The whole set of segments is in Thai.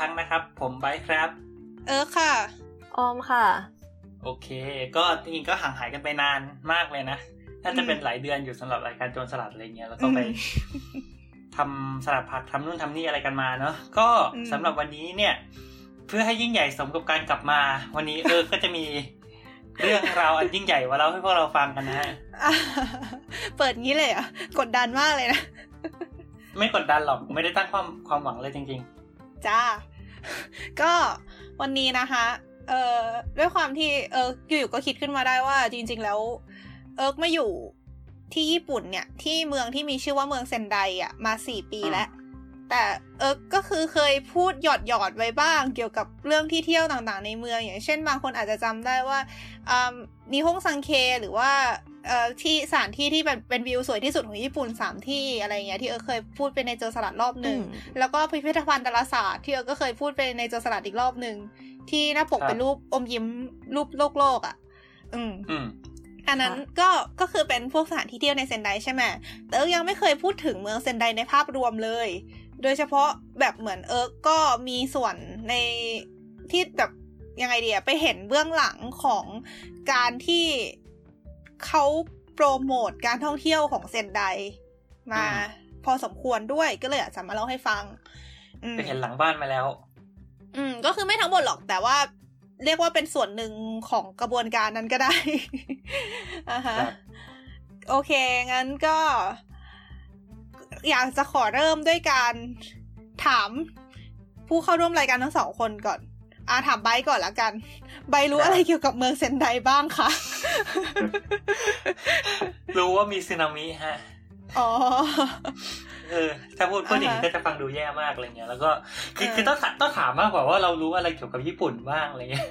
รั้งนะครับ ผมไบครับ เออค่ะ ออมค่ะ โอเค ก็จริงๆก็ห่างหายกันไปนานมากเลยนะน่าจะเป็นหลายเดือนอยู่สำหรับรายการโจรสลัดอะไรเงี้ยแล้วก็ไปทำสลัดผักทำนู่นทำนี่อะไรกันมาเนาะก็สำหรับวันนี้เนี่ย เพื่อให้ยิ่งใหญ่สมกับการกลับมา วันนี้เออก็จะมีเรื่องราวอันยิ่งใหญ่มาเล่าให้พวกเราฟังกันนะฮะเปิดงี้เลยอะกดดันมากเลยนะ ไม่กดดันหรอกไม่ได้ตั้งความความหวังเลยจริง ๆ จ้า ก็วันนี้นะคะเอ่อด้วยความที่เอออยู่ๆก็คิดขึ้นมาได้ว่าจริง ๆ แล้ว เอิร์กมาอยู่ที่ญี่ปุ่นเนี่ย ที่เมืองที่มีชื่อว่าเมืองเซนไดอะมาสี่ปีแล้ว แต่เออก็คือเคยพูดหยอดหยอดไว้บ้าง เกี่ยวกับเรื่องที่เที่ยวต่างๆ ในเมืองอย่างเช่นบางคนอาจจะจำได้ว่ามีฮ่องซังเคหรือว่า เอ่อที่สถานที่ที่เป็นเป็นวิวสวยที่สุดของญี่ปุ่นสามที่อะไรเงี้ยที่เออเคยพูดไปในเจอสลัดรอบหนึ่งแล้วก็พิพิธภัณฑ์ดาราศาสตร์ที่เออก็เคยพูดไปในเจอสลัดอีกรอบหนึ่งที่หน้าปกเป็นรูปอมยิ้มรูปโลกโลกอะ อืมอันนั้นก็ก็คือเป็นพวกสถานที่เที่ยวในเซนไดใช่ไหมแต่เออยังไม่เคยพูดถึงเมืองเซนไดในภาพรวมเลย โดยเฉพาะแบบเหมือนเอิร์กก็มีส่วนในที่แบบยังไงเดียไปเห็นเบื้องหลังของการที่ เขาโปรโมทการท่องเที่ยวของเซนไดมา พอสมควรด้วยก็เลยอยากจะมาเล่าให้ฟังไปเห็นหลังบ้านมาแล้ว อืม ก็คือไม่ทั้งหมดหรอกแต่ว่า เรียกว่าเป็นส่วนหนึ่งของกระบวนการนั้นก็ได้อ่าฮะโอเค งั้นก็ อยากจะขอเริ่มด้วยการถามผู้เข้าร่วมรายการทั้งสองคนก่อน อาถามไบก่อนละกัน ไบรู้อะไรเกี่ยวกับเมืองเซนไดบ้างคะ รู้ว่ามีสึนามิฮะ อ๋อ เออ ถ้าพูดพูดอย่างนี้ก็จะฟังดูแย่มากอะไรเงี้ย แล้วก็คือคือต้องต้องถามมากกว่าว่าเรารู้อะไรเกี่ยวกับญี่ปุ่นบ้างอะไรเงี้ย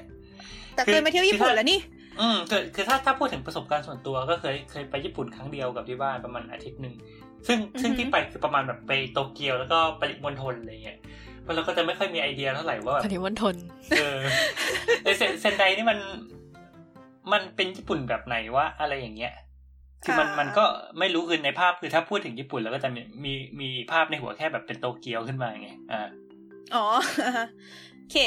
แต่เคยมาเที่ยวญี่ปุ่นแล้วนี่ อืมคือคือถ้าถ้าพูดถึงประสบการณ์ส่วนตัวก็เคยเคยไปญี่ปุ่นครั้งเดียวกับที่บ้านประมาณอาทิตย์หนึ่งซึ่งซึ่งที่ไปคือประมาณแบบไปโตเกียวแล้วก็ปริมณฑลอะไรเงี้ยมัน เราก็จะไม่ค่อยมีไอเดียเท่าไหร่ว่าแบบปริมณฑลเออเซนเซนไดนี่มัน มันเป็นญี่ปุ่นแบบไหนวะอะไรอย่างเงี้ยคือมันมันก็ไม่รู้คือในภาพคือถ้าพูดถึงญี่ปุ่นแล้วก็จะมีมีมีภาพในหัวแค่แบบเป็นโตเกียวขึ้นมาไงอ่าอ๋อโอเค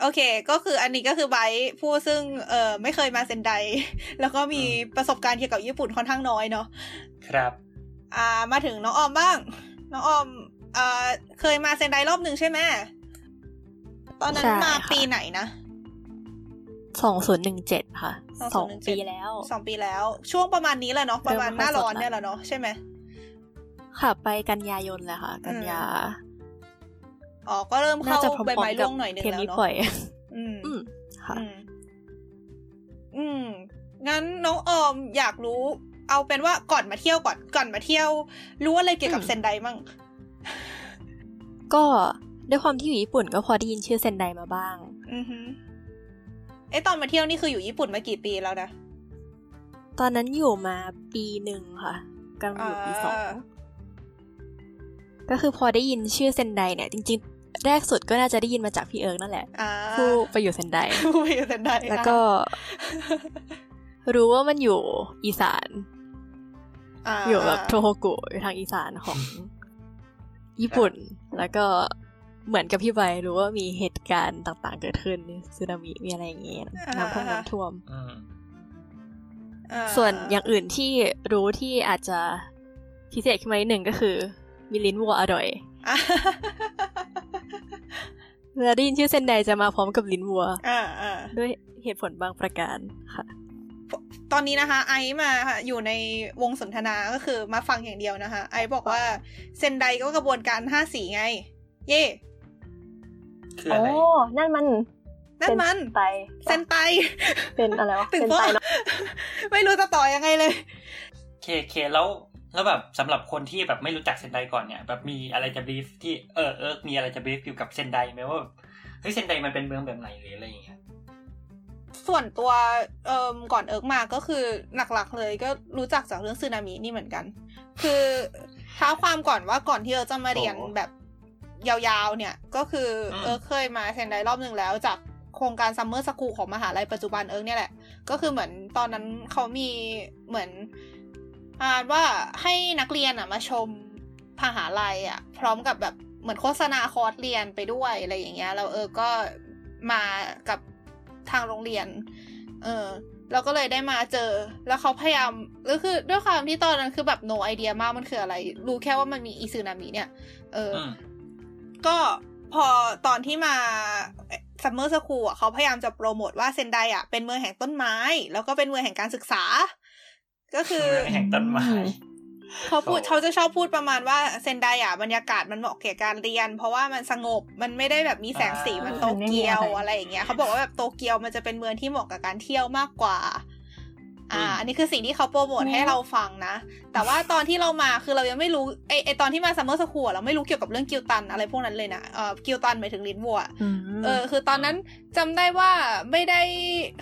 โอเค ก็คืออันนี้ก็คือไบผู้ซึ่งเอ่อไม่เคยมาเซนได แล้วก็มีประสบการณ์เกี่ยวกับญี่ปุ่นค่อนข้างน้อยเนาะครับ อ่ามาถึงน้องออมบ้าง น้องออม เอ่อเคยมาเซนไดรอบหนึ่งใช่ไหมตอนนั้นมาปีไหนนะสองศูนย์หนึ่งเจ็ดค่ะสองปีแล้วสองปีแล้ว ช่วงประมาณนี้แหละเนาะประมาณหน้าร้อนเนี่ยแหละเนาะใช่ไหมค่ะไปกันยายนแหละค่ะ กันยาอ๋อก็เริ่มเข้าใบไม้ร่วงหน่อยนึงแล้วเนาะอืมค่ะ อืมงั้นน้องออมอยากรู้ เอาเป็นว่าก่อนมาเที่ยวก่อนก่อนมาเที่ยว รู้อะไรเกี่ยวกับเซนไดมั่ง ก็ด้วยความที่อยู่ญี่ปุ่นก็พอได้ยินชื่อเซนไดมาบ้าง อือฮึเอ้ตอนมาเที่ยวนี่คืออยู่ญี่ปุ่นมากี่ปีแล้วนะ ตอนนั้นอยู่มาปีหนึ่งค่ะกำลังอยู่ปีสองก็คือพอได้ยินชื่อเซนไดเนี่ย จริงๆ แรกสุดก็น่าจะได้ยินมาจากพี่เอิร์กนั่นแหละผู้ไปอยู่เซนไดผู้ไปอยู่เซนไดแล้วก็ รู้ว่ามันอยู่อีสาน อยู่แบบโทโฮกุอยู่ทางอีสานของ ญี่ปุ่น แล้วก็เหมือนกับพี่ใบรู้ว่ามีเหตุการณ์ต่างๆ เกิดขึ้นสึนามิมีอะไรอย่างเงี้ยน้ำท่วมน้ำท่วมส่วนอย่างอื่นที่รู้ที่อาจจะพิเศษขึ้นมาหนึ่งก็คือ มีลิ้นวัวอร่อยเวลาได้ยินชื่อเซนไดจะมาพร้อมกับลิ้นวัวด้วยเหตุผลบางประการค่ะ ตอนนี้นะคะ ไอซ์มาอยู่ในวงสนทนาก็คือมาฟังอย่างเดียวนะคะ ไอซ์บอกว่าเซนไดก็กระบวนการห้าสีไง เย่คืออะไรโอ้นั่นมัน นั่นมันไตเซนไตเป็นอะไรวะเป็นไตเนาะไม่รู้จะต่อยังไงเลยเคเคแล้วแล้วแบบสำหรับคนที่แบบไม่รู้จักเซนไดก่อนเนี่ยแบบมีอะไรจะบีฟที่เออเออมีอะไรจะบีฟเกี่ยวกับเซนไดไหมว่าเฮ้ยเซนไดมันเป็นเมืองแบบไหนหรืออะไรอย่างเงี้ย ส่วนตัวเอ่อก่อนเอิร์กมาก็คือหลักๆเลยก็รู้จักจากเรื่องซึนามินี่เหมือนกัน คือเท้าความก่อนว่าก่อนที่เอิร์กจะมาเรียนแบบยาวๆเนี่ยก็คือเอิร์กเคยมาเซนไดรอบหนึ่งแล้วจากโครงการ summer school ของมหาลัยปัจจุบันเอิร์กเนี่ยแหละ ก็คือเหมือนตอนนั้นเขามีเหมือนอ่านว่าให้นักเรียนอะมาชมมหาลัยอะ พร้อมกับแบบเหมือนโฆษณาคอร์สเรียนไปด้วยอะไรอย่างเงี้ยเราเออก็มากับ ทางโรงเรียน เออเราก็เลยได้มาเจอ แล้วเขาพยายามก็คือด้วยความที่ตอนนั้นคือแบบ no idea มากมันคืออะไร รู้แค่ว่ามันมีอีซึนามิเนี่ย เออ ก็พอตอนที่มา summer school อะเขาพยายามจะโปรโมทว่าเซนไดอะเป็นเมืองแห่งต้นไม้ แล้วก็เป็นเมืองแห่งการศึกษา ก็คือแห่งต้นไม้ เขาพูดเขาจะชอบพูดประมาณว่าเซนไดอะบรรยากาศมันเหมาะแก่การเรียน เพราะว่ามันสงบมันไม่ได้แบบมีแสงสีมันโตเกียวอะไรอย่างเงี้ยเขาบอกว่าแบบโตเกียวมันจะเป็นเมืองที่เหมาะกับการเที่ยวมากกว่า อ่า อันนี้คือสิ่งที่เขาโปรโมทให้เราฟังนะ แต่ว่าตอนที่เรามาคือเรายังไม่รู้ไอไอตอนที่มา summer school เราไม่รู้เกี่ยวกับเรื่อง牛タン อะไรพวกนั้นเลยนะเอ่อ牛タン หมายถึงลิ้นวัวเออคือตอนนั้นจำได้ว่าไม่ได้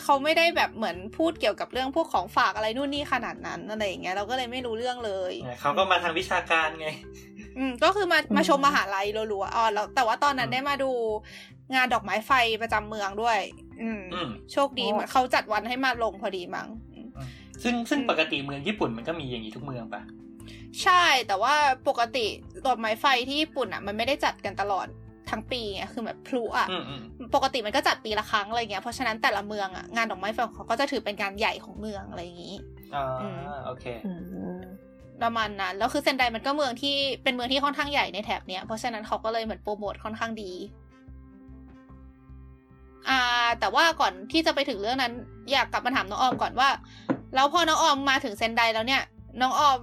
เขาไม่ได้แบบเหมือนพูดเกี่ยวกับเรื่องพวกของฝากอะไรนู่นนี่ขนาดนั้นอะไรอย่างเงี้ยเราก็เลยไม่รู้เรื่องเลยเขาก็มาทางวิชาการไง อืมก็คือมามาชมมหาลัยรัวๆอ๋อแล้วแต่ว่าตอนนั้นได้มาดูงานดอกไม้ไฟประจำเมืองด้วย อืม โชคดีเหมือนเขาจัดวันให้มาลงพอดีมั้ง ซึ่งซึ่งปกติเมืองญี่ปุ่นมันก็มีอย่างนี้ทุกเมืองปะใช่แต่ว่าปกติดอกไม้ไฟที่ญี่ปุ่นอะ มันไม่ได้จัดกันตลอดทั้งปีไงคือแบบพลุอะปกติมันก็จัดปีละครั้งอะไรเงี้ยเพราะฉะนั้นแต่ละเมืองอะงานดอกไม้ไฟของเขาก็จะถือเป็นการใหญ่ของเมืองอะไรอย่างนี้อ่าโอเคประมาณนั้นแล้วคือเซนไดมันก็เมืองที่เป็นเมืองที่ค่อนข้างใหญ่ในแถบเนี้ยเพราะฉะนั้นเขาก็เลยเหมือนโปรโมทค่อนข้างดีอ่าแต่ว่าก่อนที่จะไปถึงเรื่องนั้น อยากกลับมาถามน้องออมก่อนว่า แล้วพอน้องออมมาถึงเซนไดแล้วเนี่ย น้องออม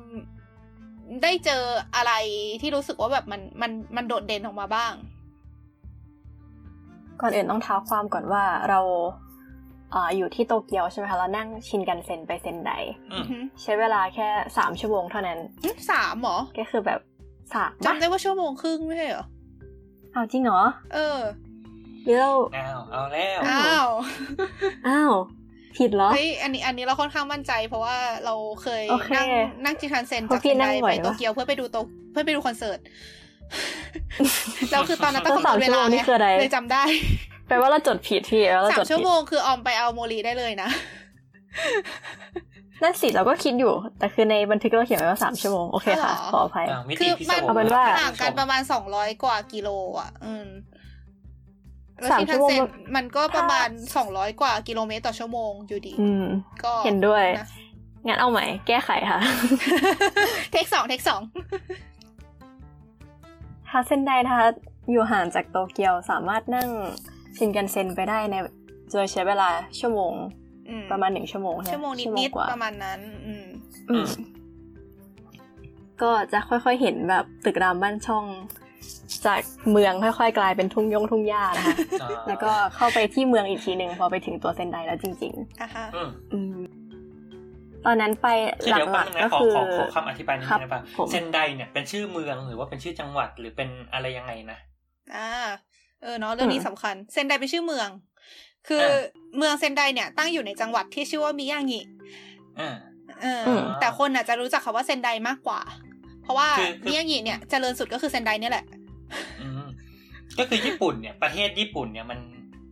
ได้เจออะไรที่รู้สึกว่าแบบมันมันมันโดดเด่นออกมาบ้าง ก่อนอื่นต้องเท้าความก่อนว่าเราออยู่ที่โตเกียวใช่ไหมคะเรานั่งชินกันเซ็นไปเซนไดใช้เวลาแค่สามชั่วโมงเท่านั้นสามหรอก็คือแบบสามจำได้ว่าชั่วโมงครึ่งไม่ใช่เหรออ้าวจริงเหรอเออเดี๋ยวอ้าวเอาแล้วอ้าวอ้าว ผิดเหรอเฮ้ยอันนี้อันนี้เราค่อนข้างมั่นใจ เพราะว่าเราเคยนั่งนั่งจิทันเซนจากเซนไดไปโตเกียวเพื่อไปดูโตเพื่อไปดูคอนเสิร์ตเราคือตอนนั้นต้องกำหนดเวลาเลยจำได้แปลว่าเราจดผิดพี่แล้วเราจดสามชั่วโมงคือออมไปเอาโมลีได้เลยนะนั่นสิเราก็คิดอยู่ แต่คือในบันทึกเราเขียนไว้ว่าสามชั่วโมง โอเคค่ะ ขออภัยคือมันเอาเป็นว่าห่างกันประมาณสองร้อยกว่ากิโลอะ อืม สามชั่วโมงมันก็ประมาณสองร้อยกว่ากิโลเมตรต่อชั่วโมงอยู่ดีก็เห็นด้วย งั้นเอาใหม่แก้ไขค่ะ เทคสองเทคสองฮาเซนไดนะคะอยู่ห่างจากโตเกียวสามารถนั่งชินกันเซ็นไปได้ในโดยใช้เวลาชั่วโมงประมาณหนึ่งชั่วโมงชั่วโมงนิดๆประมาณนั้น อืมก็จะค่อยๆเห็นแบบตึกรามบ้านช่อง จากเมืองค่อยๆกลายเป็นทุ่งยงทุ่งหญ้านะคะแล้วก็เข้าไปที่เมืองอีกทีหนึ่งพอไปถึงตัวเซนไดแล้วจริงๆอะฮะตอนนั้นไปหลักๆก็คือขอคำอธิบายนิดนึงได้ปะเซนไดเนี่ยเป็นชื่อเมืองหรือว่าเป็นชื่อจังหวัดหรือเป็นอะไรยังไงนะอ่าเออเนาะเรื่องนี้สำคัญ เซนไดเป็นชื่อเมือง คือเมืองเซนไดเนี่ยตั้งอยู่ในจังหวัดที่ชื่อว่ามิยางิเออแต่คนอาจจะรู้จักคาว่าเซนไดมากกว่า เพราะว่ามิยางิเนี่ยเจริญสุดก็คือเซนไดเนี่ยแหละก็คือญี่ปุ่นเนี่ยประเทศญี่ปุ่นเนี่ยมัน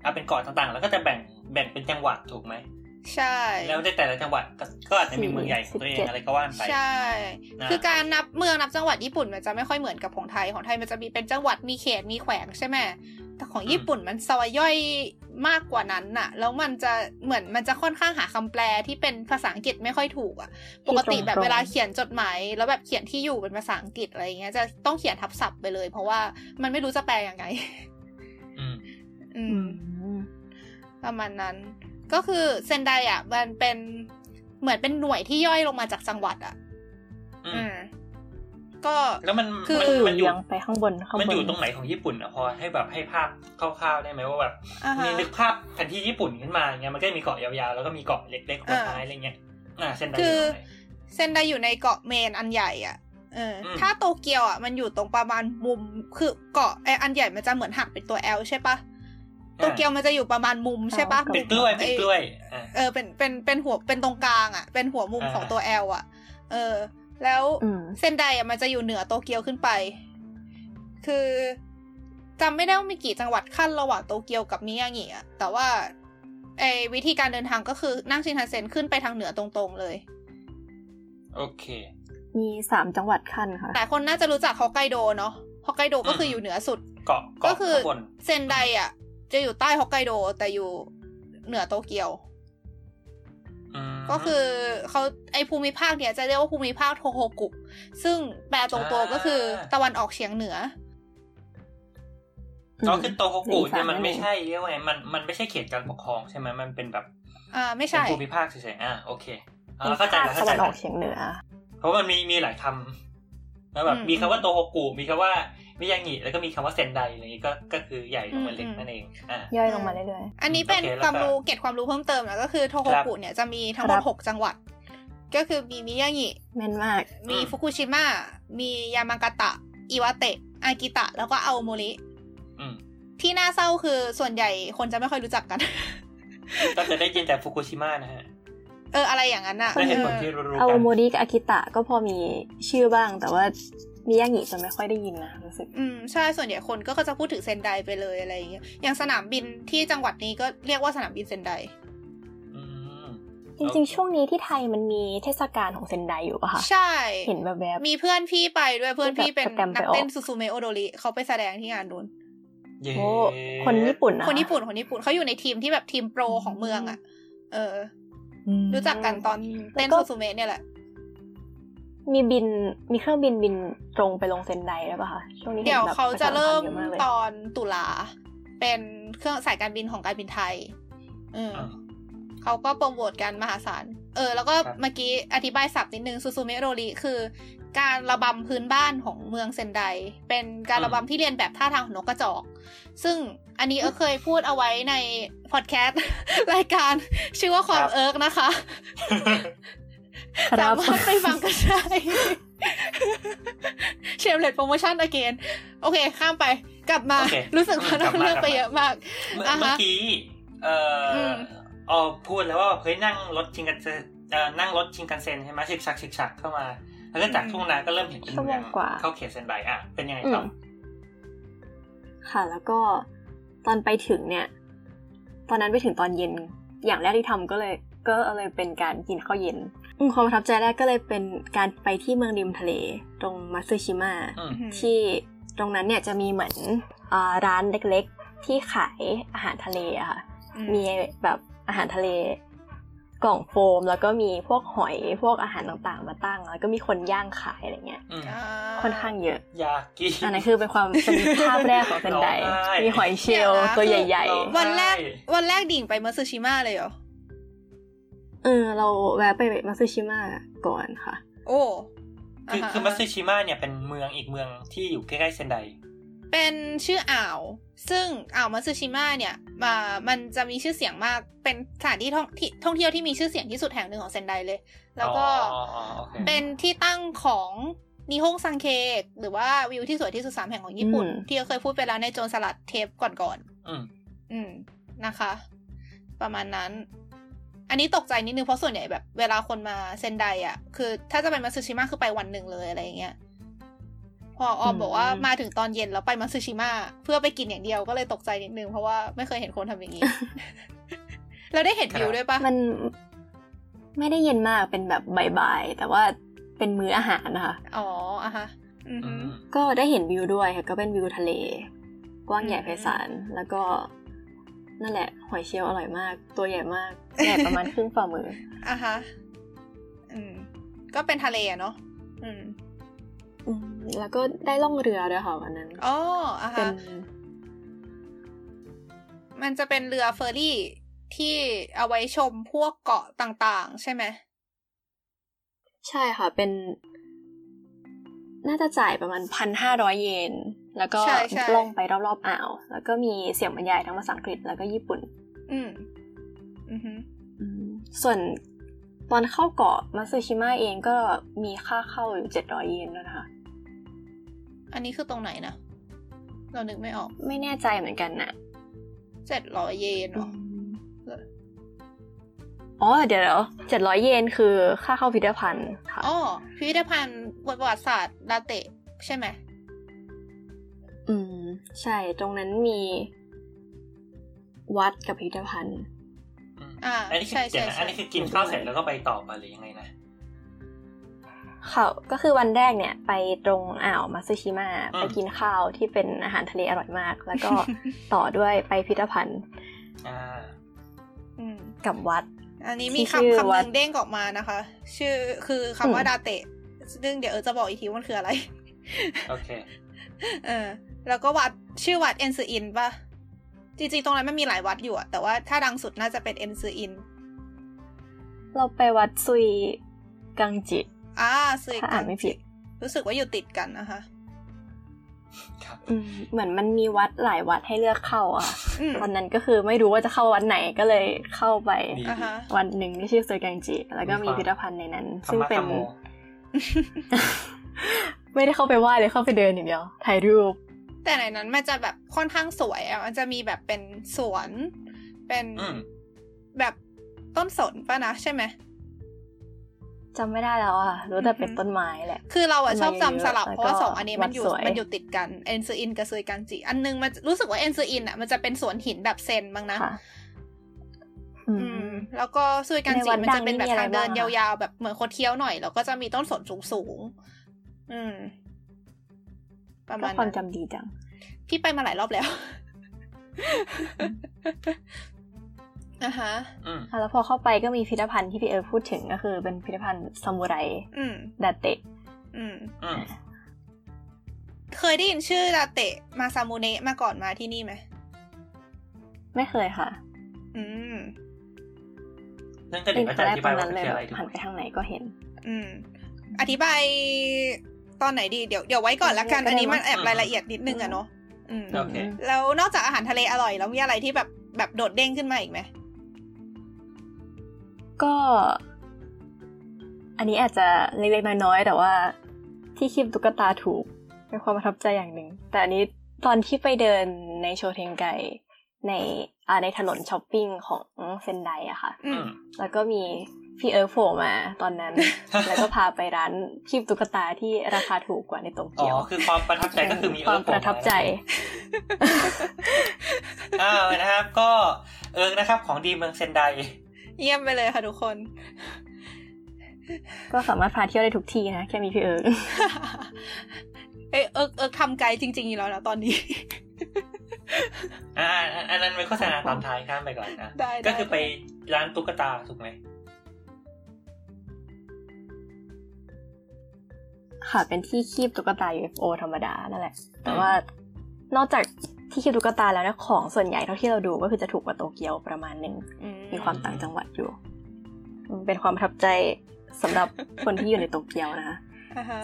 เอาเป็นเกาะต่างๆ แล้วก็จะแบ่งแบ่งเป็นจังหวัดถูกไหมใช่ แล้วในแต่ละจังหวัดก็อาจจะมีเมืองใหญ่ของตัวเองอะไรก็ว่าไปใช่ คือการนับเมืองนับจังหวัดญี่ปุ่นมันจะไม่ค่อยเหมือนกับของไทยของไทยมันจะมีเป็นจังหวัดมีเขตมีแขวงใช่ไหม แต่ของญี่ปุ่นมันซอยย่อยมากกว่านั้นน่ะ แล้วมันจะเหมือนมันจะค่อนข้างหาคำแปลที่เป็นภาษาอังกฤษไม่ค่อยถูกอะ ปกติแบบเวลาเขียนจดหมายแล้วแบบเขียนที่อยู่เป็นภาษาอังกฤษอะไรเงี้ยจะต้องเขียนทับศัพท์ไปเลย เพราะว่ามันไม่รู้จะแปลยังไง อืมประมาณนั้น ก็คือเซนไดอะ มันเป็นเหมือนเป็นหน่วยที่ย่อยลงมาจากจังหวัด อะ อืม ก็แล้วมันคือมันอยู่ไปข้างบนมันอยู่ตรงไหนของญี่ปุ่นอะพอให้แบบให้ภาพคร่าวๆได้ไหมว่าแบบมีนึกภาพแผนที่ญี่ปุ่นขึ้นมาเงี้ยมันก็มีเกาะยาวๆแล้วก็มีเกาะเล็กๆคนท้ายอะไรเงี้ยอ่าเซนไดคือเซนไดอยู่ในเกาะเมนอันใหญ่อะเออถ้าโตเกียวอะมันอยู่ตรงประมาณมุมคือเกาะไออันใหญ่มันจะเหมือนหักเป็นตัวแอลใช่ปะโตเกียวมันจะอยู่ประมาณมุมใช่ปะเป็นกล้วยเป็นกล้วยเออเป็นเป็นเป็นหัวเป็นตรงกลางอะ เป็นหัวมุมของตัวแอลอะ เออ แล้วเส้นใดอะมันจะอยู่เหนือโตเกียวขึ้นไป คือจำไม่ได้ว่ามีกี่จังหวัดขั้นระหว่างโตเกียวกับมิยางิอะแต่ว่าไอวิธีการเดินทางก็คือนั่งชินคันเซ็นขึ้นไปทางเหนือตรงๆเลย โอเค มีสามจังหวัดขั้นค่ะแต่คนน่าจะรู้จักฮอกไกโดเนาะฮอกไกโดก็คืออยู่เหนือสุดเกาะก็คือเซนไดอะ จะอยู่ใต้ฮอกไกโดแต่อยู่เหนือโตเกียว ก็คือเขาไอภูมิภาคเนี่ยจะเรียกว่าภูมิภาคโทโฮกุซึ่งแปลตรงตัวก็คือตะวันออกเฉียงเหนือก็คือโตโฮกุเนี่ยมันไม่ใช่เรียกว่าไงมันมันไม่ใช่เขตการปกครองใช่ไหมมันเป็นแบบ อ่าไม่ใช่ภูมิภาคเฉยๆอ่าโอเคอ่าเข้าใจแล้วเข้าใจตะวันออกเฉียงเหนือ เพราะมันมีมีหลายคำแล้วแบบมีคำว่าโตโฮกุมีคำว่า มิยางิแล้วก็มีคำว่าเซนไดอะไรนี้ก็ก็คือใหญ่ลงมาเล็กนั่นเองอ่าย่อยลงมาเรื่อยๆอันนี้เป็นความรู้เก็บความรู้เพิ่มเติมนะก็คือโทโฮกุเนี่ยจะมีทั้งหมดหกจังหวัด ก็คือมีมิยางิแม่นมาก มีฟุกุชิมะมียามากาตะ อิวาเตะ อากิตะ แล้วก็อาโมริที่น่าเศร้าคือส่วนใหญ่คนจะไม่ค่อยรู้จักกัน ก็จะได้ยินแต่ฟุกุชิมะนะฮะเอออะไรอย่างนั้นอะได้เห็นคนที่รู้กันอาโมริกับอากิตะก็พอมีชื่อบ้างแต่ว่า มิยางิจะไม่ค่อยได้ยินนะรู้สึก อืมใช่ส่วนใหญ่คนก็จะพูดถึงเซนไดไปเลยอะไรอย่างเงี้ยอย่างสนามบินที่จังหวัดนี้ก็เรียกว่าสนามบินเซนไดจริงๆ ช่วงนี้ที่ไทยมันมีเทศกาลของเซนไดอยู่ปะคะ ใช่ เห็นแบบแบบมีเพื่อนพี่ไปด้วยเพื่อนพี่เป็นนักเต้นすずめ踊りเขาไปแสดงที่งานนู้นโอ้คนญี่ปุ่นคนญี่ปุ่นคนญี่ปุ่นเขาอยู่ในทีมที่แบบทีมโปรของเมืองอะ เออ รู้จักกันตอนเต้นすずめเนี่ยแหละ มีบินมีเครื่องบินบินตรงไปลงเซนไดแล้วป่ะคะช่วงนี้เดี๋ยวเขาจะเริ่มตอนตุลาเป็นเครื่องสายการบินของการบินไทยอืมเขาก็โปรโมทกันมหาศาล เออ แล้วก็เมื่อกี้อธิบายศัพท์นิดนึงすずめ踊りคือ การระบำพื้นบ้านของเมืองเซนได เป็นการระบำที่เลียนแบบท่าทางของนกกระจอก ซึ่งอันนี้เออเคยพูดเอาไว้ในพอดแคสต์รายการชื่อว่าความเอิร์กนะคะ สามารถไปฟังกันได้shameless promotion again โอเค ข้ามไปกลับมา รู้สึกว่าเราเลือกไปเยอะมากเมื่อกี้ เอ่ออ๋อพูดแล้วว่าเฮ้ยนั่งรถชินคันเซ็นนั่งรถชินคันเซ็นใช่ไหมชิกชักชิกชักเข้ามาแล้วก็จากทุ่งนาก็เริ่มเห็นเป็นเมืองเข้าเขตเซนไดอะ เป็นยังไงต่อค่ะ แล้วก็ตอนไปถึงเนี่ย ตอนนั้นไปถึงตอนเย็นอย่างแรกที่ทำก็เลย ก็เลยเป็นการกินข้าวเย็น ความประทับใจแรกก็เลยเป็นการไปที่เมืองริมทะเล ตรงมัตสึชิมะที่ตรงนั้นเนี่ยจะมีเหมือนร้านเล็กๆ ที่ขายอาหารทะเลอะค่ะ มีแบบอาหารทะเล กล่องโฟม แล้วก็มีพวกหอยพวกอาหารต่างๆ มาตั้ง แล้วก็มีคนย่างขายอะไรเงี้ยค่อนข้างเยอะ อยากกินอันนั้นคือเป็นความเป็นภาพแรกของเซนไดมีหอยเชลล์ตัวใหญ่ ๆ วันแรกวันแรกดิ่งไปมัตสึชิมะเลยเหรอ เออ เราแวะไปมัตสึชิมะก่อนค่ะ โอ้คือคือมัตสึชิมะเนี่ยเป็นเมืองอีกเมืองที่อยู่ใกล้ๆเซนไดเป็นชื่ออ่าว ซึ่งอ่าวมัตสึชิมะเนี่ยมามันจะมีชื่อเสียงมากเป็นสถานที่ท่องที่ท่องเที่ยวที่มีชื่อเสียงที่สุดแห่งหนึ่งของเซนไดเลย แล้วก็เป็นที่ตั้งของนิฮงซังเคหรือว่าวิวที่สวยที่สุดสามแห่งของญี่ปุ่น ที่เคยพูดไปแล้วในโจนสลัดเทปก่อนๆอืม อืมนะคะ ประมาณนั้น อันนี้ตกใจนิดนึงเพราะส่วนใหญ่แบบ เวลาคนมาเซนไดอะ คือ ถ้าจะไปมาซูชิมะคือไปวันหนึ่งเลยอะไรเงี้ยพอออมบอกว่ามาถึงตอนเย็นแล้วไปมาซูชิมะเพื่อไปกินอย่างเดียวก็เลยตกใจนิดนึงเพราะว่าไม่เคยเห็นคนทำอย่างนี้แล้วได้เห็นวิวด้วยปะมันไม่ได้เย็นมากเป็นแบบบ่ายๆแต่ว่าเป็นมื้ออาหารนะคะอ๋ออะฮะก็ได้เห็นวิวด้วยค่ะก็เป็นวิวทะเล กว้างใหญ่ไพศาลแล้วก็ นั่นแหละ หอยเชลล์อร่อยมาก ตัวใหญ่มากใหญ่ประมาณครึ่งฝ่ามืออะฮะอืม ก็เป็นทะเลอะเนาะอืมอืมแล้วก็ได้ล่องเรือด้วยค่ะวันนั้นอ๋ออะฮะมันจะเป็นเรือเฟอร์รี่ที่เอาไว้ชมพวกเกาะต่างๆ ใช่ไหม ใช่ค่ะ เป็น น่าจะจ่ายประมาณพันห้าร้อยเยน แล้วก็ล่องไปรอบๆอ่าว แล้วก็มีเสียงบรรยายทั้งภาษาอังกฤษแล้วก็ญี่ปุ่น อืมอือส่วนตอนเข้าเกาะมาซูชิมะเองก็มีค่าเข้าอยู่เจ็ดร้อยเยนด้วยนะคะ อันนี้คือตรงไหนนะ เรานึกไม่ออก ไม่แน่ใจเหมือนกันนะเจ็ดร้อยเยนเหรออ๋อเดี๋ยวเจ็ดร้อยเยนคือค่าเข้าพิพิธภัณฑ์ค่ะอ๋อพิพิธภัณฑ์ประวัติศาสตร์ดาเตะใช่ไหม อืม ใช่ ตรงนั้นมี วัดกับพิพิธภัณฑ์อ่าอันนี้คือเดี๋ยวนะอันนี้คือกินข้าวเสร็จแล้วก็ไปต่อไปหรือยังไงนะเขาก็คือวันแรกเนี่ย ไปตรงอ่าวมาซึชิมะไปกินข้าวที่เป็นอาหารทะเลอร่อยมาก แล้วก็ต่อด้วยไปพิพิธภัณฑ์กับวัด อันนี้มีคำคำหนึ่งเด้งออกมานะคะ ชื่อคือคำว่าดาเตะซึ่งเดี๋ยวเออจะบอกอีกทีว่ามันคืออะไร โอเค เออ แล้วก็วัดชื่อวัดเอ็นซืออินป่ะ จริงๆ ตรงนั้นมันมีหลายวัดอยู่อะแต่ว่าถ้าดังสุดน่าจะเป็นเอ็นซืออิน เราไปวัดซุยกังจิอ่าซุยกังจิรู้สึกว่าอยู่ติดกันนะคะเหมือนมันมีวัดหลายวัดให้เลือกเข้าอะตอนนั้นก็คือไม่รู้ว่าจะเข้าวัดไหนก็เลยเข้าไปวันหนึ่งที่ชื่อซุยกังจิ แล้วก็มีพิพิธภัณฑ์ในนั้น ซึ่งเป็น ไม่ได้เข้าไปไหว้เลยเข้าไปเดินอย่างเดียวถ่ายรูป แต่ในนั้นมันจะแบบค่อนข้างสวยอะมันจะมีแบบเป็นสวน เป็นแบบต้นสนป่ะนะใช่ไหมจำไม่ได้แล้วอะ รู้แต่เป็นต้นไม้แหละ คือเราอะชอบจำสลับเพราะว่าสองอันนี้มันอยู่มันอยู่ติดกันเอ็นซูอินกับซุยกังจิ อันนึงมันรู้สึกว่าเอ็นซูอินอะมันจะเป็นสวนหินแบบเซนบ้างนะอืม แล้วก็ซุยกังจิมันจะเป็นแบบทางเดินยาวๆแบบเหมือนโคเที่ยวหน่อย แล้วก็จะมีต้นสนสูงๆอืม ประมาณความจำดีจัง พี่ไปมาหลายรอบแล้วอะฮะแล้วพอเข้าไปก็มีพิพิธภัณฑ์ที่พี่เออพูดถึงก็คือ เป็นพิพิธภัณฑ์ซามูไรดาเตะเคยได้ยินชื่อดาเตะมาซามูเนะมาก่อนมาที่นี่ไหม ไม่เคยค่ะ อืมนั่นก็เด็กอาจารย์อธิบายว่าคืออะไรหันไปทางไหนก็เห็น อืม อธิบาย ตอนไหนดีเดี๋ยวเดี๋ยวไว้ก่อนละกัน อันนี้มันแอบรายละเอียดนิดนึงอะเนาะโอเคแล้วนอกจากอาหารทะเลอร่อยแล้วมีอะไรที่แบบแบบโดดเด้งขึ้นมาอีกไหมก็ อันนี้อาจจะเล็กๆน้อยๆแต่ว่าที่คีบตุ๊กตาถูกเป็นความประทับใจอย่างหนึ่งแต่อันนี้ตอนที่ไปเดินใน商店街ในอ่าในถนนช้อปปิ้งของเซนไดอะค่ะแล้วก็มี พี่เอิร์กโผล่มาตอนนั้น แล้วก็พาไปร้านคีบตุ๊กตาที่ราคาถูกกว่าในโตเกียว อ๋อ คือความประทับใจก็คือมีเอิร์กประทับใจอ้าวนะครับ ก็เอิร์กนะครับ ของดีเมืองเซนได เยี่ยมไปเลยค่ะทุกคน ก็สามารถพาเที่ยวได้ทุกที่นะ แค่มีพี่เอิร์กเออเอิร์กเอิร์กทำไกด์จริงๆอยู่แล้วนะตอนนี้อ่าอันนั้นเป็นโฆษณาตอนท้ายข้ามไปก่อนนะ ก็คือไปร้านตุ๊กตาถูกไหม ค่ะ เป็นที่คีบตุ๊กตา UFO ธรรมดานั่นแหละ แต่ว่านอกจากที่คิดตุ๊กตาแล้วนะของส่วนใหญ่เท่าที่เราดูก็คือจะถูกกว่าโตเกียวประมาณหนึ่งมีความต่างจังหวัดอยู่ เป็นความประทับใจสำหรับคนที่อยู่ในโตเกียวนะคะ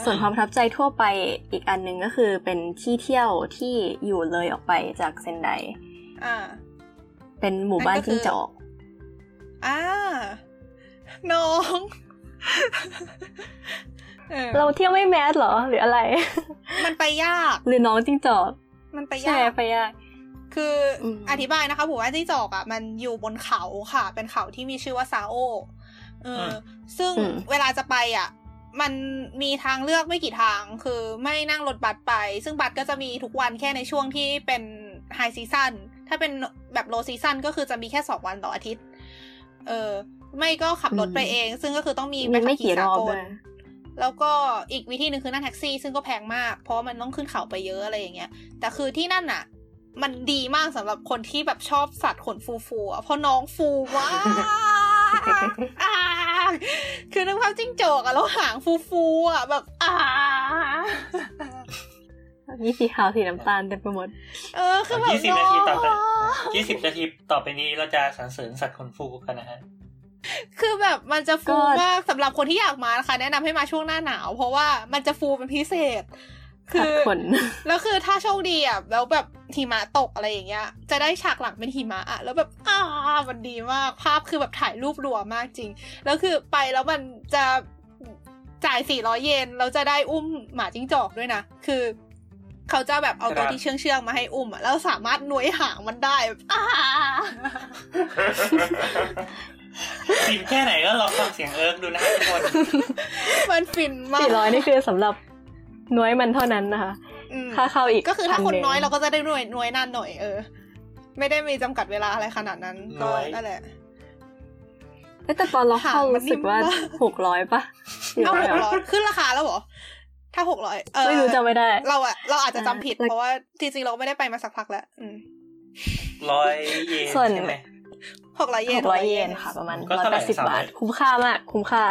ส่วนความประทับใจทั่วไปอีกอันหนึ่งก็คือเป็นที่เที่ยวที่อยู่เลยออกไปจากเซนไดเป็นหมู่บ้านจิ้งจอกอ่าน้อง เราเที่ยวไม่ mass เหรอหรืออะไร มันไปยาก หรือน้องจิ้งจอกมันไปยากไปยากคืออธิบายนะคะหมู่บ้านจิ้งจอกอะมันอยู่บนเขาค่ะ เป็นเขาที่มีชื่อว่าซาโอเออซึ่งเวลาจะไปอะ มันมีทางเลือกไม่กี่ทาง คือไม่นั่งรถบัสไป ซึ่งบัสก็จะมีทุกวันแค่ในช่วงที่เป็น high season ถ้าเป็นแบบ low season ก็คือจะมีแค่สองวันต่ออาทิตย์ เออ ไม่ก็ขับรถไปเอง ซึ่งก็คือต้องมีใบขับขี่สากล แล้วก็อีกวิธีหนึ่งคือนั่งแท็กซี่ ซึ่งก็แพงมาก เพราะมันต้องขึ้นเขาไปเยอะอะไรอย่างเงี้ย แต่คือที่นั่นอะมันดีมากสำหรับคนที่แบบชอบสัตว์ขนฟูฟูอะเพราะน้องฟูมากคือนึกภาพจิ้งจอกอะแล้วหางฟูฟูอะแบบอ่านี่สีขาวสีน้ำตาลเต็มไปหมด เออ คือแบบยี่สิบนาทีต่อไปยี่สิบนาทีต่อไปนี้เราจะสรรเสริญสัตว์ขนฟูกันนะฮะ คือแบบมันจะฟูมากสำหรับคนที่อยากมานะคะ แนะนำให้มาช่วงหน้าหนาว เพราะว่ามันจะฟูเป็นพิเศษ คือแล้วคือถ้าโชคดีอะแล้วแบบหิมะตกอะไรอย่างเงี้ย จะได้ฉากหลังเป็นหิมะอะแล้วแบบอ้ามันดีมากภาพคือแบบถ่ายรูปรัวมากจริง แล้วคือไปแล้วมันจะจ่ายสี่ร้อยเยนเราจะได้อุ้มหมาจิ้งจอกด้วยนะคือเขาจะแบบเอาตัวที่เชื่องเชื่องมาให้อุ้มอะแล้วสามารถนวยหางมันได้แบบอ้า ฟินแค่ไหนก็ลองฟังเสียงเอิร์กดูนะทุกคนมันฟินมากสี่ร้อยนี่คือสำหรับน้อยมันเท่านั้นนะคะค่าเข้าอีกก็คือถ้าคนน้อยเราก็จะได้หน่วยหน่วยนานหน่อยเออ ไม่ได้มีจำกัดเวลาอะไรขนาดนั้นก็นั่นแหละแต่ตอนเราเข้ารู้สึกว่าหกร้อยปะเอาหกร้อยขึ้นราคาแล้วเหรอถ้าหกร้อยไม่รู้จำไม่ได้ เราอะเราอาจจะจำผิดเพราะว่าจริงๆเราไม่ได้ไปมาสักพักแล้วร้อยเยนใช่ไหม หกร้อยเยนหกร้อยเยนค่ะประมาณร้อยแปดสิบบาท คุ้มค่ามาก คุ้มค่า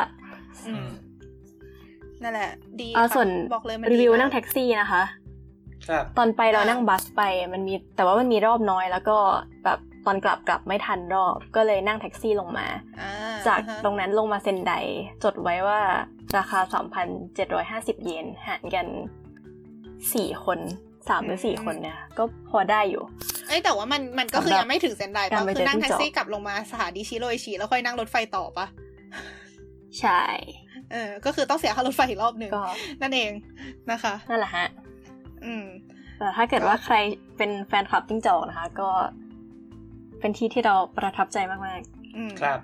นั่นแหละ ดีส่วนบอกเลยรีวิวนั่งแท็กซี่นะคะตอนไปเรานั่งบัสไปมันมีแต่ว่ามันมีรอบน้อยแล้วก็แบบตอนกลับกลับไม่ทันรอบ ก็เลยนั่งแท็กซี่ลงมา จากตรงนั้นลงมาเซนไดจดไว้ว่าราคา 3,750 เยนหารกันสี่คน สามหรือสี่คนเนี่ย ก็พอได้อยู่ไอ้แต่ว่ามันมันก็คือยังไม่ถึงเซนไดปะคือนั่งแท็กซี่กลับลงมาสถานีชิโรอิชิแล้วค่อยนั่งรถไฟต่อปะใช่ เออ ก็คือต้องเสียค่ารถไฟอีกรอบหนึ่งนั่นเองนะคะ นั่นแหละฮะ อืม แต่ถ้าเกิดว่าใครเป็นแฟนคลับจิ้งจอกนะคะ ก็เป็นที่ที่เราประทับใจมากๆครับ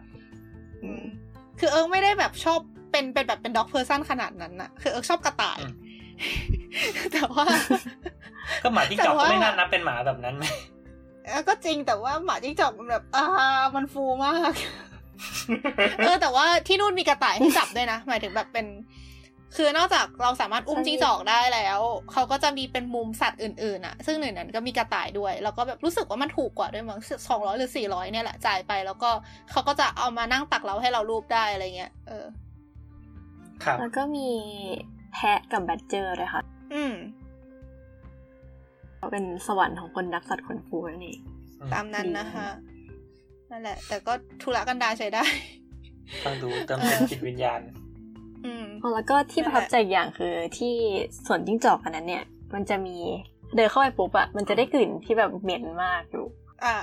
คือเอิร์กไม่ได้แบบชอบเป็นเป็นแบบเป็น dog person ขนาดนั้นนะคือเอิร์กชอบกระต่าย แต่ว่า ก็หมาจิ้งจอกก็ไม่น่านับเป็นหมาแบบนั้นไหมก็จริงแต่ว่าหมาจิ้งจอกมันแบบอ่ามันฟูมากเออแต่ว่าที่นู่นมีกระต่ายให้จับด้วยนะหมายถึงแบบเป็น คือนอกจากเราสามารถอุ้มจิ้งจอกได้แล้วเขาก็จะมีเป็นมุมสัตว์อื่นๆอะ ซึ่งหนึ่งนั้นก็มีกระต่ายด้วย แล้วก็แบบรู้สึกว่ามันถูกกว่าด้วยมั้งสองร้อยหรือสี่ร้อยเนี่ยแหละจ่ายไป แล้วก็เขาก็จะเอามานั่งตักเราให้เรารูปได้อะไรเงี้ยเออครับแล้วก็มีแพะกับแบดเจอร์เลยค่ะ อืม เป็นสวรรค์ของคนรักสัตว์คนฟูนั่นเองตามนั้นนะคะนั่นแหละ แต่ก็ทุระกันดาใช้ได้ต้องดูเติมเต็มจิตวิญญาณแล้วก็ที่ประทับใจอย่างคือ ที่สวนจิ้งจอกอันนั้นเนี่ย มันจะมีเดินเข้าไปปุ๊บอะมันจะได้กลิ่นที่แบบเหม็นมากอยู่ อ่า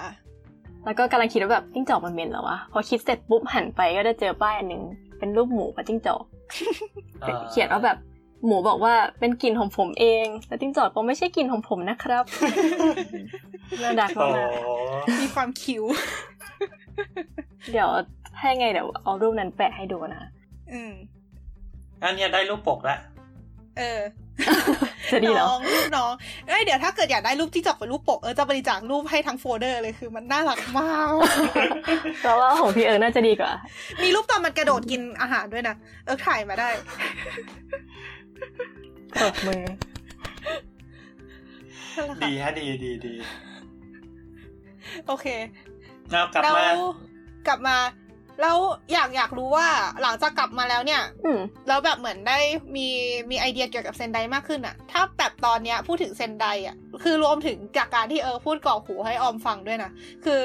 แล้วก็กำลังคิดว่าแบบจิ้งจอกมันเหม็นเหรอวะพอคิดเสร็จปุ๊บหันไปก็ได้เจอป้ายอันหนึ่งเป็นรูปหมูกับจิ้งจอกเขียนว่าแบบ หมูบอกว่าเป็นกลิ่นของผมเองแต่จิ้งจอกก็ไม่ใช่กลิ่นของผมนะครับน่าดักมากมีความคิวเดี๋ยวให้ไงเดี๋ยวเอารูปนั้นแปะให้ดูนะอืมอันนี้ได้รูปปกแล้วเออจะดีน้องรูปน้องเอ้ยเดี๋ยวถ้าเกิดอยากได้รูปที่จอกเป็นรูปปกเออจะบริจาครูปให้ทั้งโฟลเดอร์เลยคือมันน่ารักมากเพราะว่าของพี่เออน่าจะดีกว่า มีรูปตอนมันกระโดดกินอาหารด้วยนะเออถ่ายมาได้ ตบมือ ดีฮะดีดีดี โอเคเรากลับมากลับมาแล้วอยากอยากรู้ว่าหลังจากกลับมาแล้วเนี่ยแล้วแบบเหมือนได้มีมีไอเดียเกี่ยวกับเซนไดมากขึ้นอะถ้าแบบตอนเนี้ยพูดถึงเซนไดอะคือรวมถึงจากการที่เออพูดกรอกหูให้ออมฟังด้วยนะคือ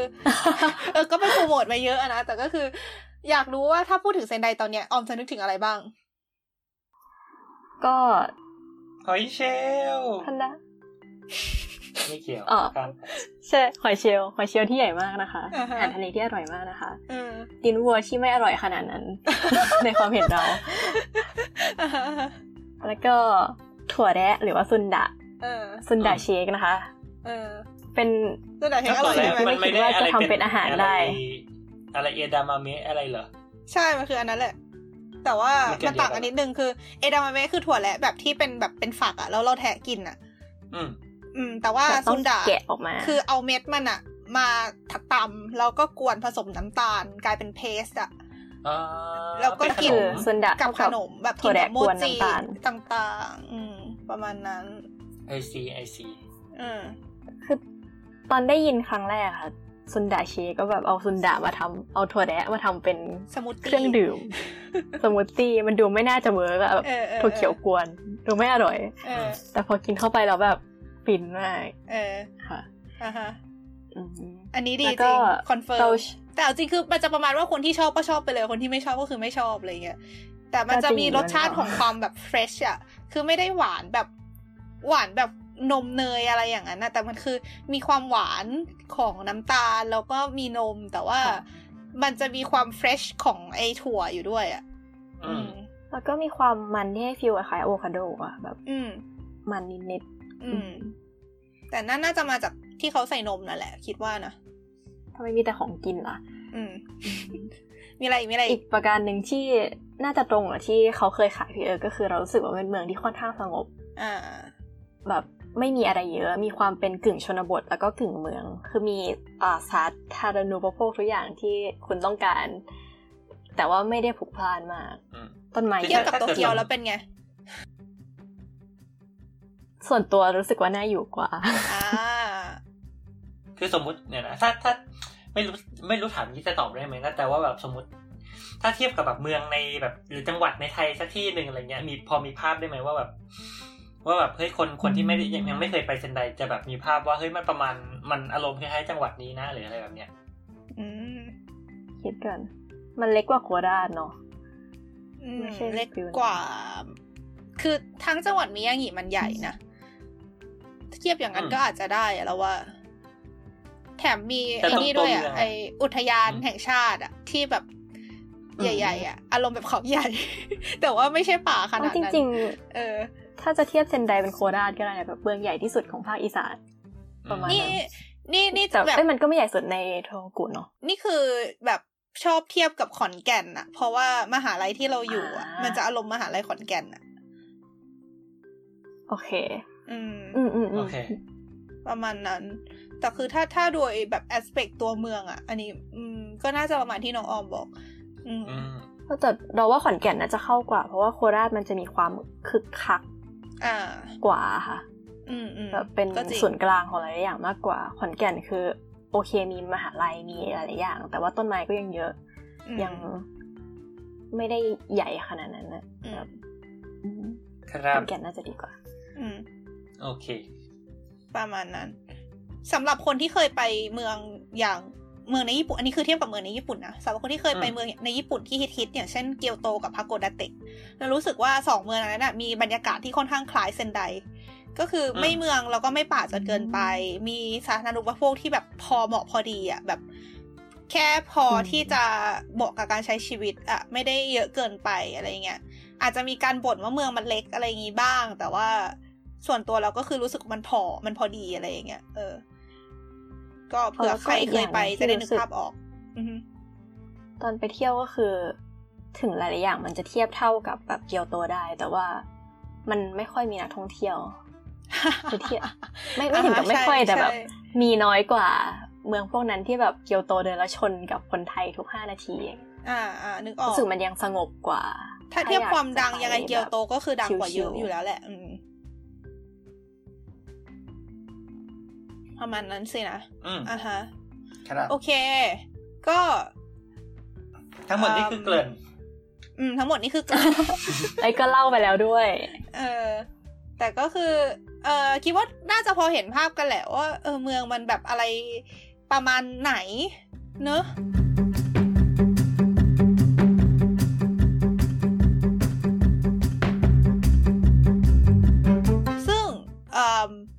เออก็ไปโปรโมทมาเยอะนะแต่ก็คือ อยากรู้ว่าถ้าพูดถึงเซนไดตอนเนี้ยออมจะนึกถึงอะไรบ้าง ก็หอยเชลทันนะไม่เกี่ยวใช่หอยเชลล์หอยเชลล์ที่ใหญ่มากนะคะอาหารทะเลที่อร่อยมากนะคะดินวัวที่ไม่อร่อยขนาดนั้น ในความเห็นเรา แล้วก็ถั่วแระหรือว่าซุนดะซุนดะเชคนะคะเป็นซุนดะเชคอร่อยไหมไม่คิดว่าจะทำเป็นอาหารได้ อะไรเอดามาเมะอะไรเหรอ ใช่มันคืออันนั้นแหละ แต่ว่ามันต่างกันนิดนึงคือเอดามาเมะคือถั่วแระแบบที่เป็นแบบเป็นฝักอะแล้วเราแทะกินอะอืม อืม แต่ว่าずんだแกะออกมา คือเอาเม็ดมันอะมาตำแล้วก็กวนผสมน้ำตาล กลายเป็น paste อะแล้วก็กินกับขนมแบบกินกับโมจิต่างๆ อืม ประมาณนั้น I see I seeอืมคือตอนได้ยินครั้งแรกค่ะ ずんだシェイクก็แบบเอาずんだมาทำเอาถั่วแดะมาทำเป็นเครื่องดื่ม สมูทตี้มันดูไม่น่าจะ work อะแบบถั่วเขียวกวน ดูไม่อร่อยแต่พอกินเข้าไปแล้วแบบฟินมากเออค่ะอ่าฮะอันนี้ดีจริง confirm แต่จริงคือมันจะประมาณว่าคนที่ชอบก็ชอบไปเลย คนที่ไม่ชอบก็คือไม่ชอบอะไรเงี้ยแต่มันจะมีรสชาติของความแบบ fresh อะคือไม่ได้หวานแบบหวานแบบ นมเนยอะไรอย่างนั้นนะแต่มันคือมีความหวานของน้ำตาลแล้วก็มีนมแต่ว่ามันจะมีความ fresh ของไอถั่วอยู่ด้วยอะแล้วก็มีความมันที่ให้ฟิลคล้ายอะโวคาโดอะแบบ อืมมันนิดอืมแต่นั่นน่าจะมาจากที่เขาใส่นมนั่นแหละ คิดว่านะทำไมมีแต่ของกินล่ะ อืม มีอะไรอีกมีอะไรอีกประการหนึ่งที่น่าจะตรงกับที่เขาเคยขายพี่เออก็คือเรารู้สึกว่าเป็นเมืองที่ค่อนข้างสงบ อ่า แบบ ไม่มีอะไรเยอะ มีความเป็นกึ่งชนบทแล้วก็กึ่งเมือง คือมีอ่าสาธารณูปโภคทุกอย่างที่คุณต้องการ แต่ว่าไม่ได้ผุกพล่านมากต้นไม้เทียบกับโตเกียวแล้วเป็นไง ส่วนตัวรู้สึกว่าน่าอยู่กว่าอ่าคือสมมุติเนี่ยนะถ้าถ้าไม่รู้ไม่รู้ถามนี่จะตอบได้ไหมนะแต่ว่าแบบสมมติถ้าเทียบกับแบบเมืองในแบบหรือจังหวัดในไทยสักที่หนึ่งอะไรเงี้ยมีพอมีภาพได้ไหมว่าแบบ ว่าแบบเฮ้ยคนคนที่ไม่ได้ยังยังไม่เคยไปเซนไดจะแบบมีภาพว่าเฮ้ยมันประมาณมันอารมณ์คล้ายๆจังหวัดนี้นะหรืออะไรแบบเนี้ยอืมคิดกัน มันเล็กกว่าโคราชเนาะไม่ใช่เล็กกว่า คือทั้งจังหวัดมิยางิมันใหญ่นะเทียบอย่างนั้นก็อาจจะได้แล้วว่า แถมมีไอ้นี่ด้วยอะไออุทยานแห่งชาติอะ ที่แบบใหญ่ ๆ อะ อารมณ์แบบเขาใหญ่ แต่ว่าไม่ใช่ป่าขนาดนั้นจริงๆเออ ถ้าจะเทียบเซนไดเป็นโคราชก็ได้แบบเมืองใหญ่ที่สุดของภาคอีสานประมาณนั้นนี่นี่แต่แบบมันก็ไม่ใหญ่สุดในโทกุเนาะนี่คือแบบชอบเทียบกับขอนแก่นอะเพราะว่ามหาลัยที่เราอยู่อะมันจะอารมณ์มหาลัยขอนแก่นอะโอเค อืมอืมอืมโอเค ประมาณนั้น แต่คือถ้าถ้าโดยแบบแอสเปกตัวเมืองอะอันนี้ อืม ก็น่าจะประมาณที่น้องออมบอก อืมแต่เราว่าขอนแก่นน่าจะเข้ากว่า เพราะว่าโคราชมันจะมีความคึกคักอ่า กว่าค่ะอืมอืมแบบเป็นส่วนกลางของหลายอย่างมากกว่า ขอนแก่นคือ โอเคมีมหาลัยมีหลายอย่าง แต่ว่าต้นไม้ก็ยังเยอะ ยังไม่ได้ใหญ่ขนาดนั้นนะแบบขอนแก่นน่าจะดีกว่าอืมโอเค ประมาณนั้นสำหรับคนที่เคยไปเมืองอย่าง เมืองในญี่ปุ่นอันนี้คือเทียบกับเมืองในญี่ปุ่นนะสำหรับคนที่เคยไปเมืองในญี่ปุ่นที่ฮิตๆอย่างเช่นเกียวโตกับฮากโกดาเตะเรารู้สึกว่าสองเมืองนั้นนะมีบรรยากาศที่ค่อนข้างคล้ายเซนไดก็คือไม่เมืองแล้วก็ไม่ป่าจนเกินไป มีสาธารณูปโภคที่แบบพอเหมาะพอดีอะแบบแค่พอที่จะเหมาะกับการใช้ชีวิตอะไม่ได้เยอะเกินไปอะไรเงี้ยอาจจะมีการบ่นว่าเมืองมันเล็กอะไรอย่างงี้บ้าง แต่ว่าส่วนตัวเราก็คือรู้สึกมันพอมันพอดีอะไรอย่างเงี้ยเออ ก็เผื่อใครเคยไปจะได้นึกภาพออกตอนไปเที่ยวก็คือ ถึงหลาย ๆ อย่างมันจะเทียบเท่ากับแบบเกียวโตได้ แต่ว่ามันไม่ค่อยมีนักท่องเที่ยวคือเที่ยวไม่ไม่ถึงกับไม่ค่อยแต่แบบ มีน้อยกว่าเมืองพวกนั้นที่แบบเกียวโตเดินแล้วชนกับคนไทยทุกห้านาที อ่าอ่านึกออกรู้สึกมันยังสงบกว่า ถ้าเทียบความดังยังไงเกียวโตก็คือดังกว่าเยอะอยู่แล้วแหละ อื ประมาณนั้นสินะอ่าฮะโอเค ก็ ทั้งหมดนี่คือเกลิ่นอืม ทั้งหมดนี่คือเกลิ่นไอ้ก็เล่าไปแล้วด้วย เออ แต่ก็คือ เออคิดว่าน่าจะพอเห็นภาพกันแหละว่าเออเมืองมันแบบอะไรประมาณไหน เนอะซึ่ง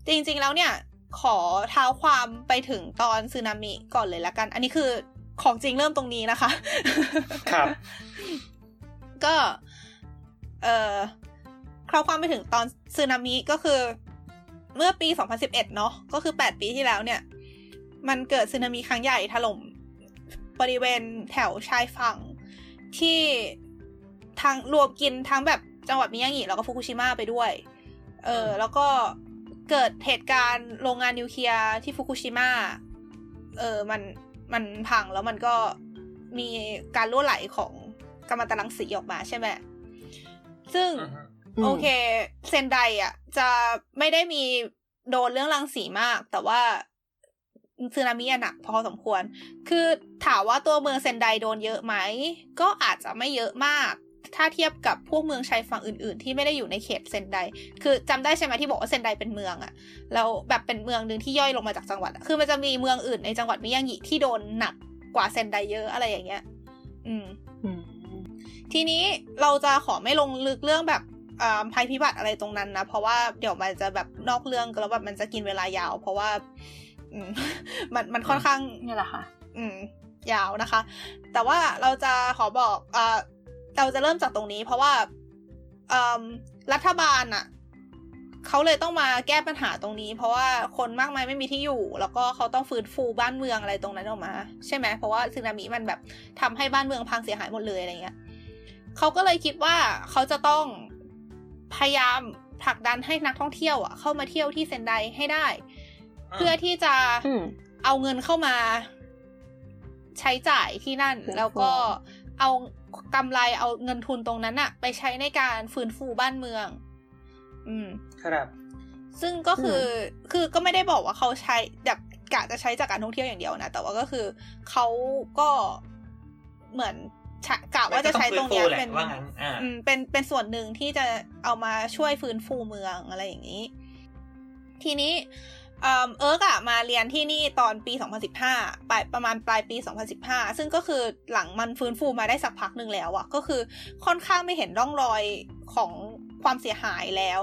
จริงๆ แล้วเนี่ย ขอเท้าความไปถึงตอนสึนามิก่อนเลยละกัน อันนี้คือของจริงเริ่มตรงนี้นะคะ ครับ ก็ เอ่อคร่าวความไปถึงตอนสึนามิก็คือ เมื่อปี 2011 เนาะก็คือ 8 ปีที่แล้วเนี่ย มันเกิดสึนามิครั้งใหญ่ถล่มบริเวณแถวชายฝั่งที่ทางรวมกินทั้งแบบจังหวัดมิยางิแล้วก็ฟุกุชิมะไปด้วย เออ แล้วก็ เกิดเหตุการณ์โรงงานนิวเคลียร์ที่ฟุกุชิมะเออมันมันพังแล้วมันก็มีการรั่วไหลของกัมมันตรังสีออกมาใช่ไหมซึ่งโอเค เซนไดอะ จะไม่ได้มีโดนเรื่องรังสีมาก แต่ว่าซึนามิหนักพอสมควร คือถามว่าตัวเมืองเซนไดโดนเยอะไหม ก็อาจจะไม่เยอะมาก ถ้าเทียบกับพวกเมืองชายฝั่งอื่นๆ ที่ไม่ได้อยู่ในเขตเซนได คือจำได้ใช่ไหมที่บอกว่าเซนไดเป็นเมืองอะแล้วแบบเป็นเมืองหนึ่งที่ย่อยลงมาจากจังหวัด คือมันจะมีเมืองอื่นในจังหวัดมิยางิที่โดนหนักกว่าเซนไดเยอะอะไรอย่างเงี้ย อืม ทีนี้เราจะขอไม่ลงลึกเรื่องแบบภัยพิบัติอะไรตรงนั้นนะ เพราะว่าเดี๋ยวมันจะแบบนอกเรื่องแล้วแบบมันจะกินเวลายาว เพราะว่าอืมมันมันค่อนข้างนี่แหละค่ะ อืม ยาวนะคะ แต่ว่าเราจะขอบอกอ่า เราจะเริ่มจากตรงนี้ เพราะว่ารัฐบาลอะเขาเลยต้องมาแก้ปัญหาตรงนี้ เพราะว่าคนมากมายไม่มีที่อยู่ แล้วก็เขาต้องฟื้นฟูบ้านเมืองอะไรตรงนั้นออกมา ใช่ไหมเพราะว่าสึนามิมันแบบทำให้บ้านเมืองพังเสียหายหมดเลยอะไรเงี้ยเขาก็เลยคิดว่าเขาจะต้องพยายามผลักดันให้นักท่องเที่ยวอะเข้ามาเที่ยวที่เซนไดให้ได้ เพื่อที่จะเอาเงินเข้ามา ใช้จ่ายที่นั่น แล้วก็เอา กำไรเอาเงินทุนตรงนั้นอะไปใช้ในการฟื้นฟูบ้านเมือง อืม ครับ ซึ่งก็คือคือก็ไม่ได้บอกว่าเขาใช้แบบกะจะใช้จากการท่องเที่ยวอย่างเดียวนะ แต่ว่าก็คือเขาก็เหมือนกะว่าจะใช้ตรงนี้เป็นเป็นเป็นส่วนหนึ่งที่จะเอามาช่วยฟื้นฟูเมืองอะไรอย่างนี้ ทีนี้ เอิร์กอะมาเรียนที่นี่ตอนปี 2015ปลายประมาณปลายปี 2015 ซึ่งก็คือหลังมันฟื้นฟูมาได้สักพักหนึ่งแล้วอะก็คือค่อนข้างไม่เห็นร่องรอยของความเสียหายแล้ว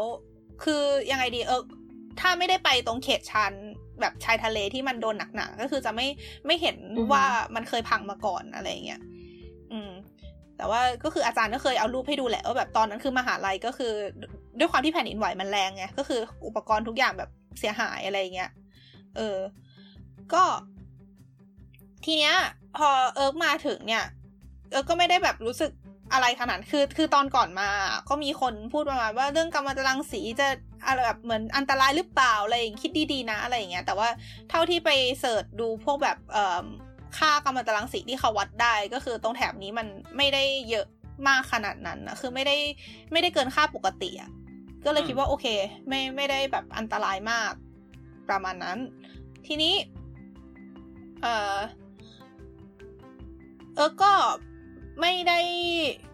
คือยังไงดีเอิร์กถ้าไม่ได้ไปตรงเขตชันแบบชายทะเลที่มันโดนหนักๆก็คือจะไม่ไม่เห็นว่ามันเคยพังมาก่อนอะไรเงี้ยอืม แต่ว่าก็คืออาจารย์ก็เคยเอารูปให้ดูแหละว่าแบบตอนนั้นคือมหาลัยก็คือ ด้วยความที่แผ่นดินไหวมันแรงไงก็คืออุปกรณ์ทุกอย่างแบบ เสียหายอะไรเงี้ย เออ ก็ ทีเนี้ย พอเอิร์กมาถึงเนี่ยเอิร์กก็ไม่ได้แบบรู้สึกอะไรขนาดคือ คือตอนก่อนมา ก็มีคนพูดประมาณว่าเรื่องกัมมันตรังสีจะอะไรแบบเหมือนอันตรายหรือเปล่าอะไรอย่างคิดดีๆนะอะไรอย่างเงี้ยแต่ว่าเท่าที่ไปเสิร์ชดูพวกแบบเอ่อค่ากำมะตังสีที่เขาวัดได้ก็คือตรงแถบนี้มันไม่ได้เยอะมากขนาดนั้นนะคือไม่ได้ไม่ได้เกินค่าปกติอะ ก็เลยคิดว่าโอเค ไม่ไม่ได้แบบอันตรายมาก ประมาณนั้น ทีนี้ เออเออก็ไม่ได้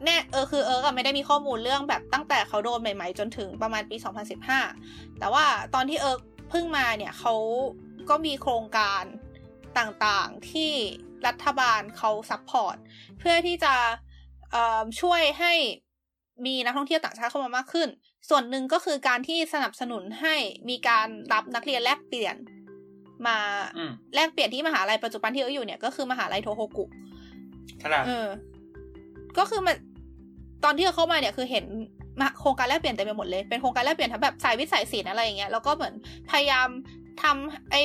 แน่เออคือเออก็ไม่ได้มีข้อมูลเรื่องแบบตั้งแต่เขาโดนใหม่ ๆ จนถึงประมาณปี 2015 แต่ว่าตอนที่เอิร์กเพิ่งมาเนี่ยเขาก็มีโครงการต่างๆที่รัฐบาลเขา support เพื่อที่จะช่วยให้มีนักท่องเที่ยวต่างชาติเข้ามามากขึ้น ส่วนหนึ่งก็คือการที่สนับสนุนให้มีการรับนักเรียนแลกเปลี่ยน มาแลกเปลี่ยนที่มหาลัยปัจจุบันที่เอิร์กอยู่เนี่ยก็คือมหาลัยโทโฮกุครับเออ ก็คือมันตอนที่เขาเข้ามาเนี่ยคือเห็นโครงการแลกเปลี่ยนเต็มไปหมดเลย เป็นโครงการแลกเปลี่ยนทั้งแบบสายวิสัยศิลป์อะไรอย่างเงี้ย แล้วก็เหมือนพยายามทำไอ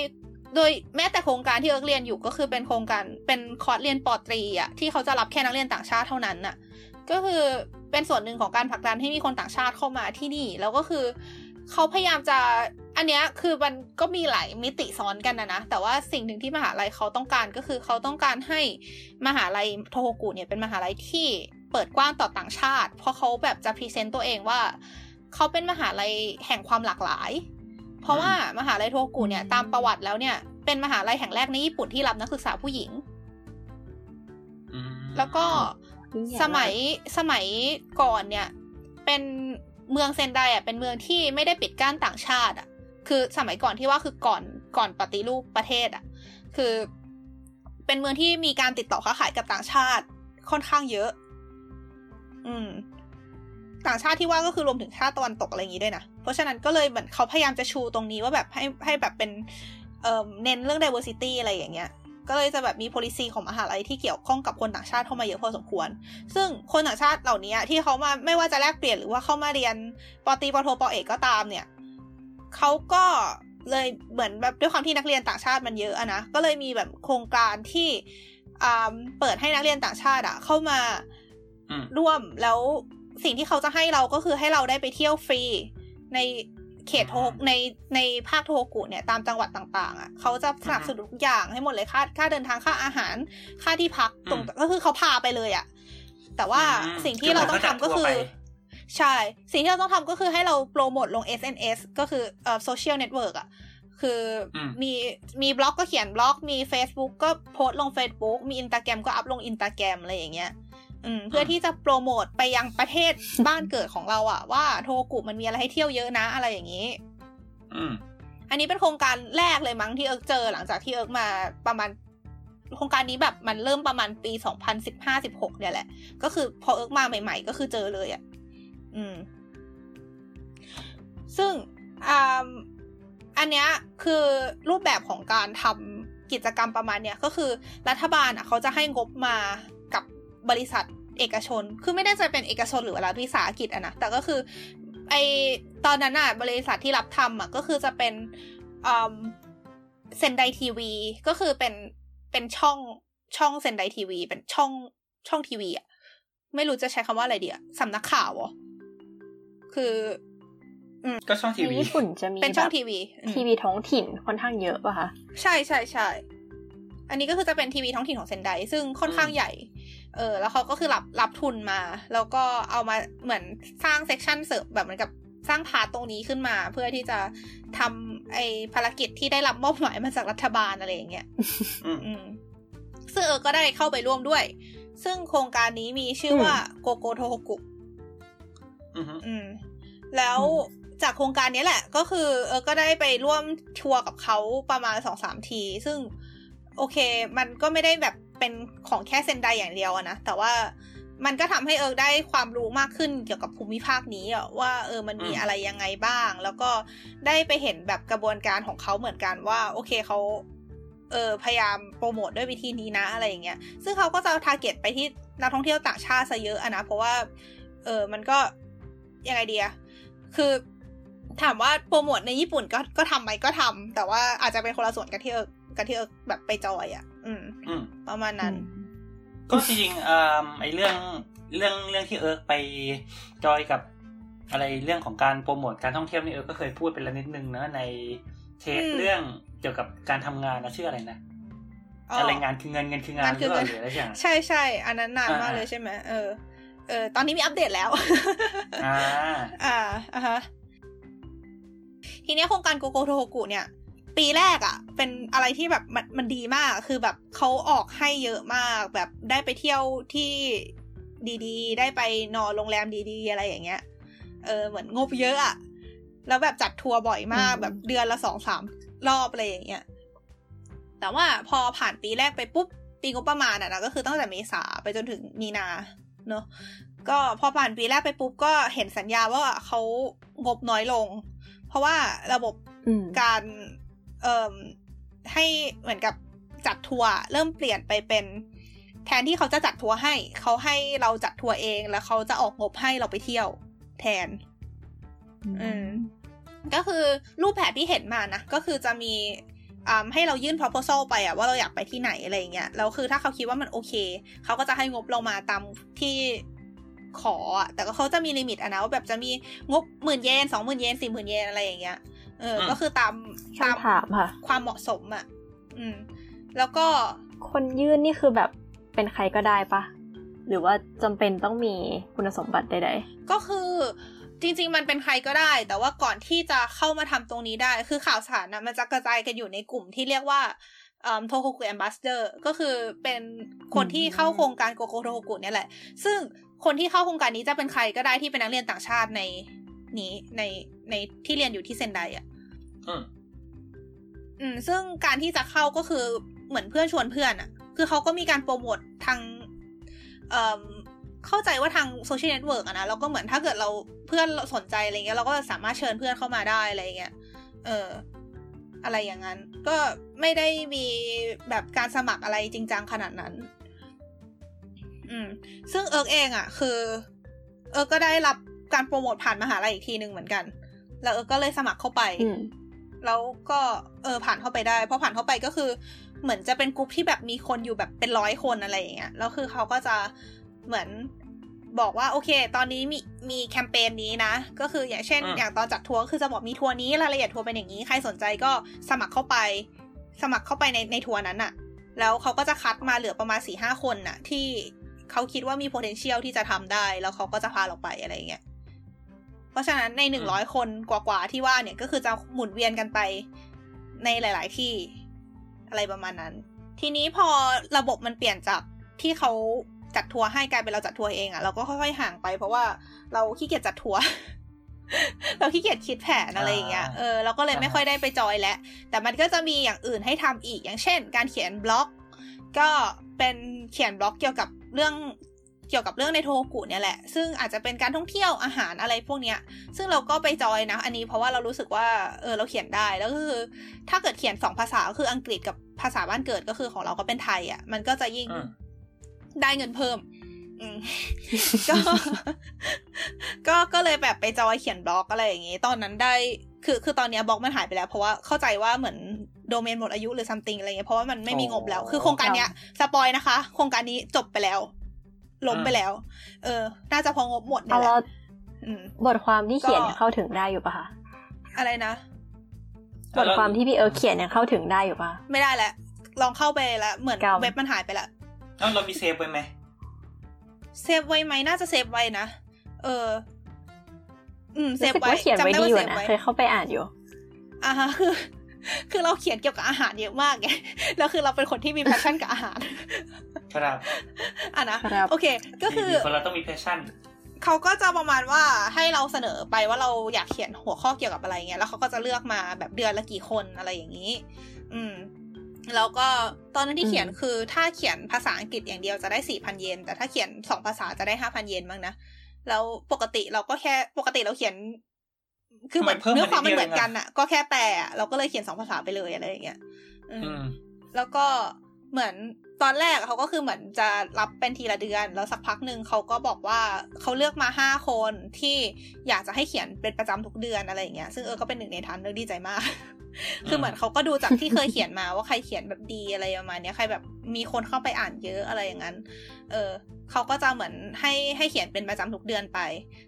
โดยแม้แต่โครงการที่เอิร์กเรียนอยู่ก็คือเป็นโครงการเป็นคอร์สเรียนปอตรีอะที่เขาจะรับแค่นักเรียนต่างชาติเท่านั้นน่ะ ก็คือเป็นส่วนหนึ่งของการผลักดันให้มีคนต่างชาติเข้ามาที่นี่ แล้วก็คือเขาพยายามจะอันเนี้ยคือมันก็มีหลายมิติซ้อนกันนะนะ แต่ว่าสิ่งหนึ่งที่มหาลัยเขาต้องการก็คือเขาต้องการให้มหาลัยโทโฮกุเนี่ยเป็นมหาลัยที่เปิดกว้างต่อต่างชาติ เพราะเขาแบบจะ present ตัวเองว่าเขาเป็นมหาลัยแห่งความหลากหลาย เพราะว่ามหาลัยโทโฮกุเนี่ยตามประวัติแล้วเนี่ยเป็นมหาลัยแห่งแรกในญี่ปุ่นที่รับนักศึกษาผู้หญิง แล้วก็ สมัยสมัยก่อนเนี่ย เป็นเมืองเซนไดอะเป็นเมืองที่ไม่ได้ปิดกั้นต่างชาติ อะ คือสมัยก่อนที่ว่าคือก่อนก่อนปฏิรูปประเทศอะ คือ เป็นเมืองที่มีการติดต่อค้าขายกับต่างชาติค่อนข้างเยอะ อืม ต่างชาติที่ว่าก็คือรวมถึงชาติตะวันตกอะไรอย่างนี้ด้วยนะ เพราะฉะนั้นก็เลยเหมือนเขาพยายามจะชูตรงนี้ว่าแบบให้ให้แบบเป็น เอ่อ เน้นเรื่อง diversity อะไรอย่างเงี้ย ก็เลยจะแบบมี policy ของมหาลัยที่เกี่ยวข้องกับคนต่างชาติเข้ามาเยอะพอสมควร ซึ่งคนต่างชาติเหล่านี้ที่เขามาไม่ว่าจะแลกเปลี่ยนหรือว่าเข้ามาเรียนปตีปโทปเอกก็ตามเนี่ยเขาก็เลยเหมือนแบบด้วยความที่นักเรียนต่างชาติมันเยอะอะนะก็เลยมีแบบโครงการที่เปิดให้นักเรียนต่างชาติอะเข้ามาร่วมแล้วสิ่งที่เขาจะให้เราก็คือให้เราได้ไปเที่ยวฟรีใน เขตโทในในภาคโทกุเนี่ยตามจังหวัดต่างๆอะเขาจะสนับสนุนทุกอย่างให้หมดเลยค่าค่าเดินทางค่าอาหารค่าที่พักตรงก็คือเขาพาไปเลยอะแต่ว่าสิ่งที่เราต้องทำก็คือ ใช่ สิ่งที่เราต้องทำก็คือให้เราโปรโมทลง SNS ก็คือเอ่อ social network อะคือมีมีบล็อกก็เขียนบล็อก มี Facebook ก็โพสต์ลง Facebook มีอินตาแกรมก็อัพลงอินตาแกรมอะไรอย่างเงี้ย เพื่อที่จะโปรโมทไปยังประเทศบ้านเกิดของเราอะว่าโทโฮกุมันมีอะไรให้เที่ยวเยอะนะอะไรอย่างนี้อันนี้เป็นโครงการแรกเลยมั้งที่เอิร์กเจอหลังจากที่เอิร์กมาประมาณ โครงการนี้แบบมันเริ่มประมาณปีสองพันสิบห้าสิบหกเนี่ยแหละ ก็คือพอเอิร์กมาใหม่ๆ ก็คือเจอเลยอะ่ะ อืม ซึ่งอ่าอันเนี้ยคือรูปแบบของการทำกิจกรรมประมาณเนี้ยก็คือรัฐบาลอะเขาจะให้งบมากั บบริษัทเอกชน คือไม่ได้จะเป็นเอกชนหรือว่ารัฐวิสาหกิจอะนะ แต่ก็คือไอตอนนั้นอะบริษัทที่รับทำอะก็คือจะเป็นเซนไดทีวีก็คือเป็นเป็นช่องช่องเซนไดทีวีเป็นช่องช่องทีวีอะไม่รู้จะใช้คำว่าอะไรดีอะสำนักข่าวอะคือก็ช่องทีวีญี่ปุ่นจะมีเป็นช่องทีวี ทีวีท้องถิ่นค่อนข้างเยอะป่ะคะ ใช่ใช่ใช่ อันนี้ก็คือจะเป็นทีวีท้องถิ่นของเซนไดซึ่งค่อนข้างใหญ่ เออ แล้วเขาก็คือรับรับทุนมา แล้วก็เอามาเหมือนสร้าง section เสริมแบบเหมือนกับสร้าง part ตรงนี้ขึ้นมาเพื่อที่จะทำไอภารกิจที่ได้รับมอบหมายมาจากรัฐบาลอะไรอย่างเงี้ยอืมซึ่งเอิร์กก็ได้เข้าไปร่วมด้วย ซึ่งโครงการนี้มีชื่อว่าโกโกโทโฮกุอืม แล้วจากโครงการนี้แหละ ก็คือ เอิร์กก็ได้ไปร่วมทัวร์กับเขาประมาณสองสามที ซึ่ง โอเค มันก็ไม่ได้แบบเป็นของแค่เซนไดอย่างเดียวนะ แต่ว่ามันก็ทำให้เอิร์กได้ความรู้มากขึ้นเกี่ยวกับภูมิภาคนี้อะว่าเออมันมีอะไรยังไงบ้าง แล้วก็ได้ไปเห็นแบบกระบวนการของเขาเหมือนกันว่า โอเคเขาเออพยายามโปรโมทด้วยวิธีนี้นะอะไรอย่างเงี้ย ซึ่งเขาก็จะ target ไปที่นักท่องเที่ยวต่างชาติซะเยอะอะนะ เพราะว่า เออมันก็ยังไงดีอะคือถามว่าโปรโมทในญี่ปุ่นก็ก็ทำไหมก็ทำแต่ว่าอาจจะเป็นคนละส่วนกันที่เอิร์ก กันที่เอิร์กแบบไปจอยอะ่ะ อืมประมาณนั้น ก็จริงๆอ่าไอเรื่องเรื่องเรื่องที่เอิร์กไปจอยกับอะไรเรื่องของการโปรโมทการท่องเที่ยวนี่เอิร์กก็เคยพูดไปแล้วนิดนึงนะในเทปเรื่องเกี่ยวกับการทำงานนะชื่ออะไรนะอะไรงานคือเงินเงินคืองานหรืออะไรอย่างใช่ใช่อันนั้นนานมากเลยใช่ไหมเออเออตอนนี้มีอัปเดตแล้ว อ่า อ่าอ่าฮะทีนี้โครงการโกโกโทโฮกุเนี่ย ปีแรกอะ่ะ เป็นอะไรที่แบบมันมันดีมากคือแบบเขาออกให้เยอะมากแบบได้ไปเที่ยวที่ดีๆ ได้ไปนอนโรงแรมดีๆ อะไรอย่างเงี้ย เออเหมือนงบเยอะอะแล้วแบบจัดทัวร์บ่อยมากแบบเดือนละสองสามรอบอะไรอย่างเงี้ยแต่ว่าพอผ่านปีแรกไปปุ๊บปีงบประมาณอะนะก็คือตั้งแต่เมษาไปจนถึงมีนาเนาะก็พอผ่านปีแรกไปปุ๊บก็เห็นสัญญาว่าเขางบน้อยลง เพราะว่าระบบการเอ่อ ให้เหมือนกับจัดทัวร์เริ่มเปลี่ยนไปเป็นแทนที่เขาจะจัดทัวร์ให้ เขาให้เราจัดทัวร์เองแล้วเขาจะออกงบให้เราไปเที่ยว แทน อืมก็คือรูปแผนที่เห็นมานะ ก็คือจะมีให้เรายื่น proposal ไปอะว่าเราอยากไปที่ไหนอะไรเงี้ยแล้วคือถ้าเขาคิดว่ามันโอเค เขาก็จะให้งบเรามาตามที่ขออะแต่ก็เขาจะมีลิมิตอะนะว่าแบบจะมีงบหมื่นเยนสองหมื่นเยนสี่หมื่นเยนอะไรอย่างเงี้ย เออ ก็คือตามตามถามค่ะ ความเหมาะสมอะ อืม แล้วก็คนยื่นนี่คือแบบเป็นใครก็ได้ปะหรือว่าจำเป็นต้องมีคุณสมบัติใดๆ ก็คือจริง ๆ มันเป็นใครก็ได้ แต่ว่าก่อนที่จะเข้ามาทำตรงนี้ได้ คือข่าวสารนะมันจะกระจายกันอยู่ในกลุ่มที่เรียกว่าโทโฮกุ Ambassador ก็คือเป็นคนที่เข้าโครงการโกโกโทโฮกุเนี่ยแหละ ซึ่งคนที่เข้าโครงการนี้จะเป็นใครก็ได้ที่เป็นนักเรียนต่างชาติใน นี้ในในที่เรียนอยู่ที่เซนไดอะอืม ซึ่งการที่จะเข้าก็คือเหมือนเพื่อนชวนเพื่อนอะ คือเขาก็มีการโปรโมททางเอ่อเข้าใจว่าทาง social network อะนะแล้วก็เหมือนถ้าเกิดเราเพื่อนสนใจอะไรเงี้ยเราก็สามารถเชิญเพื่อนเข้ามาได้อะไรเงี้ย เออ อะไรอย่างนั้น ก็ไม่ได้มีแบบการสมัครอะไรจริงจังขนาดนั้น อืม ซึ่งเอิร์กเองอะ่ะคือ เอิร์กก็ได้รับ การโปรโมทผ่านมหาลัยอีกทีหนึ่งเหมือนกัน แล้วเอิร์กก็เลยสมัครเข้าไป แล้วก็เออผ่านเข้าไปได้พอผ่านเข้าไปก็คือ เหมือนจะเป็นกลุ่มที่แบบมีคนอยู่แบบเป็นร้อยคนอะไรอย่างเงี้ยแล้วคือเขาก็จะเหมือนบอกว่าโอเค ตอนนี้มีมีแคมเปญนี้นะ ก็คืออย่างเช่น อย่างตอนจัดทัวร์คือจะบอกมีทัวร์นี้รายละเอียดทัวร์เป็นอย่างนี้ใครสนใจก็สมัครเข้าไป สมัครเข้าไปในในทัวร์นั้นอะแล้วเขาก็จะคัดมาเหลือประมาณสี่ห้าคนน่ะ ที่เขาคิดว่ามี potential ที่จะทำได้ แล้วเขาก็จะพาเราไปอะไรเงี้ย เพราะฉะนั้นในหนึ่งร้อยคนกว่าๆที่ว่าเนี่ยก็คือจะหมุนเวียนกันไปในหลาย ๆ ที่อะไรประมาณนั้น ทีนี้พอระบบมันเปลี่ยนจากที่เขาจัดทัวร์ให้กลายเป็นเราจัดทัวร์เองอะ่ะเราก็ค่อยๆห่างไป เพราะว่าเราขี้เกียจจัดทัวร์เราขี้เกียจคิดแผนอะไรอย่างเงี้ย เออเราก็เลยไม่ค่อยได้ไปจอยแล้วแต่มันก็จะมีอย่างอื่นให้ทำอีกอย่างเช่น การเขียนบล็อก ก็เป็นเขียนบล็อกเกี่ยวกับเรื่อง เกี่ยวกับเรื่องในโทกุเนี่ยแหละ ซึ่งอาจจะเป็นการท่องเที่ยวอาหารอะไรพวกเนี้ย ซึ่งเราก็ไปจอยนะ อันนี้เพราะว่าเรารู้สึกว่าเออเราเขียนได้แล้วก็คือ ถ้าเกิดเขียนสองภาษาก็คืออังกฤษกับภาษาบ้านเกิดก็คือของเราก็เป็นไทยอะ มันก็จะยิ่งได้เงินเพิ่มก็ก็ก็เลยแบบไปจอยเขียนบล็อกอะไรอย่างงี้ตอนนั้นได้คือคือตอนนี้บล็อกมันหายไปแล้วเพราะว่าเข้าใจว่าเหมือนโดเมนหมดอายุหรือซัมติงอะไรเงี้ยเพราะว่ามันไม่มีงบแล้ว คือโครงการเนี้ยสปอยนะคะ โครงการนี้จบไปแล้ว ล้มไปแล้ว เออ น่าจะพองบหมดเนี่ยแหละบทความที่เขียนเข้าถึงได้อยู่ปะคะ อะไรนะ บทความที่พี่เอิร์กเขียนยังเข้าถึงได้อยู่ปะไม่ได้แหละ ลองเข้าไปแล้ว เหมือนเว็บมันหายไปละแล้วเรามี save ไว้ไหม save ไว้ไหมน่าจะ save ไว้นะ เออ อืม save ไว้จำได้ว่า save ไว้เคยเข้าไปอ่านอยู่อ่าฮะคือ คือเราเขียนเกี่ยวกับอาหารเยอะมากไงแล้วคือเราเป็นคนที่มี passion กับอาหาร ครับอะนะโอเค ก็คือคนเราต้องมี passionเขาก็จะประมาณว่าให้เราเสนอไปว่าเราอยากเขียนหัวข้อเกี่ยวกับอะไรเงี้ยแล้วเขาก็จะเลือกมาแบบเดือนละกี่คนอะไรอย่างนี้ อืมแล้วก็ตอนนั้นที่เขียนคือถ้าเขียนภาษาอังกฤษอย่างเดียวจะได้สี่พันเยน แต่ถ้าเขียนสองภาษาจะได้ห้าพันเยนบ้างนะแล้วปกติเราก็แค่ปกติเราเขียน คือเหมือนเนื้อความมันเหมือนกันอะก็แค่แปลเราก็เลยเขียนสองภาษาไปเลยอะไรอย่างเงี้ยอืมแล้วก็เหมือนตอนแรกเขาก็คือเหมือนจะรับเป็นทีละเดือน แล้วสักพักหนึ่งเขาก็บอกว่าเขาเลือกมาห้าคนที่อยากจะให้เขียนเป็นประจำทุกเดือนอะไรอย่างเงี้ยซึ่งเออก็เป็นหนึ่งในทันเลือกดีใจมาก คือเหมือนเขาก็ดูจากที่เคยเขียนมาว่าใครเขียนแบบดีอะไรประมาณนี้ใครแบบมีคนเข้าไปอ่านเยอะอะไรอย่างนั้น เออเขาก็จะเหมือนให้ให้เขียนเป็นประจำทุกเดือนไป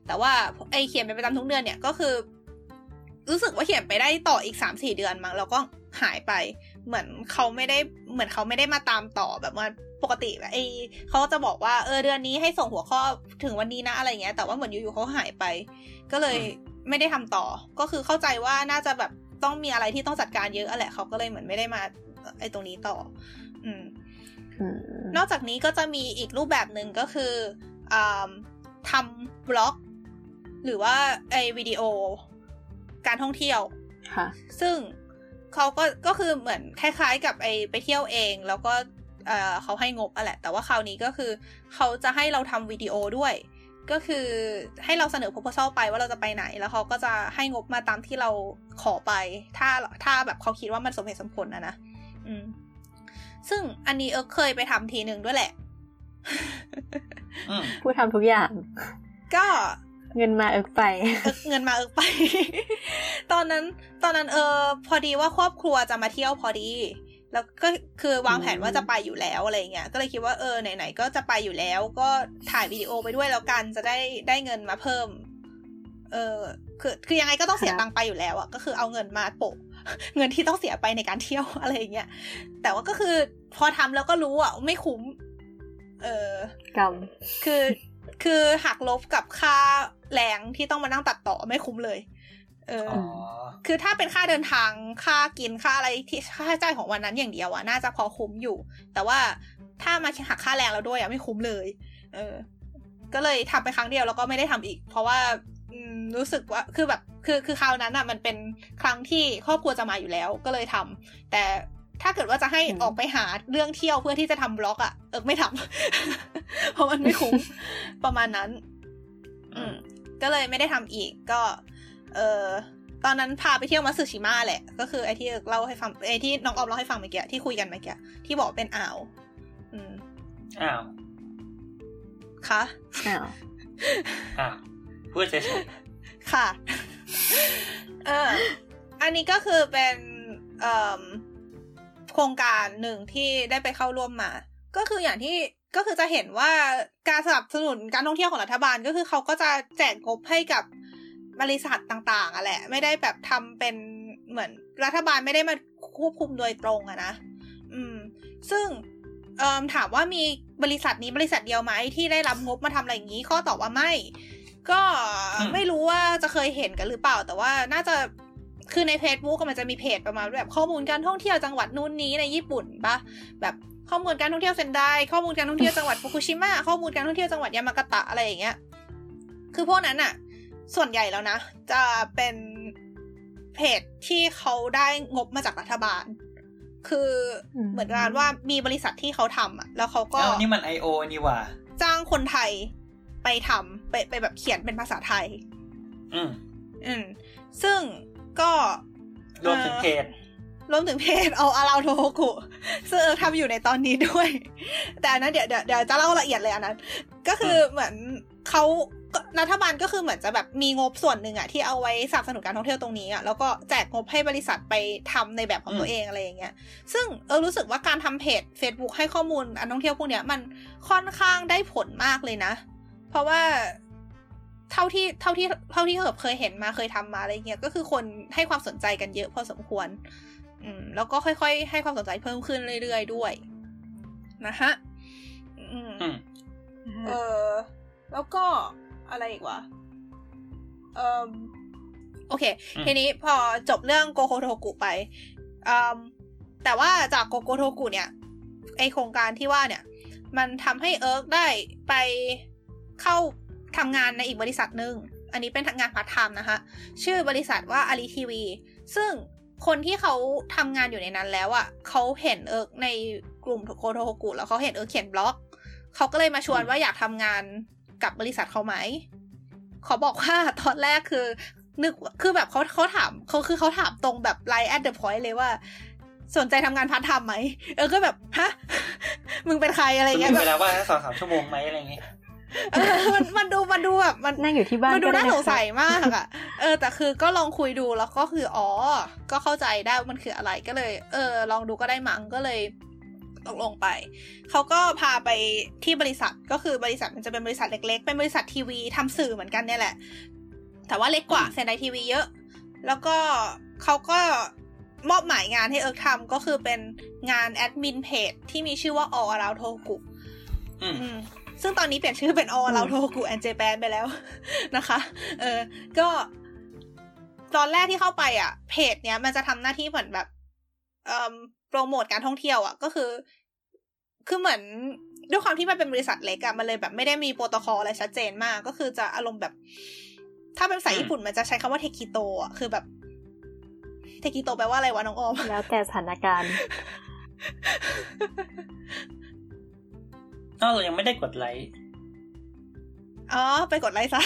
แต่ว่าไอเขียนเป็นประจำทุกเดือนเนี่ยก็คือ รู้สึกว่าเขียนไปได้ต่ออีกสามสี่เดือนมั้งแล้วก็หายไป เหมือนเขาไม่ได้เหมือนเขาไม่ได้มาตามต่อแบบว่าปกติไอเขาจะบอกว่าเออเดือนนี้ให้ส่งหัวข้อถึงวันนี้นะอะไรเงี้ย แต่ว่าเหมือนอยู่ๆเขาหายไป ก็เลยไม่ได้ทำต่อ ก็คือเข้าใจว่าน่าจะแบบต้องมีอะไรที่ต้องจัดการเยอะแหละเขาก็เลยเหมือนไม่ได้มาไอตรงนี้ต่อ อืมนอกจากนี้ก็จะมีอีกรูปแบบหนึ่งก็คืออทำบล็อก หรือว่าไอวิดีโอ การท่องเที่ยวค่ะ ซึ่งเขาก็ก็คือเหมือนคล้าย ๆ กับไอไปเที่ยวเอง แล้วก็เออเขาให้งบอะแหละ แต่ว่าคราวนี้ก็คือเขาจะให้เราทำวิดีโอด้วย ก็คือให้เราเสนอ proposal ไปว่าเราจะไปไหน แล้วเขาก็จะให้งบมาตามที่เราขอไป ถ้าถ้าแบบเขาคิดว่ามันสมเหตุสมผลนะนะอืมซึ่งอันนี้เออเคยไปทำทีหนึ่งด้วยแหละผู้ทำทุกอย่าง ก็ เงินมาเอิกไป เงินมาเอิกไป ตอนนั้นตอนนั้นเออพอดีว่าครอบครัวจะมาเที่ยวพอดี แล้วก็คือวางแผนว่าจะไปอยู่แล้วอะไรเงี้ยก็เลยคิดว่าเออไหนๆก็จะไปอยู่แล้ว ก็ถ่ายวิดีโอไปด้วยแล้วกันจะได้ได้เงินมาเพิ่ม เออคือคือยังไงก็ต้องเสียตังค์ไปอยู่แล้วอะก็คือเอาเงินมาโปะเงินที่ต้องเสียไปในการเที่ยวอะไรเงี้ยแต่ว่าก็คือพอทำแล้วก็รู้อะไม่คุ้ม เออกรรมคือ คือหักลบกับค่าแรงที่ต้องมานั่งตัดต่อไม่คุ้มเลย เออ คือถ้าเป็นค่าเดินทางค่ากินค่าอะไรที่ค่าใช้จ่ายของวันนั้นอย่างเดียวอะน่าจะพอคุ้มอยู่ แต่ว่าถ้ามาหักค่าแรงแล้วด้วยอะไม่คุ้มเลย เออ ก็เลยทำไปครั้งเดียวแล้วก็ไม่ได้ทำอีก เพราะว่ารู้สึกว่าคือแบบคือคือคราวนั้นอะมันเป็นครั้งที่ครอบครัวจะมาอยู่แล้วก็เลยทำแต่ ถ้าเกิดว่าจะให้ออกไปหาเรื่องเที่ยวเพื่อที่จะทำบล็อกอะเออไม่ทำเพราะมันไม่คุ้มประมาณนั้น อืม ก็เลยไม่ได้ทำอีกก็ เออตอนนั้นพาไปเที่ยวมัสึชิมะแหละ ก็คือไอ้ที่เล่าให้ฟังไอ้ที่น้องออมเล่าให้ฟังเมื่อกี้ที่คุยกันเมื่อกี้ที่บอกเป็นอ่าวอืมอ้าวคะอ้าวอ้าวพูดเฉยๆค่ะ เออ อันนี้ก็คือเป็นเอ่อ ครงการหนึ่งที่ได้ไปเข้าร่วมมา ก็คืออย่างที่ก็คือจะเห็นว่าการสนับสนุนการท่องเที่ยวของรัฐบาลก็คือเขาก็จะแจกงบให้กับบริษัทต่างๆอะแหละ ไม่ได้แบบทำเป็นเหมือนรัฐบาลไม่ได้มาควบคุมโดยตรงอะนะ อืม ซึ่งเอ่อถามว่ามีบริษัทนี้บริษัทเดียวไหมที่ได้รับงบมาทำอะไรอย่างนี้ข้อตอบว่าไม่ ก็ไม่รู้ว่าจะเคยเห็นกันหรือเปล่า แต่ว่าน่าจะ คือใน Facebook มันจะมีเพจประมาณแบบข้อมูลการท่องเที่ยวจังหวัดนู้นนี้ในญี่ปุ่นปะแบบข้อมูลการท่องเที่ยวเซนไดข้อมูลการท่องเที่ยวจังหวัดฟุกุชิมะข้อมูลการท่องเที่ยวจังหวัดยามากาตะอะไรอย่างเงี้ย คือพวกนั้นอะส่วนใหญ่แล้วนะ จะเป็นเพจที่เขาได้งบมาจากรัฐบาล คือเหมือนกันว่ามีบริษัทที่เขาทำอะแล้วเขาก็นี่มันไอโอนี่ว่า จ้างคนไทยไปทำไปไปแบบเขียนเป็นภาษาไทย อืมอืมซึ่ง ก็รวมถึงเพจรวมถึงเพจเอาอาราโทโฮกุซึ่งทำอยู่ในตอนนี้ด้วย แต่อันนั้นเดี๋ยวเดี๋ยวจะเล่าละเอียดเลยอันนั้น ก็คือเหมือนเขารัฐบาลก็คือเหมือนจะแบบมีงบส่วนหนึ่งอะที่เอาไว้สนับสนุนการท่องเที่ยวตรงนี้อะแล้วก็แจกงบให้บริษัทไปทำในแบบของตัวเองอะไรอย่างเงี้ยซึ่งเออรู้สึกว่าการทำเพจ Facebook ให้ข้อมูลการท่องเที่ยวพวกเนี้ยมันค่อนข้างได้ผลมากเลยนะ เพราะว่า เท่าที่เท่าที่เท่าที่เหิบเคยเห็นมาเคยทำมาอะไรเงี้ยก็คือคนให้ความสนใจกันเยอะพอสมควรออืมแล้วก็ค่อยๆ ให้ความสนใจเพิ่มขึ้นเรื่อยๆด้วย นะฮะอืมเออแล้วก็อะไรอีกวะเออโอเค ทีนี้พอจบเรื่องโกโกโทโฮกุไปอืมแต่ว่าจากโกโกโทโฮกุเนี่ย ไอโครงการที่ว่าเนี่ย มันทำให้เอิร์กได้ไปเข้า ทำงานในอีกบริษัทหนึ่ง อันนี้เป็นงานพาร์ทไทม์นะคะ ชื่อบริษัทว่าอารีทีวี ซึ่งคนที่เขาทำงานอยู่ในนั้นแล้วอะ่ะเขาเห็นเอิร์กในกลุ่มโกโกโทโฮกุแล้วเขาเห็นเอิร์กเขียนบล็อก เขาก็เลยมาชวนว่าอยากทำงานกับบริษัทเขาไหมเขาบอกว่าตอนแรกคือ นึกคือแบบเขาเขาถามเขาคือเขาถามตรงแบบ right at the point เลยว่า สนใจทำงานพาร์ทไทม์ไหม เออก็แบบ ฮะ มึงเป็นใครอะไรเงี้ยเวลาว่าสองสามชั่วโมงไหมอะไรเงี้ย มันมันดูมันดูแบบมันนั่งอยู่ที่บ้านมันดูน่าสงสัยมากอะเออ แต่คือก็ลองคุยดูแล้วก็คืออ๋อ ก็เข้าใจได้มันคืออะไรก็เลย เออ ลองดูก็ได้มั้งก็เลยตกลงไป เขาก็พาไปที่บริษัทก็คือบริษัทมันจะเป็นบริษัทเล็ก ๆ เป็นบริษัททีวีทำสื่อเหมือนกันเนี่ยแหละ แต่ว่าเล็กกว่าเซนไดทีวีเยอะ แล้วก็เขาก็มอบหมายงานให้เอิร์กทำก็คือเป็นงานแอดมินเพจที่มีชื่อว่า All Around Toku ซึ่งตอนนี้เปลี่ยนชื่อเป็น All Around Toku and Japan ไปแล้วนะคะ เออ ก็ตอนแรกที่เข้าไปอะ เพจเนี้ยมันจะทำหน้าที่เหมือนแบบเอ่อโปรโมทการท่องเที่ยวอะ ก็คือ คือเหมือนด้วยความที่มันเป็นบริษัทเล็กอะมันเลยแบบไม่ได้มีโปรโตคอลอะไรชัดเจนมาก ก็คือจะอารมณ์แบบ ถ้าเป็นภาษาญี่ปุ่นมันจะใช้คำว่าเทคิโตอะคือแบบ เทกิโตแปลว่าอะไรวะน้องออมแล้วแต่สถานการณ์ เรายังไม่ได้กดไลค์อ๋อไปกดไลค์ซะ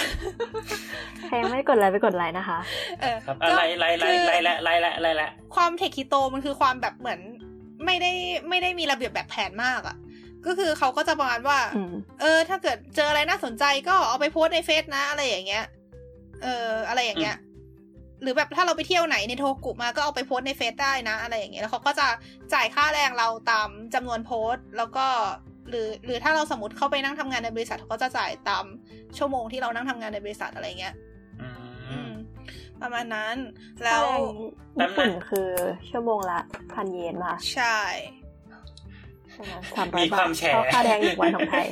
ใครไม่กดไลค์ไปกดไลค์นะคะ เออครับอะไรไลค์ไลค์ไลค์ละไลค์ละไลค์ละความเทคิโตมันคือความแบบเหมือนไม่ได้ไม่ได้มีระเบียบแบบแผนมากอะ ก็คือเขาก็จะประมาณว่า เออ ถ้าเกิดเจออะไรน่าสนใจก็เอาไปโพสในเฟซนะอะไรอย่างเงี้ย เออ อะไรอย่างเงี้ย หรือแบบถ้าเราไปเที่ยวไหนในโทโฮกุมาก็เอาไปโพสในเฟซได้นะ อะไรอย่างเงี้ยแล้วเขาก็จะจ่ายค่าแรงเราตามจำนวนโพสแล้วก็ หรือหรือถ้าเราสมมติเข้าไปนั่งทำงานในบริษัทเขาก็จะจ่ายตามชั่วโมงที่เรานั่งทำงานในบริษัทอะไรเงี้ยประมาณนั้น แล้วญี่ปุ่นคือชั่วโมงละพันเยนมาใช่สามร้อยบาทค่าแรงหนึ่งวันของไทย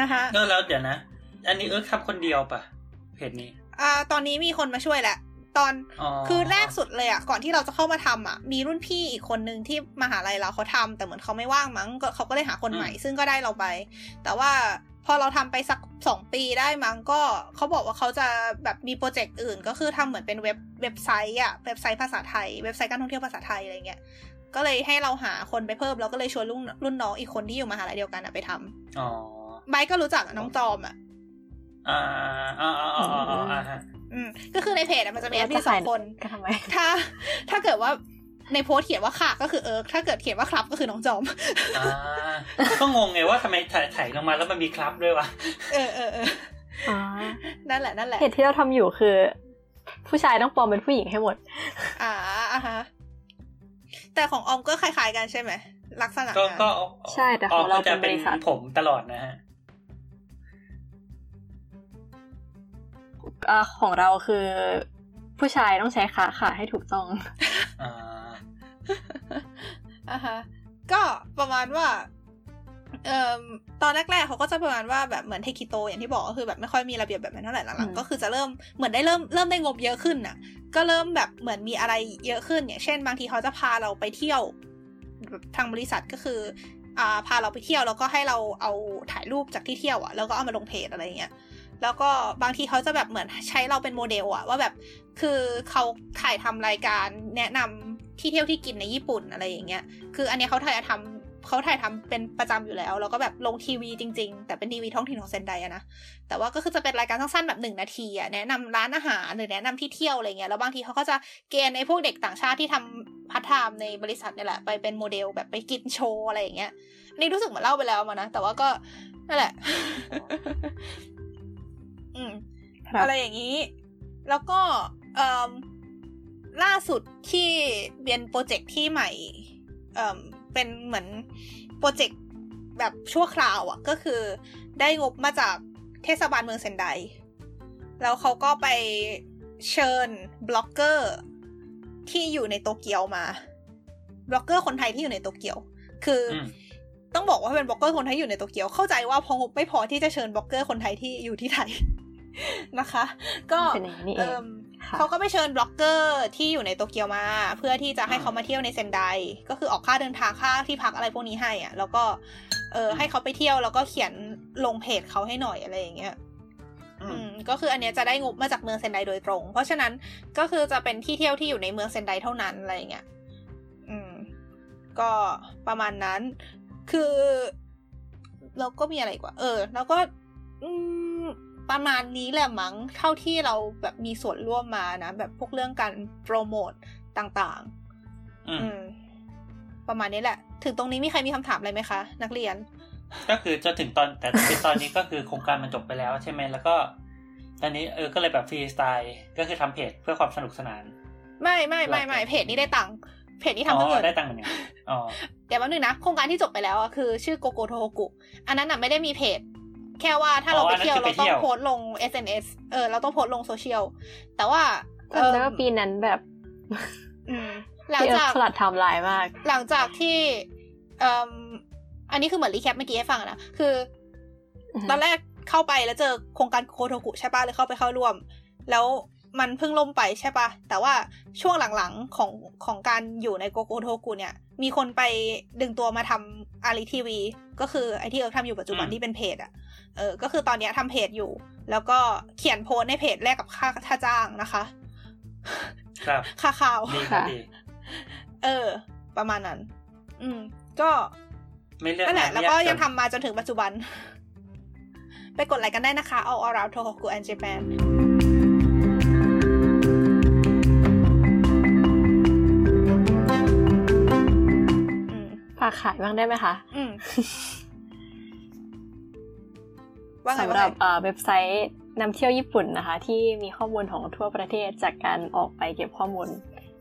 นะคะก็แล้วเดี๋ยวนะ อันนี้เอิร์กทำคนเดียวปะเพจนี้ อ่า ตอนนี้มีคนมาช่วยแหละ ตอนคือแรกสุดเลยอะก่อนที่เราจะเข้ามาทำอะมีรุ่นพี่อีกคนนึงที่มหาลัยเราเขาทำแต่เหมือนเขาไม่ว่างมั้งก็เขาก็เลยหาคนใหม่ ซึ่งก็ได้เราไป แต่ว่าพอเราทำไปสักสองปีได้มั้งก็เขาบอกว่าเขาจะแบบมีโปรเจกต์อื่น ก็คือทำเหมือนเป็นเว็บเว็บไซต์อะเว็บไซต์ภาษาไทย เว็บไซต์การท่องเที่ยวภาษาไทยอะไรเงี้ยก็เลยให้เราหาคนไปเพิ่มแล้วก็เลยชวนรุ่นรุ่นน้องอีกคนที่อยู่มหาลัยเดียวกันอะไปทำอ๋อไบก็รู้จักน้องจอมอะ อ่าอ่าอ่าอ่าอ่าอืมก็คือในเพจมันจะมีแอดมินสองคนทำไมถ้า ถ้าเกิดว่าในโพสเขียนว่าค่ะก็คือเอิร์กถ้าเกิดเขียนว่าครับก็คือน้องจอมอ่าก็งงไงว่าทำไมถ่ายลงมาแล้วมันมีครับด้วยวะเออเออเอออ๋อนั่นแหละนั่นแหละเหตุที่เราทำอยู่คือ ผู้ชายต้องปลอมเป็นผู้หญิงให้หมด อ่าอะฮะแต่ของออมก็คล้ายๆกันใช่ไหมลักษณะก็ก็ใช่แต่ของเราเป็นผมตลอดนะฮะ อของเราคือ ผู้ชายต้องใช้ขาขาให้ถูกต้องอ่าอ่าฮะก็ประมาณว่าเอ่อตอนแรกๆเขาก็จะประมาณว่าแบบเหมือนเทคิโตอย่างที่บอกก็คือแบบไม่ค่อยมีระเบียบแบบนั้นเท่าไหร่หลังๆก็คือจะเริ่มเหมือนได้เริ่มเริ่มได้งบเยอะขึ้นน่ะ ก็เริ่มแบบเหมือนมีอะไรเยอะขึ้นอย่างเช่น บางทีเขาจะพาเราไปเที่ยวทางบริษัทก็คืออ่าพาเราไปเที่ยวแล้วก็ให้เราเอาถ่ายรูปจากที่เที่ยวอะแล้วก็เอามาลงเพจอะไรเงี้ย แล้วก็บางทีเขาจะแบบเหมือนใช้เราเป็นโมเดลอะว่าแบบคือเขาถ่ายทำรายการแนะนำที่เที่ยวที่กินในญี่ปุ่นอะไรอย่างเงี้ย คืออันนี้เขาถ่ายทำเขาถ่ายทำเป็นประจำอยู่แล้ว แล้วก็แบบลงทีวีจริง ๆ แต่เป็นทีวีท้องถิ่นของเซนไดอะนะ แต่ว่าก็คือจะเป็นรายการสั้นๆแบบหนึ่งนาทีอะแนะนำร้านอาหารหรือแนะนำที่เที่ยวอะไรเงี้ย แล้วบางทีเขาก็จะเกณฑ์ในพวกเด็กต่างชาติที่ทำพัฒนามในบริษัทนี่แหละ ไปเป็นโมเดลแบบไปกินโชว์อะไรอย่างเงี้ย นี่รู้สึกเหมือนเล่าไปแล้วมานะ แต่ว่าก็นั่นแหละ อืมอะไรอย่างนี้ แล้วก็เอ่อล่าสุดที่เรียนโปรเจกต์ที่ใหม่เอ่อเป็นเหมือนโปรเจกต์แบบชั่วคราวอะ่ะ ก็คือได้งบมาจากเทศบาลเมืองเซนได แล้วเขาก็ไปเชิญบล็อกเกอร์ที่อยู่ในโตเกียวมา บล็อกเกอร์คนไทยที่อยู่ในโตเกียว คือต้องบอกว่าเป็นบล็อกเกอร์คนไทยอยู่ในโตเกียว เข้าใจว่าพอไม่พอที่จะเชิญบล็อกเกอร์คนไทยที่อยู่ที่ไทย นะคะ ก็เขาก็ไปเชิญบล็อกเกอร์ที่อยู่ในโตเกียวมา เพื่อที่จะให้เขามาเที่ยวในเซนได ก็คือออกค่าเดินทางค่าที่พักอะไรพวกนี้ให้อะ แล้วก็เออให้เขาไปเที่ยวแล้วก็เขียนลงเพจเขาให้หน่อยอะไรอย่างเงี้ยอืมก็คืออันเนี้ยจะได้งบมาจากเมืองเซนไดโดยตรง เพราะฉะนั้นก็คือจะเป็นที่เที่ยวที่อยู่ในเมืองเซนไดเท่านั้นอะไรอย่างเงี้ย อืม ก็ประมาณนั้น คือ เราก็มีอะไรกว่า เออ แล้วก็ อืม ประมาณนี้แหละมั้งเท่าที่เราแบบมีส่วนร่วมมานะ แบบพวกเรื่องการโปรโมทต่างๆ อืม ประมาณนี้แหละ ถึงตรงนี้มีใครมีคำถามอะไรไหมคะ นักเรียน ก็คือจะถึงตอนแต่ตอนนี้ก็คือโครงการมันจบไปแล้วใช่ไหมแล้วก็ตอนนี้เออก็เลยแบบฟรีสไตล์ก็คือทำเพจเพื่อความสนุกสนาน ไม่ไม่ไม่ไม่เพจนี้ได้ตังค์เพจนี้ทำเพื่อเงินได้ตังค์เหมือนกันอ๋อเดี๋ยวแป๊บนึงนะโครงการที่จบไปแล้วอะคือ ชื่อโกโกโทโฮกุอันนั้นอะไม่ได้มีเพจ แค่ว่าถ้าเราไปเที่ยวเราต้องโพสลง SNS เออเราต้องโพสลงโซเชียลแต่ว่าจำได้ว่าปีนั้นแบบอืมหลังจากสลัดทำลายมาก หลังจากที่เอ่ออันนี้คือเหมือนรีแคปเมื่อกี้ให้ฟังนะคือ ตอนแรกเข้าไปแล้วเจอโครงการโคโทกุใช่ปะเลยเข้าไปเข้าร่วม แล้ว มันเพิ่งล่มไปใช่ปะแต่ว่าช่วงหลังๆของของการอยู่ในโกโกโทกุเนี่ย มีคนไปดึงตัวมาทำอารีทีวี ก็คือไอที่เอิร์ทำอยู่ปัจจุบันที่เป็นเพจอะเออ ก็คือตอนนี้ทำเพจอยู่ แล้วก็เขียนโพสในเพจแรกกับค่าค่าจ้างนะคะ ครับค่าข่าวค่ะเออ ประมาณนั้น อืม ก็ไม่เลือกนั่นแหละแล้วก็ยังทำมาจนถึงปัจจุบัน ไปกดไลค์กันได้นะคะ All Around Tohoku and Japan ากขายบ้างได้ไหมคะอืมสำหรับเว็บไซต์นำเที่ยวญี่ปุ่นนะคะ ที่มีข้อมูลของทั่วประเทศจากการออกไปเก็บข้อมูล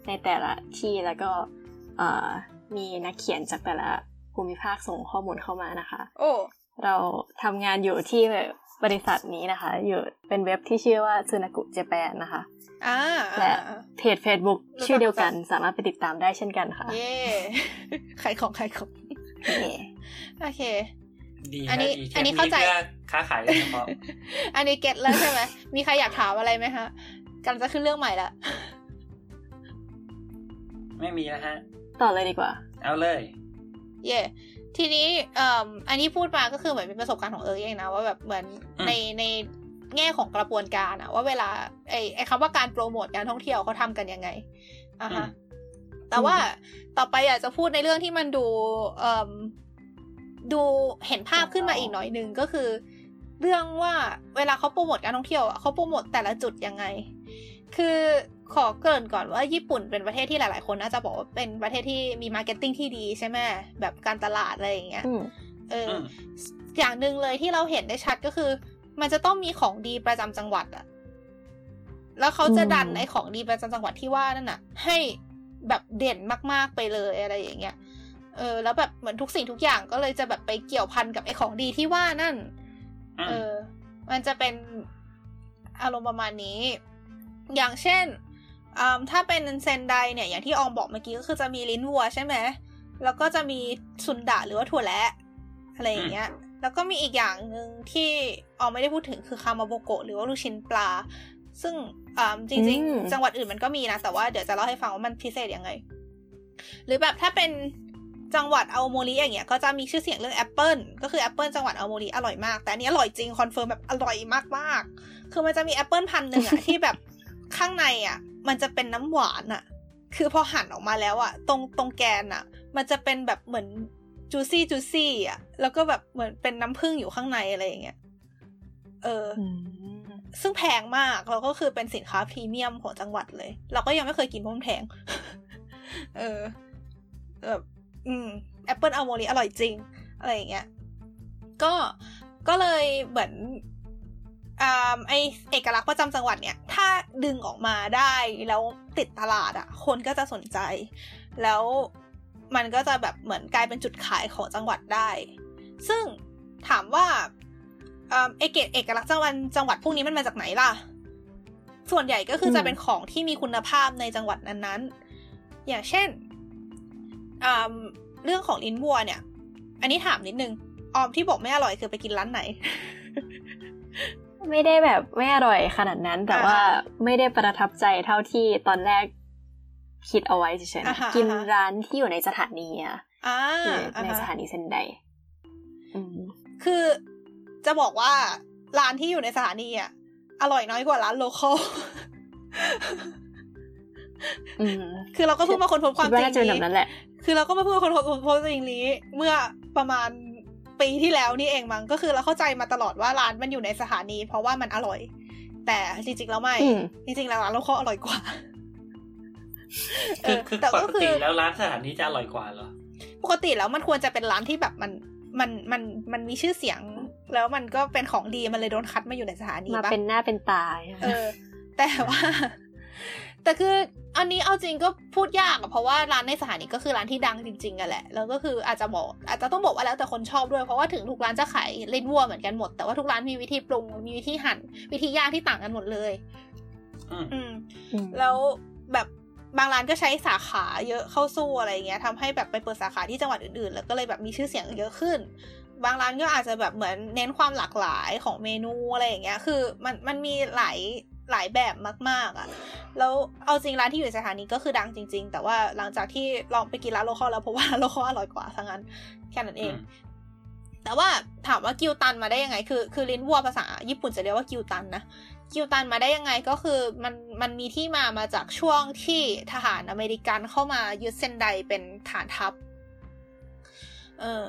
ในแต่ละที่แล้วก็มีนักเขียนจากแต่ละภูมิภาคส่งข้อมูลเข้ามานะคะ โอ้ เราทำงานอยู่ที่บ ริษัทนี้นะคะ อยู่เป็นเว็บที่ชื่อว่าซูนากุเจแปนนะคะและเพจ Facebook ชื่อเดียวกันสามารถไปติดตามได้เช่นกันค่ะ เย่ขายของขายของโอเค ดีอันนี้อันนี้เข้าใจค้าขายเลยเฉพาะอันนี้เก็ตแล้วใช่ไหมมีใครอยากถามอะไรไหมคะกำลังจะขึ้นเรื่องใหม่ละไม่มีนะฮะ ต่อเลยดีกว่า เอาเลย เย่ ทีนี้เอ่ออันนี้พูดมาก็คือเหมือนเป็นประสบการณ์ของเอิร์กเองนะว่าแบบเหมือนในในแง่ของกระบวนการอะว่าเวลาไอ้ไอ้คำว่าการโปรโมทการท่องเที่ยวเขาทำกันยังไงอะฮะแต่ว่าต่อไปอยากจะพูดในเรื่องที่มันดูเอ่อดูเห็นภาพขึ้นมาอีกหน่อยหนึ่งก็คือ เรื่องว่าเวลาเขาโปรโมทการท่องเที่ยวเขาโปรโมทแต่ละจุดยังไง คือ ขอเกริ่นก่อนว่าญี่ปุ่นเป็นประเทศที่หลาย ๆ คนน่าจะบอกว่าเป็นประเทศที่มี marketing ที่ดีใช่ไหมแบบการตลาดอะไรอย่างเงี้ยเอออย่างหนึ่งเลยที่เราเห็นได้ชัดก็คือ มันจะต้องมีของดีประจำจังหวัดอะแล้วเขาจะดันไอ้ของดีประจำจังหวัดที่ว่านั่นอะให้แบบเด่นมาก ๆ ไปเลยอะไรอย่างเงี้ย เออ แล้วแบบเหมือนทุกสิ่งทุกอย่างก็เลยจะแบบไปเกี่ยวพันกับไอ้ของดีที่ว่านั่น เออ มันจะเป็นอารมณ์ประมาณนี้ อย่างเช่น ถ้าเป็นเซนไดเนี่ยอย่างที่ออมบอกเมื่อกี้ก็คือจะมีลิ้นวัวใช่ไหมแล้วก็จะมีซุนดะหรือว่าถั่วแระอะไรอย่างเงี้ย แล้วก็มีอีกอย่างหนึ่งที่ออมไม่ได้พูดถึงคือคามาโบโกะหรือว่าลูกชิ้นปลา ซึ่งจริง ๆ จังหวัดอื่นมันก็มีนะ แต่ว่าเดี๋ยวจะเล่าให้ฟังว่ามันพิเศษยังไง หรือแบบถ้าเป็นจังหวัดอาโอโมริอย่างเงี้ยก็จะมีชื่อเสียงเรื่องแอปเปิลก็คือแอปเปิลจังหวัดอาโอโมริอร่อยมาก แต่อันนี้อร่อยจริง confirm แบบอร่อยมากๆ คือมันจะมีแอปเปิลพันธุ์หนึ่งอะที่แบบ ข้างในอะมันจะเป็นน้ำหวานอะคือพอหั่นออกมาแล้วอะตรงตรงแกนอะมันจะเป็นแบบเหมือน juicy juicy อะแล้วก็แบบเหมือนเป็นน้ำผึ้งอยู่ข้างในอะไรอย่างเงี้ย เออ ซึ่งแพงมากแล้วก็คือเป็นสินค้าพรีเมียมของจังหวัดเลย เราก็ยังไม่เคยกินเพราะมันแพง เออแบบอืมแอปเปิลอาโอโมริอร่อยจริง อะไรอย่างเงี้ย ก็ก็เลยเหมือนอ่า ไอเอกลักษณ์ประจำจังหวัดเนี่ย ถ้าดึงออกมาได้แล้วติดตลาดอะ่ะ คนก็จะสนใจ แล้วมันก็จะแบบเหมือนกลายเป็นจุดขายของจังหวัดได้ ซึ่งถามว่าเอกเอกลักษณ์จังหวัดจังหวัดพวกนี้มันมาจากไหนล่ะ ส่วนใหญ่ก็คือจะเป็นของที่มีคุณภาพในจังหวัดนั้นๆ อย่างเช่นเรื่องของลิ้นวัวเนี่ย อันนี้ถามนิดนึง ออมที่บอกไม่อร่อยคือไปกินร้านไหน ไม่ได้แบบไม่อร่อยขนาดนั้น แต่ว่าไม่ได้ประทับใจเท่าที่ตอนแรกคิดเอาไว้เฉยๆกินร้านที่อยู่ในสถานีอะในสถานีเซนไดคือจะบอกว่าร้านที่อยู่ในสถานีอะอร่อยน้อยกว่าร้านโลคอลคือเราก็เพิ่งมาคนพบความจริงนี้คือเราก็มาเพิ่งมาคนพบความจริงนี้ เมื่อประมาณ ปีที่แล้วนี่เองมั้งก็คือเราเข้าใจมาตลอดว่าร้านมันอยู่ในสถานี เพราะว่ามันอร่อย แต่จริงๆแล้วไม่ จริงๆแล้วร้านโลคอลอร่อยกว่าคือคือปกติแล้วร้านสถานีจะอร่อยกว่าเหรอปกติแล้วมันควรจะเป็นร้านที่แบบมันมันมันมันมีชื่อเสียง แล้วมันก็เป็นของดีมันเลยโดนคัดมาอยู่ในสถานีมาเป็นหน้าเป็นตาเออ แต่ว่า แต่คืออันนี้เอาจริงก็พูดยากอะเพราะว่าร้านในสถานีก็คือร้านที่ดังจริงๆอะแหละ แล้วก็คืออาจจะบอกอาจจะต้องบอกว่าแล้วแต่คนชอบด้วยเพราะว่าถึงทุกร้านจะขายเล่นวัวเหมือนกันหมด แต่ว่าทุกร้านมีวิธีปรุงมีวิธีหั่นวิธีย่างที่ต่างกันหมดเลย อืมแล้วแบบบางร้านก็ใช้สาขาเยอะเข้าสู้อะไรเงี้ยทำให้แบบไปเปิดสาขาที่จังหวัดอื่นๆ แล้วก็เลยแบบมีชื่อเสียงเยอะขึ้น บางร้านก็อาจจะแบบเหมือนเน้นความหลากหลายของเมนูอะไรอย่างเงี้ย คือมันมันมีหลาย หลายแบบมาก ๆอะ่ะแล้วเอาจริงร้านที่อยู่ในสถานีก็คือดังจริง ๆ แต่ว่าหลังจากที่ลองไปกินร้าน local แล้วพบว่า local อร่อยกว่าทั้งนั้นแค่นั้นเอง แต่ว่าถามว่า 牛タン มาได้ยังไง คือคือลิ้นวัวภาษาญี่ปุ่นจะเรียกว่า 牛タン นะกิวตันมาได้ยังไงก็คือมันมันมีที่มามาจากช่วงที่ทหารอเมริกันเข้ามายึดเซนไดเป็นฐานทัพ เออ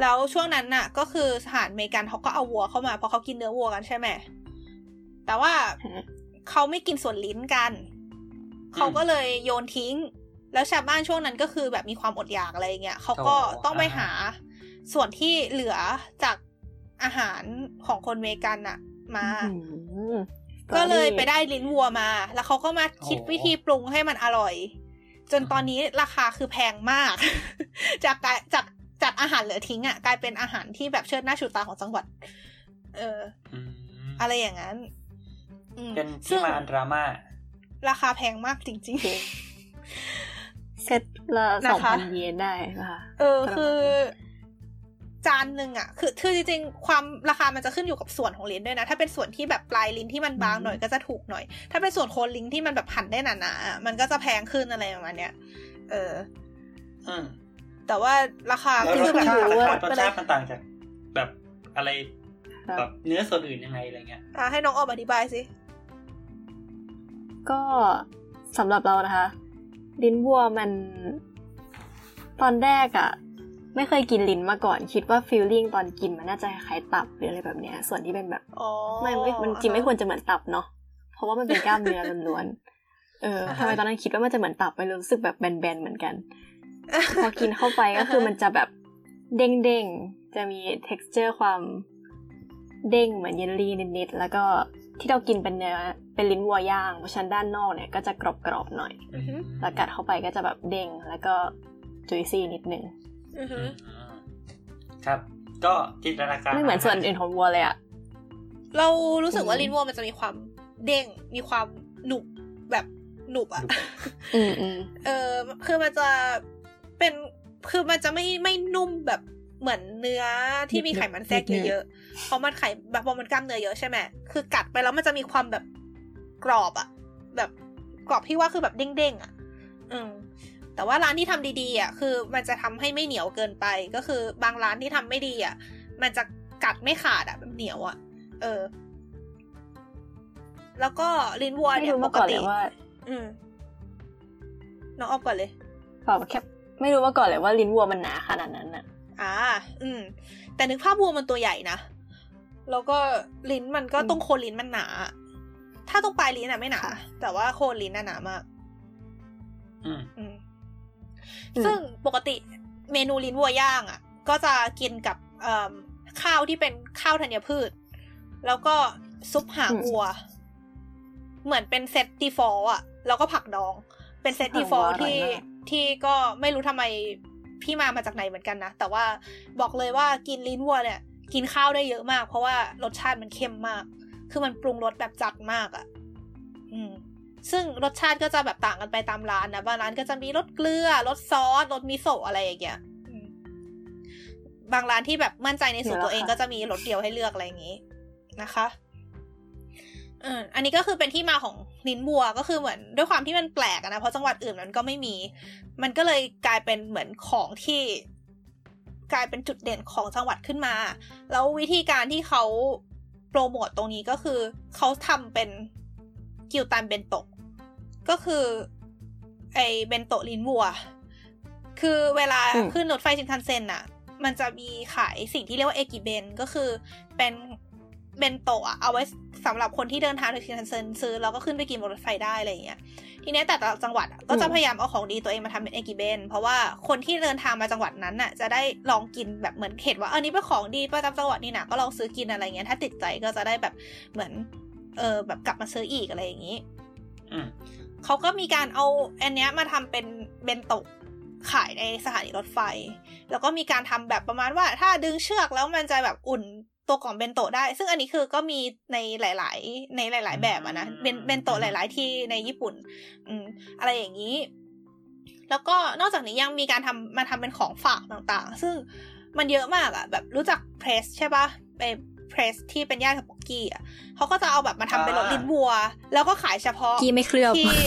แล้วช่วงนั้นน่ะ ก็คือทหารอเมริกันเขาก็เอาวัวเข้ามาเพราะเขากินเนื้อวัวกันใช่ไหม แต่ว่าเขาไม่กินส่วนลิ้นกัน เขาก็เลยโยนทิ้ง แล้วชาวบ้านช่วงนั้นก็คือแบบมีความอดอยากอะไรเงี้ยเขาก็ต้องไปหาส่วนที่เหลือจากอาหารของคนเมกันอะมาก็เลยไปได้ลิ้นวัวมา แล้วเขาก็มาคิดวิธีปรุงให้มันอร่อย จนตอนนี้ราคาคือแพงมาก จากจากจากอาหารเหลือทิ้งอะ กลายเป็นอาหารที่แบบเชิดหน้าชูตาของจังหวัด เออ อะไรอย่างนั้น เป็นที่มาอันดราม่า ราคาแพงมากจริง ๆ เซ็ตละสองพันเยนได้ค่ะ เออคือ จานหนึ่งอะ คือคือจริงๆ ความราคามันจะขึ้นอยู่กับส่วนของลิ้นด้วยนะ ถ้าเป็นส่วนที่แบบปลายลิ้นที่มันบางหน่อยก็จะถูกหน่อย ถ้าเป็นส่วนโคนลิ้นที่มันแบบหั่นได้หนาๆมันก็จะแพงขึ้นอะไรประมาณเนี้ย เออแต่ว่าราคาคือแบบรสชาติมันต่างจากแบบอะไรแบบเนื้อส่วนอื่นยังไงอะไรเงี้ยอ่าให้น้องออกอธิบายสิ ก็สำหรับเรานะคะ ลิ้นวัวมัน ตอนแรกอะ่ะ ไม่เคยกินลิ้นมาก่อน คิดว่าฟีลลิ่งตอนกินมันน่าจะคล้ายตับหรืออะไรแบบเนี้ย ส่วนที่เป็นแบบไม่ไม่มันจริงไม่ควรจะเหมือนตับเนาะเพราะว่ามันเป็นกล้ามเนื้อล้วนๆเออทำไมตอนนั้นคิดว่ามันจะเหมือนตับไปรู้สึกแบบแบนๆเหมือนกัน พอกินเข้าไปก็คือมันจะแบบเด้งๆจะมี t e x t อร์ความเด้งเหมือนเยลลี่นิดๆแล้วก็ ที่เรากินเป็นเนื้อเป็นลิ้นวัวย่างเพราะฉะนั้นด้านนอกเนี่ยก็จะกรอบๆหน่อยแล้วกัดเข้าไปก็จะแบบเด้งแล้วก็จุยซี่นิดนึงครับ ก็จินตนาการไม่เหมือนส่วนอื่นของวัวเลยอะเรารู้สึกว่าลิ้นวัวมันจะมีความเด้งมีความหนุบแบบหนุบอะเออคือมันจะเป็นคือมันจะไม่ไม่นุ่มแบบ เหมือนเนื้อที่มีไขมันแทรกเยอะๆเพราะมันไขแบบพอมันกล้ามเนื้อเยอะใช่ไหมคือกัดไปแล้วมันจะมีความแบบกรอบอะแบบกรอบที่ว่าคือแบบเด้งๆอะอืมแต่ว่าร้านที่ทำดีๆอะคือ มันจะทำให้ไม่เหนียวเกินไปก็คือบางร้านที่ทำไม่ดีอะ มันจะกัดไม่ขาดอะแบบเหนียวอะ เออ แล้วก็ลิ้นวัวเนี่ยปกติว่า อืมน้องออฟก่อนเลยเปล่าแค่ไม่รู้ว่าก่อนเลยว่าลิ้นวัวมันหนาขนาดนั้นอะ อ่า อืม แต่นึกภาพวัวมันตัวใหญ่นะ แล้วก็ลิ้นมันก็ตรงโคนลิ้นมันหนา ถ้าตรงปลายลิ้นอะไม่หนา แต่ว่าโคนลิ้นน่ะหนามาก อืม อืม ซึ่งปกติเมนูลิ้นวัวย่างอะก็จะกินกับข้าวที่เป็นข้าวธัญพืช แล้วก็ซุปหางวัว เหมือนเป็นเซต default อะแล้วก็ผักดอง เป็นเซต default ที่ที่ก็ไม่รู้ทำไม พี่มามาจากไหนเหมือนกันนะ แต่ว่าบอกเลยว่ากินลิ้นวัวเนี่ยกินข้าวได้เยอะมาก เพราะว่ารสชาติมันเข้มมาก คือมันปรุงรสแบบจัดมากอะ อืม ซึ่งรสชาติก็จะแบบต่างกันไปตามร้านนะ บางร้านก็จะมีรสเกลือ รสซอส รสมิโซะอะไรอย่างเงี้ยบางร้านที่แบบมั่นใจในสูตรตัวเองก็จะมีรสเดียวให้เลือกอะไรอย่างงี้นะคะ ออันนี้ก็คือเป็นที่มาของลิ้นบัวก็คือเหมือนด้วยความที่มันแปลกนะเพราะจังหวัดอื่นมันก็ไม่มี มันก็เลยกลายเป็นเหมือนของที่กลายเป็นจุดเด่นของจังหวัดขึ้นมา แล้ววิธีการที่เขาโปรโมตตรงนี้ก็คือเขาทำเป็นกิวตันเบนโตะก็คือ ไอเบนโตะลิ้นวัว คือเวลาขึ้นรถไฟชินคันเซ็นอะมันจะมีขายสิ่งที่เรียกว่าเอกิเบนก็คือเป็น เบนโตะเอาไว้สำหรับคนที่เดินทางโดยชินคันเซ็นซื้อแล้วก็ขึ้นไปกินบนรถไฟได้อะไรอย่างเงี้ยทีนี้แต่ละจังหวัดก็จะพยายามเอาของดีตัวเองมาทำเป็นเอกิเบนเพราะว่าคนที่เดินทางมาจังหวัดนั้นน่ะจะได้ลองกินแบบเหมือนเห็นว่าเออนี้เป็นของดีประจำจังหวัดนี่นะก็ลองซื้อกินอะไรเงี้ยถ้าติดใจก็จะได้แบบเหมือนเออแบบกลับมาซื้ออีกอะไรอย่างนี้เขาก็มีการเอาอันเนี้ยมาทำเป็นเบนโตะขายในสถานีรถไฟ แล้วก็มีการทำแบบประมาณว่า ถ้าดึงเชือกแล้วมันจะแบบอุ่น ตัวกล่องเบนโตะได้ ซึ่งอันนี้คือก็มีในหลาย ๆ ในหลาย ๆ แบบอะนะเบนเบนโตะหลาย ๆ ที่ในญี่ปุ่น อืมอะไรอย่างนี้ แล้วก็นอกจากนี้ยังมีการทำมาทำเป็นของฝากต่างๆ ซึ่งมันเยอะมากอะแบบรู้จักเพรสใช่ปะไปเพรสที่เป็นญาติกับป๊อกกี้อะเขาก็จะเอาแบบมาทำเป็นรถลิ้นวัว แล้วก็ขายเฉพาะกี้ไม่เคลือบที่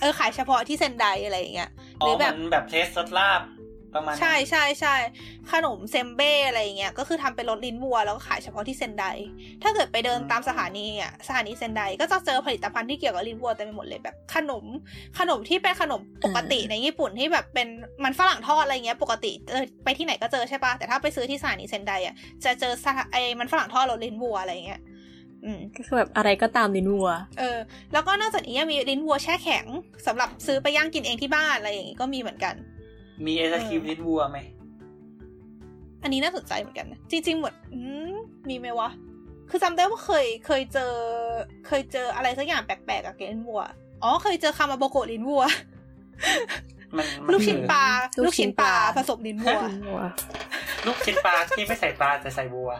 เออขายเฉพาะที่เซนไดอะไรอย่างเงี้ยหรือแบบแบบเพรสรสลาบ ประมาณใช่ใช่ใช่ขนมเซมเบ้อะไรเงี้ยก็คือทำเป็นรถลิ้นวัวแล้วก็ขายเฉพาะที่เซนได ถ้าเกิดไปเดินตามสถานีอะสถานีเซนไดก็จะเจอผลิตภัณฑ์ที่เกี่ยวกับลิ้นวัวเต็มไปหมดเลยแบบขนม ขนมที่เป็นขนมปกติในญี่ปุ่นที่แบบเป็นมันฝรั่งทอดอะไรเงี้ยปกติไปที่ไหนก็เจอใช่ปะแต่ถ้าไปซื้อที่สถานีเซนไดอะจะเจอไอ้มันฝรั่งทอดรถลิ้นวัวอะไรเงี้ยก็คือแบบอะไรก็ตามลิ้นวัว เออ แล้วก็นอกจากนี้ยังมีลิ้นวัวแช่แข็งสำหรับซื้อไปย่างกินเองที่บ้านอะไรอย่างงี้ก็มีเหมือนกัน มีไอศครีมลิ้นวัวไหม อันนี้น่าสนใจเหมือนกันนะ จริงๆ หมดมีไหมวะ คือจำได้ว่าเคยเคยเจอ เคยเจออะไรสักอย่างแปลกๆกับเกนวัว อ๋อ เคยเจอคามาโบโกะลิ้นวัว ลูกชิ้นปลา ลูกชิ้นปลาผสมลิ้นวัว ลูกชิ้นปลาที่ไม่ใส่ปลาแต่ใส่วัว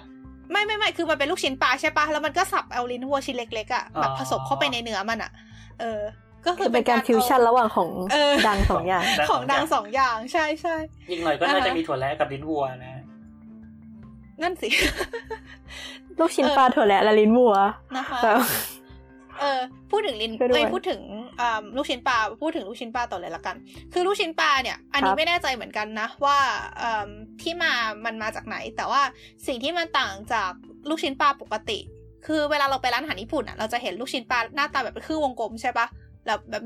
ไม่ไม่ไม่คือมันเป็นลูกชิ้นปลาใช่ปะแล้วมันก็สับเอาลิ้นวัวชิ้นเล็กๆอะแบบผสมเข้าไปในเนื้อมันอะ เออ ก็คือเป็นการฟิวชั่นระหว่างของดังสองอย่าง ของดังสองอย่าง ใช่ใช่อีกหน่อยก็น่าจะมีถั่วแระกับลิ้นวัวนะ นั่นสิ ลูกชิ้นปลาถั่วแหละละลิ้นวัวนะคะเออพูดถึงลิ้นเลยพูดถึงลูกชิ้นปลาพูดถึงลูกชิ้นปลาต่อเลยละกัน คือลูกชิ้นปลาเนี่ย อันนี้ไม่แน่ใจเหมือนกันนะว่าที่มามันมาจากไหน แต่ว่าสิ่งที่มันต่างจากลูกชิ้นปลาปกติ คือเวลาเราไปร้านอาหารญี่ปุ่นอะเราจะเห็นลูกชิ้นปลาหน้าตาแบบเป็นคือวงกลมใช่ปะ แล้วแบบ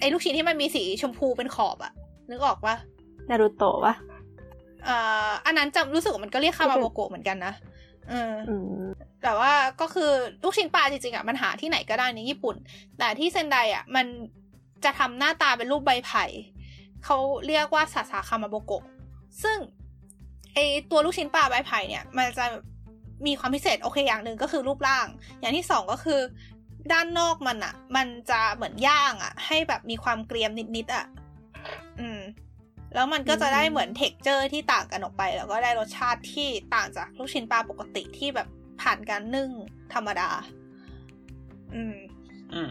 ไอ้ลูกชิ้นที่มันมีสีชมพูเป็นขอบอะนึกออกปะนารูโตะปะอ่าอันนั้นจำรู้สึกว่ามันก็เรียกคามาโบโกะเหมือนกันนะเออแต่ว่าก็คือลูกชิ้นปลาจริงๆอะมันหาที่ไหนก็ได้ในญี่ปุ่น แต่ที่เซนไดอะมันจะทำหน้าตาเป็นรูปใบไผ่เขาเรียกว่าซาซาคามาโบโกะซึ่งไอตัวลูกชิ้นปลาใบไผ่เนี่ย มันจะมีความพิเศษโอเคอย่างหนึ่งก็คือรูปร่าง อย่างที่สองก็คือ ด้านนอกมันอะมันจะเหมือนย่างอะให้แบบมีความเกรียมนิดๆอะอืม แล้วมันก็จะได้เหมือน texture ที่ต่างกันออกไป แล้วก็ได้รสชาติที่ต่างจากลูกชิ้นปลาปกติที่แบบผ่านการนึ่งธรรมดา อืม อืม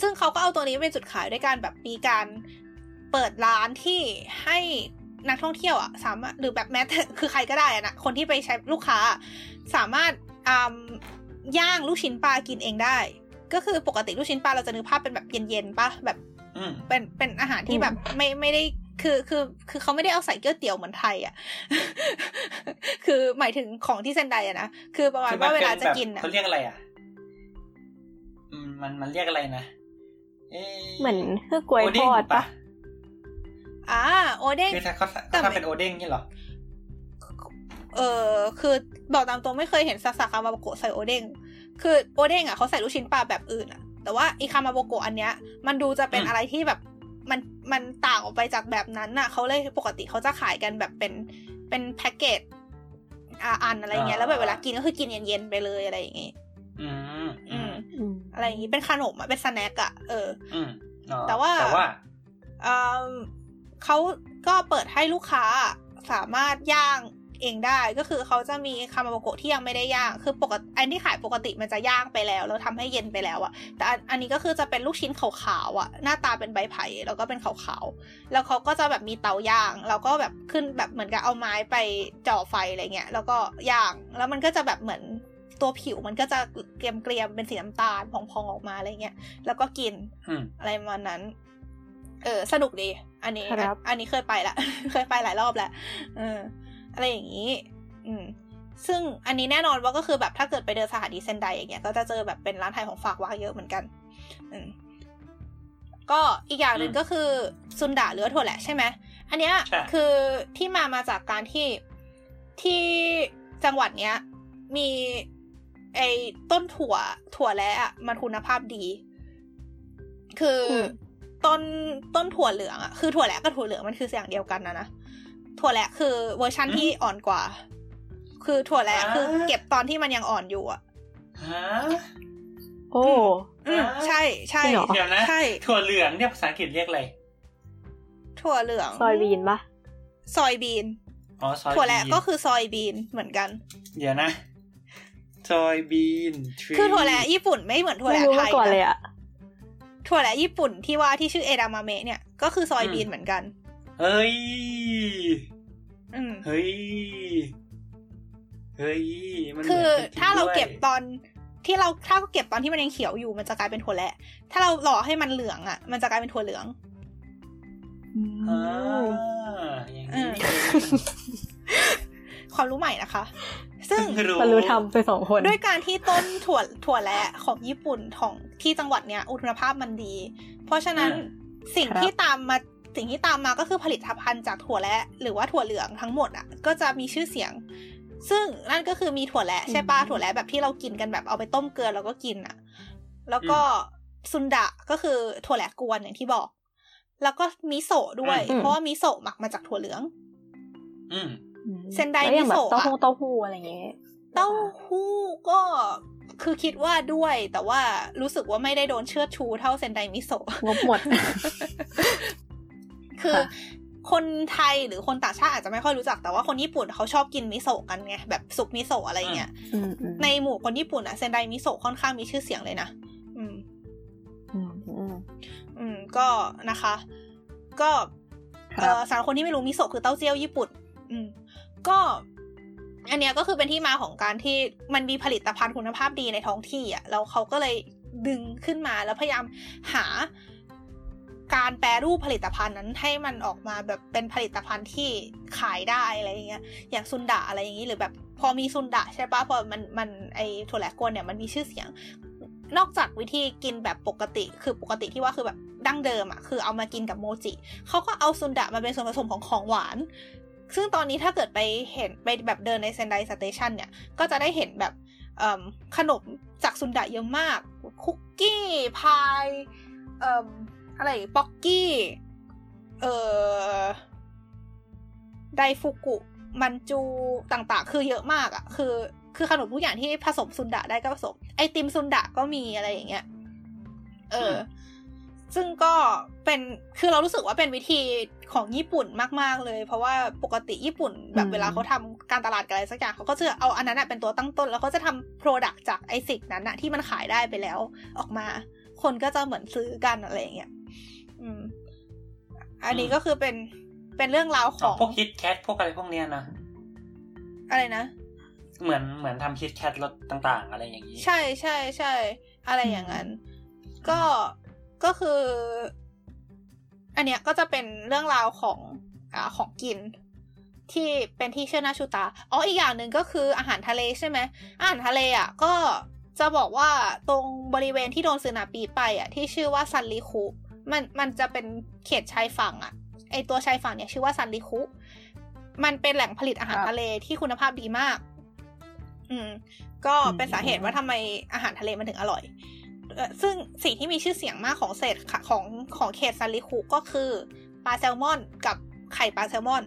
ซึ่งเขาก็เอาตัวนี้เป็นจุดขายด้วยการแบบมีการเปิดร้านที่ให้นักท่องเที่ยวอะสามารถหรือแบบแม้แต่คือใครก็ได้อะนะคนที่ไปใช้ลูกค้า สามารถย่างลูกชิ้นปลากินเองได้ ก็คือปกติลูกชิ้นปลาเราจะนึกภาพเป็นแบบเย็นๆปะแบบเป็นเป็นอาหารที่แบบไม่ไม่ได้คือคือคือเขาไม่ได้เอาใส่เกี๊ยวเตี๋ยวเหมือนไทยอะ คือหมายถึงของที่เซนไดอะนะคือประมาณว่าเวลาจะกินอะเขาเรียกอะไรอะอืมมันมันเรียกอะไรนะเหมือนคือกล้วยทอดปะอ่าโอเด้งคือถ้าเขาถ้าเป็นโอเด้งนี่หรอเออคือบอกตามตรงไม่เคยเห็นซาซาคามาโบโกะใส่โอเด้ง คือโอเด้งอะเขาใส่ลูกชิ้นปลาแบบอื่นอะ แต่ว่าอีคามาโบโกะอันเนี้ย มันดูจะเป็นอะไรที่แบบมันมันต่างออกไปจากแบบนั้นน่ะเขาเลยปกติเขาจะขายกันแบบเป็นเป็นแพ็กเกจอันอะไรเงี้ยแล้วแบบเวลากินก็คือกินเย็นๆไปเลยอะไรอย่างงี้อืมอืมอะไรอย่างงี้เป็นขนมอะเป็นสแน็คอะเออแต่ว่าแต่ว่าเขาก็เปิดให้ลูกค้าสามารถย่าง เองได้ก็คือเขาจะมีคามาโบโกะที่ยังไม่ได้ย่าง คือปกติอันที่ขายปกติมันจะย่างไปแล้วแล้วทำให้เย็นไปแล้วอะแต่อันนี้ก็คือจะเป็นลูกชิ้นขาวๆอะหน้าตาเป็นใบไผ่แล้วก็เป็นขาวๆแล้วเขาก็จะแบบมีเตาย่างแล้วก็แบบขึ้นแบบเหมือนกับเอาไม้ไปจ่อไฟอะไรเงี้ยแล้วก็ย่างแล้วมันก็จะแบบเหมือนตัวผิวมันก็จะเกรียมเกรียมเป็นสีน้ำตาลพองๆออกมาอะไรเงี้ยแล้วก็กินอะไรประมาณนั้น เออสนุกดี อันนี้อันนี้เคยไปละ เคยไปหลายรอบแล้วเออ อะไรอย่างนี้ อืม ซึ่งอันนี้แน่นอนว่าก็คือแบบถ้าเกิดไปเดินสถานีเซนไดอย่างเงี้ย ก็จะเจอแบบเป็นร้านไทยของฝากวางเยอะเหมือนกัน อืม ก็อีกอย่างหนึ่งก็คือซุนดาเลือถั่วแหละใช่ไหม อันเนี้ยคือที่มามาจากการที่ที่จังหวัดเนี้ย มีไอ้ต้นถั่วถั่วและมันคุณภาพดี คือต้นต้นถั่วเหลืองอะคือถั่วและกับถั่วเหลืองมันคืออย่างเดียวกันนะนะ ถั่วแระคือเวอร์ชั่นที่อ่อนกว่า คือถั่วแระคือเก็บตอนที่มันยังอ่อนอยู่อะฮะโอ้ใช่ใช่เดี๋ยวนะใช่ถั่วเหลืองเนี่ยภาษาอังกฤษเรียกอะไรถั่วเหลือง soybean ปะ soybeanอ๋อ soy ถั่วแระก็คือ soybean เหมือนกัน เดี๋ยวนะ soybean คือถั่วแระญี่ปุ่นไม่เหมือนถั่วแหละไทยก่อนเลยอะถั่วแหละญี่ปุ่นที่ว่าที่ชื่อเอดามาเมะเนี่ยก็คือ soybean เหมือนกัน เฮ้ยเฮ้ย เฮ้ยคือถ้าเราเก็บตอนที่เราถ้าเก็บตอนที่มันยังเขียวอยู่มันจะกลายเป็นถั่วแหละ ถ้าเราหล่อให้มันเหลืองอะ มันจะกลายเป็นถั่วเหลืองอ่าอย่างนี้ความรู้ใหม่นะคะ ซึ่งมันรู้ทำไปสองคน ด้วยการที่ต้นถั่วถั่วแระของญี่ปุ่นของที่จังหวัดเนี้ยอุณหภาพมันดี เพราะฉะนั้นสิ่งที่ตามมา สิ่งที่ตามมาก็คือผลิตภัณฑ์จากถั่วและ หรือว่าถั่วเหลืองทั้งหมดอะก็จะมีชื่อเสียง ซึ่งนั่นก็คือมีถั่วและใช่ปะถั่วและแบบที่เรากินกันแบบเอาไปต้มเกลือแล้วก็กินอะ แล้วก็ซุนดะก็คือถั่วแหละกวนอย่างที่บอก แล้วก็มิโซะด้วย เพราะว่ามิโซะหมักมาจากถั่วเหลืองอืมเซนไดมิโซะเต้าหู้เต้าหู้อะไรเงี้ยเต้าหู้ก็คือคิดว่าด้วย แต่ว่ารู้สึกว่าไม่ได้โดนเชิดชูเท่าเซนไดมิโซะงบหมด คือคนไทยหรือคนต่างชาติอาจจะไม่ค่อยรู้จักแต่ว่าคนญี่ปุ่นเขาชอบกินมิโซะกันไงแบบซุปมิโซะอะไรเงี้ยในหมู่คนญี่ปุ่นอะเซนไดมิโซะค่อนข้างมีชื่อเสียงเลยนะอืมอืมก็นะคะ ก็เออสำหรับคนที่ไม่รู้มิโซะคือเต้าเจี้ยวญี่ปุ่น อืม ก็ อันเนี้ยก็คือเป็นที่มาของการที่มันมีผลิตภัณฑ์คุณภาพดีในท้องที่อะแล้วเขาก็เลยดึงขึ้นมาแล้วพยายามหา การแปรรูปผลิตภัณฑ์นั้นให้มันออกมาแบบเป็นผลิตภัณฑ์ที่ขายได้อะไรอย่างเงี้ย อย่างซุนดะอะไรอย่างงี้หรือแบบพอมีซุนดะใช่ปะพอมันมันไอถั่วแหลกวนเนี่ยมันมีชื่อเสียง นอกจากวิธีกินแบบปกติ คือปกติที่ว่าคือแบบดั้งเดิมอะคือเอามากินกับโมจิเขาก็เอาซุนดะมาเป็นส่วนผสมของของหวาน ซึ่งตอนนี้ถ้าเกิดไปเห็นไปแบบเดินในเซนไดสเตชันเนี่ย ก็จะได้เห็นแบบขนมจากซุนดะเยอะมาก คุกกี้พาย อะไรป๊อกกี้ เอ่อ ไดฟุกุ มันจูต่างๆ คือเยอะมากอะ่ะ คือ คือขนมทุกอย่างที่ผสมซุนดะได้ก็ผสม ไอติมซุนดะก็มีอะไรอย่างเงี้ย เออ ซึ่งก็เป็น คือเรารู้สึกว่าเป็นวิธีของญี่ปุ่นมาก ๆ เลย เพราะว่าปกติญี่ปุ่นแบบเวลาเขาทำการตลาดอะไรสักอย่างเขาก็จะเอาอันนั้นเป็นตัวตั้งต้น แล้วเขาจะทำ product จากไอสิ่งนั้นนะที่มันขายได้ไปแล้วออกมา คนก็จะเหมือนซื้อกันอะไรอย่างเงี้ย อืม อันนี้ก็คือเป็นเป็นเรื่องราวของพวก KitKat พวกอะไรพวกเนี้ยนะอะไรนะ เหมือนเหมือนทำ KitKat รสต่าง ๆ อะไรอย่างนี้ใช่ใช่ใช่อะไรอย่างนั้น ก็ก็คือ อันเนี้ยก็จะเป็นเรื่องราวของอ่าของกินที่เป็นที่เชื่อหน้าชูตา อ๋อ อีกอย่างหนึ่งก็คืออาหารทะเลใช่ไหม อาหารทะเลอะก็จะบอกว่าตรงบริเวณที่โดนสึนาปีไปอะที่ชื่อว่าซันริคุ มันมันจะเป็นเขตชายฝั่งอะไอตัวชายฝั่งเนี่ยชื่อว่าซันริคุ มันเป็นแหล่งผลิตอาหารทะเลที่คุณภาพดีมาก อืม ก็เป็นสาเหตุว่าทำไมอาหารทะเลมันถึงอร่อย ซึ่งสิ่งที่มีชื่อเสียงมากของเศษของของเขตซาริคุก็คือปลาแซลมอนกับไข่ปลาแซลมอน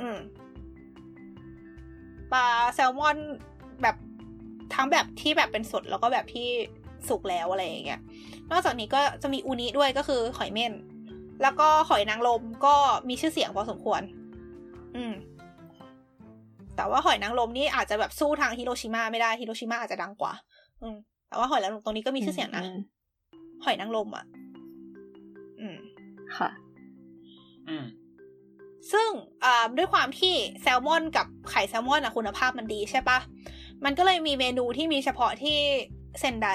อืม ปลาแซลมอนแบบทั้งแบบที่แบบเป็นสดแล้วก็แบบที่ สุกแล้วอะไรอย่างเงี้ย นอกจากนี้ก็จะมีอูนิด้วยก็คือหอยเม่น แล้วก็หอยนางรมก็มีชื่อเสียงพอสมควร อืม แต่ว่าหอยนางรมนี่อาจจะแบบสู้ทางฮิโรชิมาไม่ได้ฮิโรชิมาอาจจะดังกว่า อืม แต่ว่าหอยนางรมตรงนี้ก็มีชื่อเสียงนะ หอยนางรมอะ อืม ค่ะ อืมซึ่งด้วยความที่แซลมอนกับไข่แซลมอนอะคุณภาพมันดีใช่ปะ มันก็เลยมีเมนูที่มีเฉพาะที่เซนได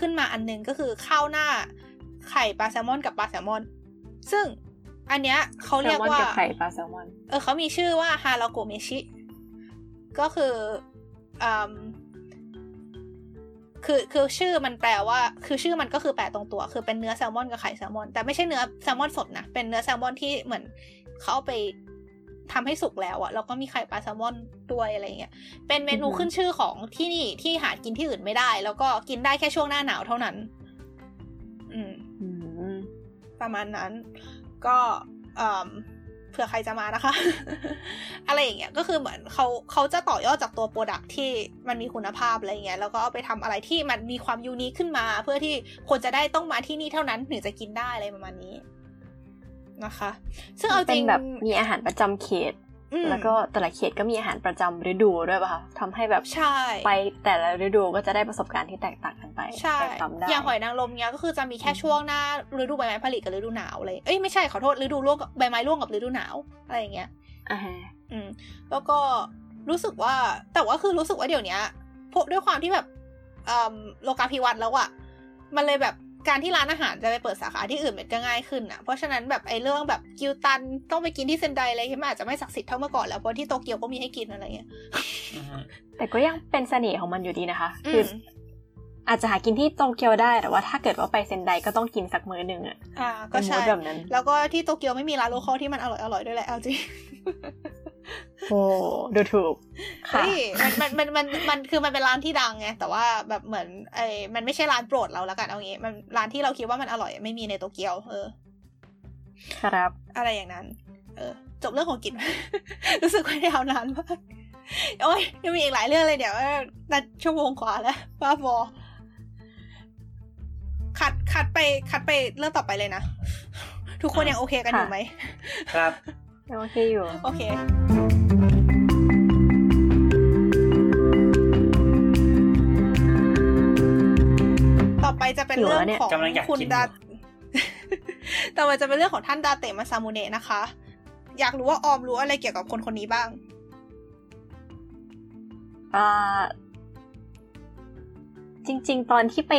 ขึ้นมาอันนึงก็คือข้าวหน้าไข่ปลาแซลมอนกับปลาแซลมอน ซึ่งอันเนี้ยเขาเรียกว่าไข่ปลาแซลมอน เออเขามีชื่อว่าฮาราโกเมชิ ก็คืออ่าคือคือชื่อมันแปลว่า คือชื่อมันก็คือแปลตรงตัว คือเป็นเนื้อแซลมอนกับไข่แซลมอน แต่ไม่ใช่เนื้อแซลมอนสดนะ เป็นเนื้อแซลมอนที่เหมือนเขาเอาไป ทำให้สุกแล้วอะแล้วก็มีไข่ปลาแซลมอนด้วยอะไรเงี้ยเป็นเมนูขึ้นชื่อของที่นี่ที่หากินที่อื่นไม่ได้ แล้วก็กินได้แค่ช่วงหน้าหนาวเท่านั้น อืมประมาณนั้น ก็เผื่อใครจะมานะคะ อะไรอย่างเงี้ยก็คือเหมือนเขาเขาจะต่อยอดจากตัวโปรดักที่มันมีคุณภาพอะไรเงี้ยแล้วก็เอาไปทำอะไรที่มันมีความยูนิคขึ้นมา เพื่อที่คนจะได้ต้องมาที่นี่เท่านั้นถึงจะกินได้อะไรประมาณนี้ นะคะ ซึ่งเอาจริงแบบมีอาหารประจำเขต แล้วก็แต่ละเขตก็มีอาหารประจำฤดูด้วยป่ะคะทำให้แบบใช่ไปแต่ละฤดูก็จะได้ประสบการณ์ที่แตกต่างกันไปใช่อย่างหอยนางรมเนี้ยก็คือจะมีแค่ช่วงหน้าฤดูใบไม้ผลิกับฤดูหนาวเลยเอ้ยไม่ใช่ขอโทษฤดูร่วงใบไม้ร่วงกับฤดูหนาวอะไรอย่างเงี้ยอ่าอืมแล้วก็รู้สึกว่าแต่ว่าคือรู้สึกว่าเดี๋ยวนี้พวกด้วยความที่แบบอ่โลกาภิวัตน์แล้วอะมันเลยแบบ การที่ร้านอาหารจะไปเปิดสาขาที่อื่นมันก็ง่ายขึ้นอะเพราะฉะนั้นแบบไอ้เรื่องแบบกิวตันต้องไปกินที่เซนไดอะไรที่มันอาจจะไม่ศักดิ์สิทธิ์เท่าเมื่อก่อนแล้วเพราะที่โตเกียวก็มีให้กินอะไรเงี้ยแต่ก็ยังเป็นเสน่ห์ของมันอยู่ดีนะคะคืออาจจะหากินที่โตเกียวได้แต่ว่าถ้าเกิดว่าไปเซนไดก็ต้องกินสักมื้อหนึ่งอะอ่าก็ใช่แบบนั้น แล้วก็ที่โตเกียวไม่มีร้านโลคอลที่มันอร่อยอร่อยด้วยแหละเอาจริง โอ้ดูถูกค่ะมันมันมันมันมันคือมันเป็นร้านที่ดังไงแต่ว่าแบบเหมือนไอ้มันไม่ใช่ร้านโปรดเราแล้วกันเอางี้ มันร้านที่เราคิดว่ามันอร่อยไม่มีในโตเกียวเออ ครับ อะไรอย่างนั้น เออ จบเรื่องของกิน รู้สึกว่ายาวนานมากโอ้ยยังมีอีกหลายเรื่องเลยเดี๋ยวนัดชั่วโมงกว่าแล้วบ้าบอคัดคัดไปคัดไปเรื่องต่อไปเลยนะ ทุกคนยังโอเคกันอยู่ไหมครับ โอเคอยู่ โอเคต่อไปจะเป็นเรื่องของคุณดาต่อไปจะเป็นเรื่องของท่านดาเตะมาซามูเนะนะคะ อยากรู้ว่าออมรู้อะไรเกี่ยวกับคนคนนี้บ้างอ่าจริง ๆ ตอนที่ไป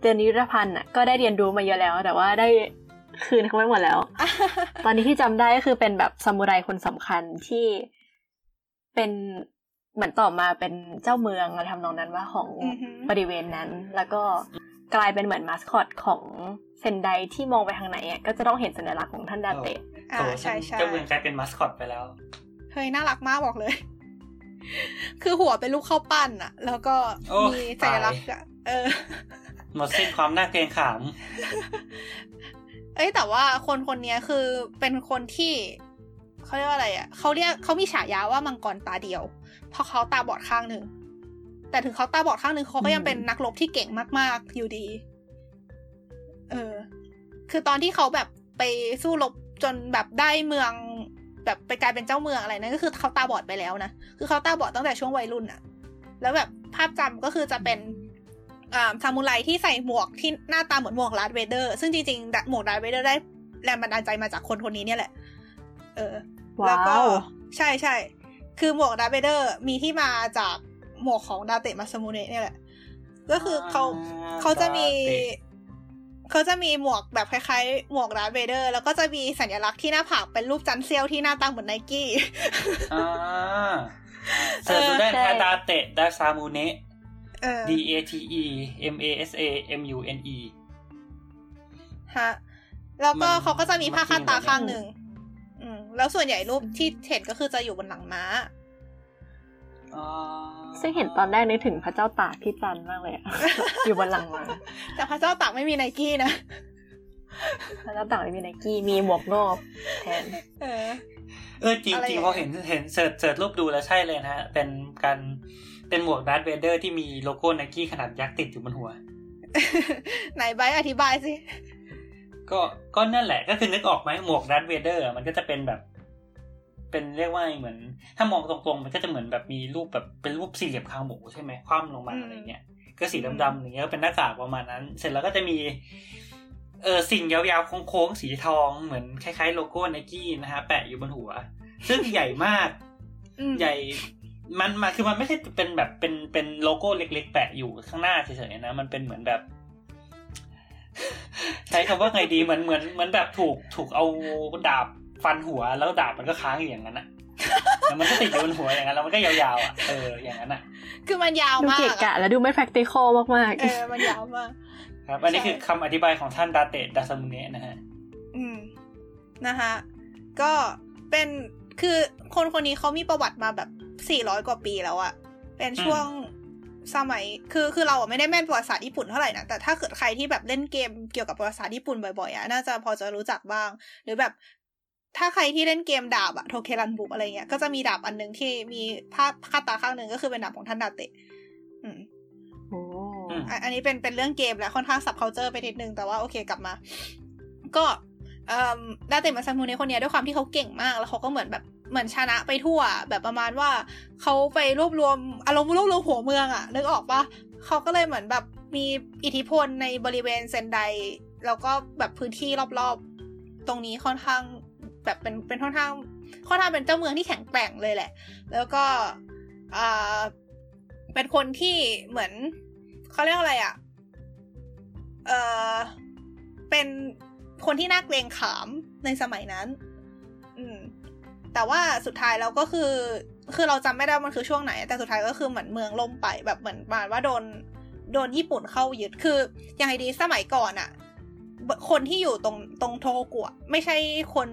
เรียนนิรพันธ์อะก็ได้เรียนรู้มาเยอะแล้ว แต่ว่าได้ คืนเขาไม่หมดแล้ว ตอนนี้ที่จำได้ก็คือเป็นแบบซามูไรคนสำคัญที่เป็นเหมือนต่อมาเป็นเจ้าเมืองอะไรทำนองนั้นว่าของบริเวณนั้น แล้วก็กลายเป็นเหมือนมาสคอตของเซนไดที่มองไปทางไหนอะก็จะต้องเห็นสัญลักษณ์ของท่านดาเตะอ่าใช่ใช่เจ้าเมืองกลายเป็นมาสคอตไปแล้วเฮ้ยน่ารักมากบอกเลย คือหัวเป็นลูกข้าวปั้นอะ แล้วก็มีสัญลักษณ์อะเออหมดสิ้นความน่าเกรงขาม เอ้ยแต่ว่าคนคนนี้คือเป็นคนที่เขาเรียกว่าอะไรอะเขาเรียกเขามีฉายาว่ามังกรตาเดียว เพราะเขาตาบอดข้างหนึ่งแต่ถึงเขาตาบอดข้างหนึ่งเขาก็ยังเป็นนักรบที่เก่งมาก ๆ อยู่ดี เออ คือตอนที่เขาแบบไปสู้รบจนแบบได้เมือง แบบไปกลายเป็นเจ้าเมืองอะไรนั่นก็คือเขาตาบอดไปแล้วนะ คือเขาตาบอดตั้งแต่ช่วงวัยรุ่นอะแล้วแบบภาพจำก็คือจะเป็น ซามูไรที่ใส่หมวกที่หน้าตาเหมือนหมวก Darth Vader ซึ่งจริงๆ หมวก Darth Vader ได้แรงบันดาลใจมาจากคนคนนี้เนี่ยแหละ เออ แล้วก็ใช่ใช่ คือหมวก Darth Vader มีที่มาจากหมวกของดาเตะมาซามูเนะเนี่ยแหละ ก็คือเขาเขาจะมีเขาจะมีหมวกแบบคล้ายๆ หมวก Darth Vader แล้วก็จะมีสัญลักษณ์ที่หน้าผากเป็นรูปจันทร์เสี้ยวที่หน้าตาเหมือนไนกี้อ่า search ดูได้ฮะดาเตะมาซามูเนะ D A T E M A S A M U N E ฮะ แล้วก็เขาก็จะมีผ้าคาดตาข้างหนึ่งอืม แล้วส่วนใหญ่รูปที่เห็นก็คือจะอยู่บนหลังม้าซึ่งเห็นตอนแรกนึกถึงพระเจ้าตากที่จันท์มากเลยอยู่บนหลังม้าแต่พระเจ้าตากไม่มีไนกี้นะพระเจ้าตากไม่มีไนกี้มีหมวกนอกแทนเออเออจริงจริงพอเห็นเห็น search search รูปดูแล้วใช่เลยนะฮะเป็นการ เป็นหมวก Darth Vader ที่มีโลโก้ไนกี้ขนาดยักษ์ติดอยู่บนหัว ไหนใบอธิบายสิ ก็ก็นั่นแหละก็คือนึกออกไหมหมวก Darth Vader มันก็จะเป็นแบบเเป็นเรียกว่าเหมือน ถ้ามองตรงๆ มันก็จะเหมือนแบบมีรูปแบบเป็นรูปสี่เหลี่ยมคางหมูใช่ไหมคว่ำลงมาอะไรเงี้ยก็สีดำๆอย่างเงี้ยก็เป็นหน้ากากประมาณนั้น เสร็จแล้วก็จะมีเออสิ่งยาวๆโค้งๆสีทองเหมือนคล้ายๆ โลโก้ไนกี้นะฮะ แปะอยู่บนหัว ซึ่งใหญ่มาก ใหญ่ มันมาคือมันไม่ใช่เป็นแบบเป็นเป็นโลโก้เล็ก ๆ แปะอยู่ข้างหน้าเฉยๆนะ มันเป็นเหมือนแบบ ใช้คำว่าไงดีเหมือนเหมือนเหมือนแบบถูกถูกเอาดาบฟันหัวแล้วดาบมันก็ค้างอยู่อย่างนั้นอะแล้วมันก็ติดอยู่บนหัวอย่างนั้นแล้วมันก็ยาวๆอะเอออย่างนั้นอะ คือมันยาวมากดูเกะกะแล้วดูไม่ practical มากๆเออมันยาวมากครับ อันนี้คือคำอธิบายของท่านดาเตดาซามุเนะนะฮะอืมนะคะก็เป็นคือคนคนนี้เขามีประวัติมาแบบ สี่ร้อยกว่าปีแล้วอะเป็นช่วงสมัย คือคือเราไม่ได้แม่นประวัติศาสตร์ญี่ปุ่นเท่าไหร่นะ แต่ถ้าเกิดใครที่แบบเล่นเกมเกี่ยวกับประวัติศาสตร์ญี่ปุ่นบ่อยๆอะน่าจะพอจะรู้จักบ้าง หรือแบบ ถ้าใครที่เล่นเกมดาบอะโทเคนรันบุอะไรเงี้ย ก็จะมีดาบอันหนึ่งที่มีผ้าคาดตาข้างหนึ่งก็คือเป็นดาบของท่านดาเตะ อืมโอ้อันนี้เป็นเป็นเรื่องเกมแล้วค่อนข้าง subculture ไปนิดนึง แต่ว่าโอเคกลับมา ก็ดาเตะมาซามูเนะคนนี้ด้วยความที่เขาเก่งมาก แล้วเขาก็เหมือนแบบ เหมือนชนะไปทั่ว แบบประมาณว่าเขาไปรวบรวมอารมณ์รวบรวมหัวเมืองอะนึกออกปะเขาก็เลยเหมือนแบบมีอิทธิพลในบริเวณเซนไดแล้วก็แบบพื้นที่รอบๆ ตรงนี้ค่อนข้างแบบเป็นเป็นค่อนข้างค่อนข้างเป็นเจ้าเมืองที่แข็งแกร่งเลยแหละ แล้วก็อ่าเป็นคนที่เหมือนเขาเรียกอะไรอะ่ะเออเป็นคนที่น่าเกรงขามในสมัยนั้น แต่ว่าสุดท้ายเราก็คือ คือเราจำไม่ได้มันคือช่วงไหน แต่สุดท้ายก็คือเหมือนเมืองล่มไปแบบเหมือนมาว่าโดนโดนญี่ปุ่นเข้ายึดคืออย่างไรดีสมัยก่อนอะคนที่อยู่ตรงตรงโทโกกุไม่ใช่คน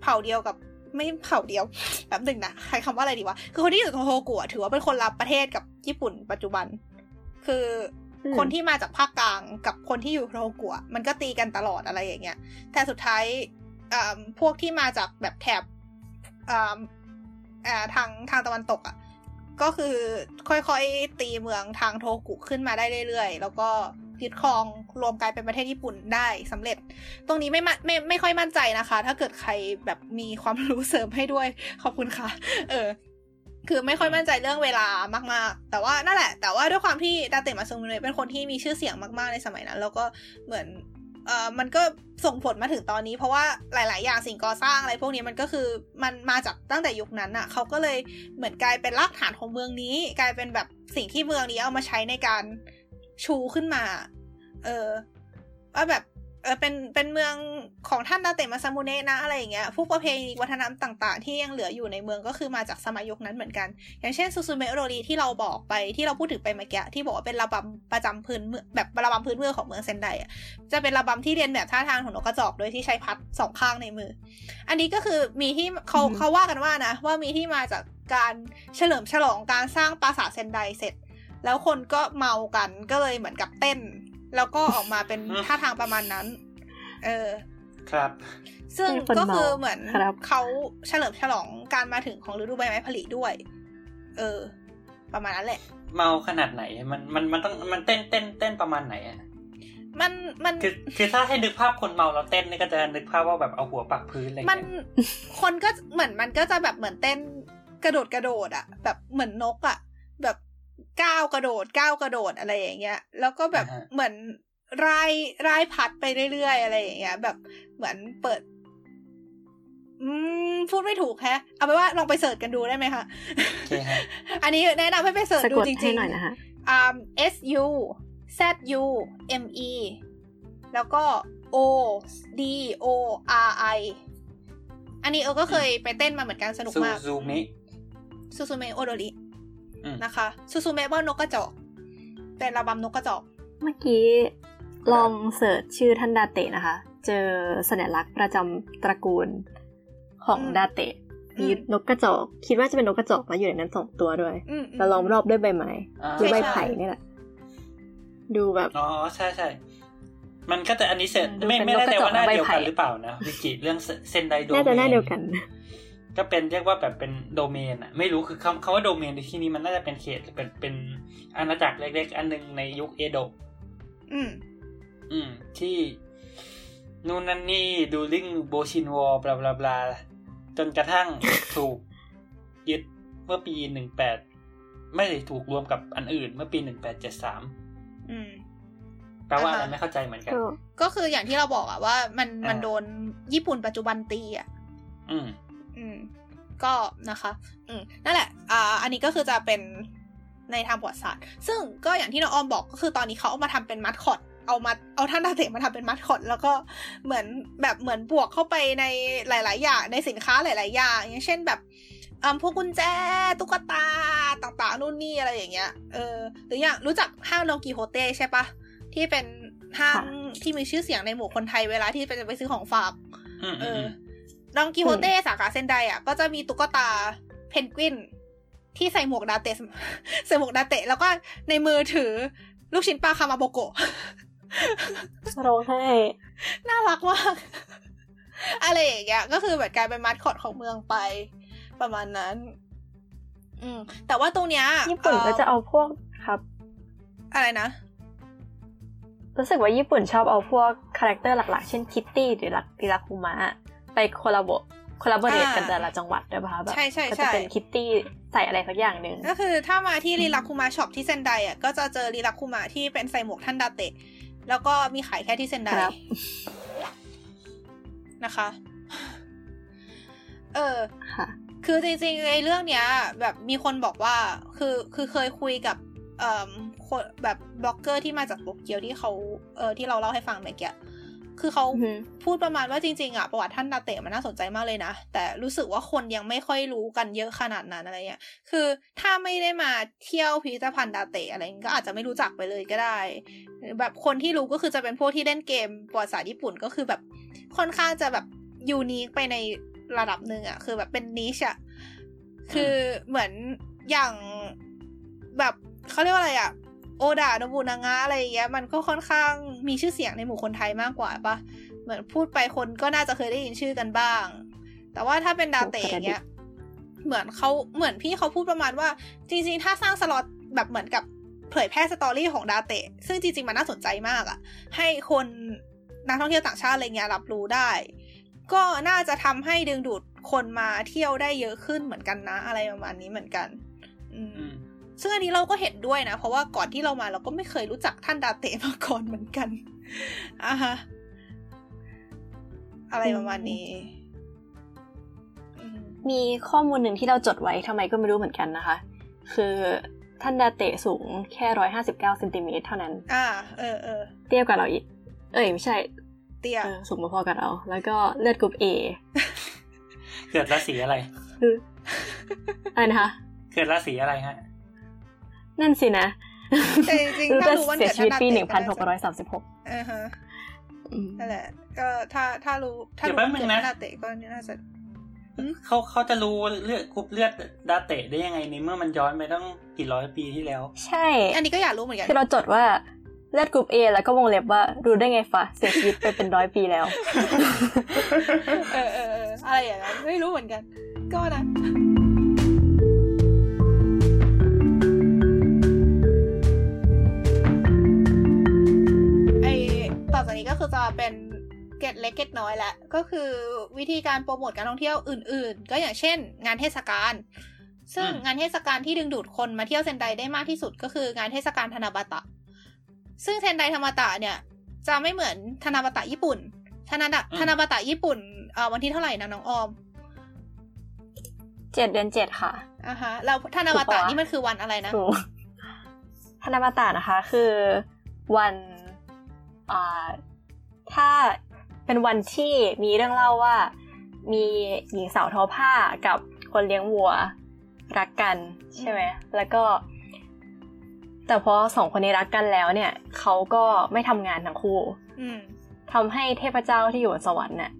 เผ่าเดียวกับไม่เผ่าเดียวแบบหนึ่งนะใครคำว่าอะไรดีวะคือคนที่อยู่โทโฮกุถือว่าเป็นคนรับประเทศกับญี่ปุ่นปัจจุบัน คือคนที่มาจากภาคกลางกับคนที่อยู่โทโฮกุมันก็ตีกันตลอดอะไรอย่างเงี้ยแต่สุดท้าย พวกที่มาจากแบบแถบทางทางตะวันตกอะ ก็คือค่อยๆตีเมืองทางโทกุขึ้นมาได้เรื่อยๆ แล้วก็ยึดครองรวมกลายเป็นประเทศญี่ปุ่นได้สำเร็จ ตรงนี้ไม่ไม่ไม่ค่อยมั่นใจนะคะ ถ้าเกิดใครแบบมีความรู้เสริมให้ด้วย ขอบคุณค่ะ เออ คือไม่ค่อยมั่นใจเรื่องเวลามาก ๆ แต่ว่านั่นแหละ แต่ว่าด้วยความที่ดาเตะมาซึมุเนเป็นคนที่มีชื่อเสียงมากๆในสมัยนั้น แล้วก็เหมือน เอ่อมันก็ส่งผลมาถึงตอนนี้ เพราะว่าหลาย ๆ อย่างสิ่งก่อสร้างอะไรพวกนี้มันก็คือมันมาจากตั้งแต่ยุคนั้นอะ่ะเขาก็เลยเหมือนกลายเป็นรากฐานของเมืองนี้ กลายเป็นแบบสิ่งที่เมืองนี้เอามาใช้ในการชูขึ้นมา เออว่าแบบ เออเป็นเป็นเมืองของท่านนาเตมาซามูเนะนะอะไรอย่างเงี้ยพวกประเพณีวัฒนธรรมต่างๆ ที่ยังเหลืออยู่ในเมืองก็คือมาจากสมัยยุคนั้นเหมือนกัน อย่างเช่นซูซูเมะโรรีที่เราบอกไปที่เราพูดถึงไปเมื่อกี้ที่บอกว่าเป็นระบำประจำพื้นเมืองแบบระบำพื้นเมืองของเมืองเซนไดอะจะเป็นระบำที่เรียนแบบท่าทางของนกกระจอกโดยที่ใช้พัดสองข้างในมือ อันนี้ก็คือมีที่เขาเขาว่ากันว่านะว่ามีที่มาจากการเฉลิมฉลองการสร้างปราสาทเซนไดเสร็จ แล้วคนก็เมากันก็เลยเหมือนกับเต้น แล้วก็ออกมาเป็นท่าทางประมาณนั้น เออ ครับ ซึ่งก็คือเหมือนเขาเฉลิมฉลองการมาถึงของฤดูใบไม้ผลิด้วย เออ ประมาณนั้นแหละ เมาขนาดไหน มันมันมันต้องมันเต้นเต้นเต้นประมาณไหนอะมันมันคือคือถ้าให้นึกภาพคนเมาแล้วเต้นนี่ก็จะนึกภาพว่าแบบเอาหัวปักพื้นอะไรมันคนก็เหมือนมันก็จะแบบเหมือนเต้นกระโดดกระโดดอะแบบเหมือนนกอะแบบ ก้าวกระโดดก้าวกระโดดอะไรอย่างเงี้ย แล้วก็แบบเหมือนรายรายพัดไปเรื่อยๆอะไรอย่างเงี้ย แบบเหมือนเปิด อืมพูดไม่ถูกแฮะ เอาไปว่าลองไปเสิร์ชกันดูได้ไหมคะอันนี้แนะนำให้ไปเสิร์ชดูจริงๆหน่อยนะคะอ่า S U Z U M E แล้วก็ O D O R I อันนี้เออก็เคยไปเต้นมาเหมือนกันสนุกมากซูซูมิซูซูเมโอโดริ นะคะซูซูเมะว่านกกระจอกเป็นระบำนกกระจอก เมื่อกี้ลองเสิร์ชชื่อท่านดาเตะนะคะ เจอสัญลักษณ์ประจำตระกูลของดาเตะมีนกกระจอก คิดว่าจะเป็นนกกระจอกมาอยู่ในนั้นสองตัวด้วยแล้วล้อมรอบด้วยใบไม้ด้วยใบไผ่นี่แหละ ดูแบบ อ๋อ ใช่ใช่มันก็จะอันนี้เสร็จไม่ไม่แน่ใจว่าหน้าเดียวกันหรือเปล่านะวิกิเรื่องเซนไดโดน่าจะหน้าเดียวกัน ก็เป็นเรียกว่าแบบเป็นโดเมนอะไม่รู้คือคำคำว่าโดเมนในที่นี้มันน่าจะเป็นเขตเป็นเป็นอาณาจักรเล็กๆ อันหนึ่งในยุคเอโดะอืม อืม ที่นู่นนั่นนี่ดูลิงโบชินวอลบลาบลาบลาจนกระทั่งถูกยึดเมื่อปีหนึ่งแปดไม่ได้ถูกรวมกับอันอื่น เมื่อปีหนึ่งแปดเจ็ดสามแปลว่าอะไรไม่เข้าใจเหมือนกัน ก็คืออย่างที่เราบอกอะว่า มันมันโดนญี่ปุ่นปัจจุบันตีอะอืม อืม ก็นะคะ อืม นั่นแหละ อ่า อันนี้ก็คือจะเป็นในทางประวัติศาสตร์ ซึ่งก็อย่างที่น้องออมบอกก็คือตอนนี้เขาเอามาทำเป็นมัดคอดเอามาเอาท่านดาเตะมาทำเป็นมัดคอดแล้วก็เหมือนแบบเหมือนบวกเข้าไปในหลาย ๆ อย่างในสินค้าหลาย ๆ อย่าง อย่างเช่นแบบอ่าพวกกุญแจ ตุ๊กตาต่าง ๆ นู่นนี่อะไรอย่างเงี้ย เออ หรืออย่างรู้จักห้างโลกิโฮเต้ใช่ปะ ที่เป็นห้างที่มีชื่อเสียงในหมู่คนไทยเวลาที่ไปจะไปซื้อของฝาก เออ ดองกิโฮเต้สาขาเซนไดอะก็จะมีตุ๊กตาเพนกวิน ที่ใส่หมวกดาเตะใส่หมวกดาเตะ แล้วก็ในมือถือลูกชิ้นปลาคามาโบโกะร้องไห้น่ารักมากอะไรอย่างเงี้ยก็คือแบบกลายเป็นมัดคอดของเมืองไป ประมาณนั้น อืม แต่ว่าตรงเนี้ยญี่ปุ่นก็จะเอาพวกครับ อะไรนะรู้สึกว่าญี่ปุ่นชอบเอาพวก character หลัก ๆ เช่นคิตตี้หรือลักดิลัคุมะ ไป collab collaborate กันแต่ละจังหวัดด้วยป่ะแบบใช่ใช่ใช่ก็จะเป็นคิตตี้ใส่อะไรสักอย่างหนึ่งก็คือถ้ามาที่รีลักคูมา shop ที่เซนไดอะก็จะเจอรีลักคูมาที่เป็นใส่หมวกท่านดาเตะแล้วก็มีขายแค่ที่เซนไดนะคะ เออคือจริงๆในเรื่องเนี้ย แบบมีคนบอกว่า คือคือเคยคุยกับเอ่อคนแบบบล็อกเกอร์ที่มาจากโตเกียวที่เขาเออที่เราเล่าให้ฟังเมื่อกี้ คือเขาพูดประมาณว่าจริงๆอะประวัติท่านดาเตะมันน่าสนใจมากเลยนะ แต่รู้สึกว่าคนยังไม่ค่อยรู้กันเยอะขนาดนั้นอะไรเงี้ยคือถ้าไม่ได้มาเที่ยวพิพิธภัณฑ์ดาเตะอะไรก็อาจจะไม่รู้จักไปเลยก็ได้ แบบคนที่รู้ก็คือจะเป็นพวกที่เล่นเกมประวัติศาสตร์ญี่ปุ่นก็คือแบบค่อนข้างจะแบบยูนิคไปในระดับหนึ่งอะคือแบบเป็นนิชอะคือเหมือนอย่างแบบเขาเรียกว่าอะไรอะ โอดาโนบุนางะอะไรอย่างเงี้ยมันก็ค่อนข้างมีชื่อเสียงในหมู่คนไทยมากกว่าปะเหมือนพูดไปคนก็น่าจะเคยได้ยินชื่อกันบ้าง แต่ว่าถ้าเป็นดาเตะอย่างเงี้ยเหมือนเขาเหมือนพี่เขาพูดประมาณว่า จริงๆ ถ้าสร้างสล็อตแบบเหมือนกับเผยแพร่สตอรี่ของดาเตะซึ่งจริงๆ มันน่าสนใจมากอะ่ะให้คนนักท่องเที่ยวต่างชาติอะไรเงี้ยรับรู้ได้ ก็น่าจะทำให้ดึงดูดคนมาเที่ยวได้เยอะขึ้นเหมือนกันนะ อะไรประมาณนี้เหมือนกัน อืม ซึ่งอันนี้เราก็เห็นด้วยนะ เพราะว่าก่อนที่เรามาเราก็ไม่เคยรู้จักท่านดาเตะมาก่อนเหมือนกันอะฮะอะไรประมาณนี้ มีข้อมูลหนึ่งที่เราจดไว้ทำไมก็ไม่รู้เหมือนกันนะคะ คือท่านดาเตะสูงแค่ร้อยห้าสิบเก้าเซนติเมตรเท่านั้น อ่า เออเออเตี้ยกว่าเราอีก เอ้ย ไม่ใช่ เตี้ยสูงพอๆกับเรา แล้วก็เลือดกรุ๊ปเอเกิดราศีอะไร คืออะไรนะคะ เกิดราศีอะไรฮะ นั่นสินะแต่จริงๆถ้ารู้ว่าเสียชีวิตปีหนึ่งพันหกร้อยสามสิบหกนั่นแหละ ก็ถ้าถ้ารู้ถ้ารู้เกิดดาเตะก็น่าจะเขาเขาจะรู้เลือดกรุ๊ปเลือดดาเตะได้ยังไงในเมื่อมันย้อนไปตั้งกี่ร้อยปีที่แล้ว ใช่ อันนี้ก็อยากรู้เหมือนกันคือเราจดว่าเลือดกรุ๊ปเอแล้วก็วงเล็บว่ารู้ได้ไงฟะเสียชีวิตไปเป็นร้อยปีแล้ว เออเอออะไรอย่างนั้นไม่รู้เหมือนกัน ก็นะ จากนี้ก็คือจะเป็นเกตเล็กเกตน้อยแหละก็คือวิธีการโปรโมทการท่องเที่ยวอื่น ๆ ก็อย่างเช่น งานเทศกาลซึ่งงานเทศกาลที่ดึงดูดคนมาเที่ยวเซนไดได้มากที่สุดก็คืองานเทศกาลธนาบาตะ ซึ่งเซนไดธรรมตะเนี่ย จะไม่เหมือนธนาบาตะญี่ปุ่น ธนาธนาบาตะญี่ปุ่นเอ่อวันที่เท่าไหร่นะน้องออมเจ็ดเดือนเจ็ดค่ะอ่าฮะแล้วธนาบาตะนี่มันคือวันอะไรนะธนาบาตะนะคะ คือวัน ถ้าเป็นวันที่มีเรื่องเล่าว่า มีหญิงสาวทอผ้ากับคนเลี้ยงวัวรักกันใช่ไหมแล้วก็ แต่พอสองคนนี้รักกันแล้วเนี่ยเขาก็ไม่ทำงานทั้งคู่ทำให้เทพเจ้าที่อยู่บนสวรรค์เนี่ย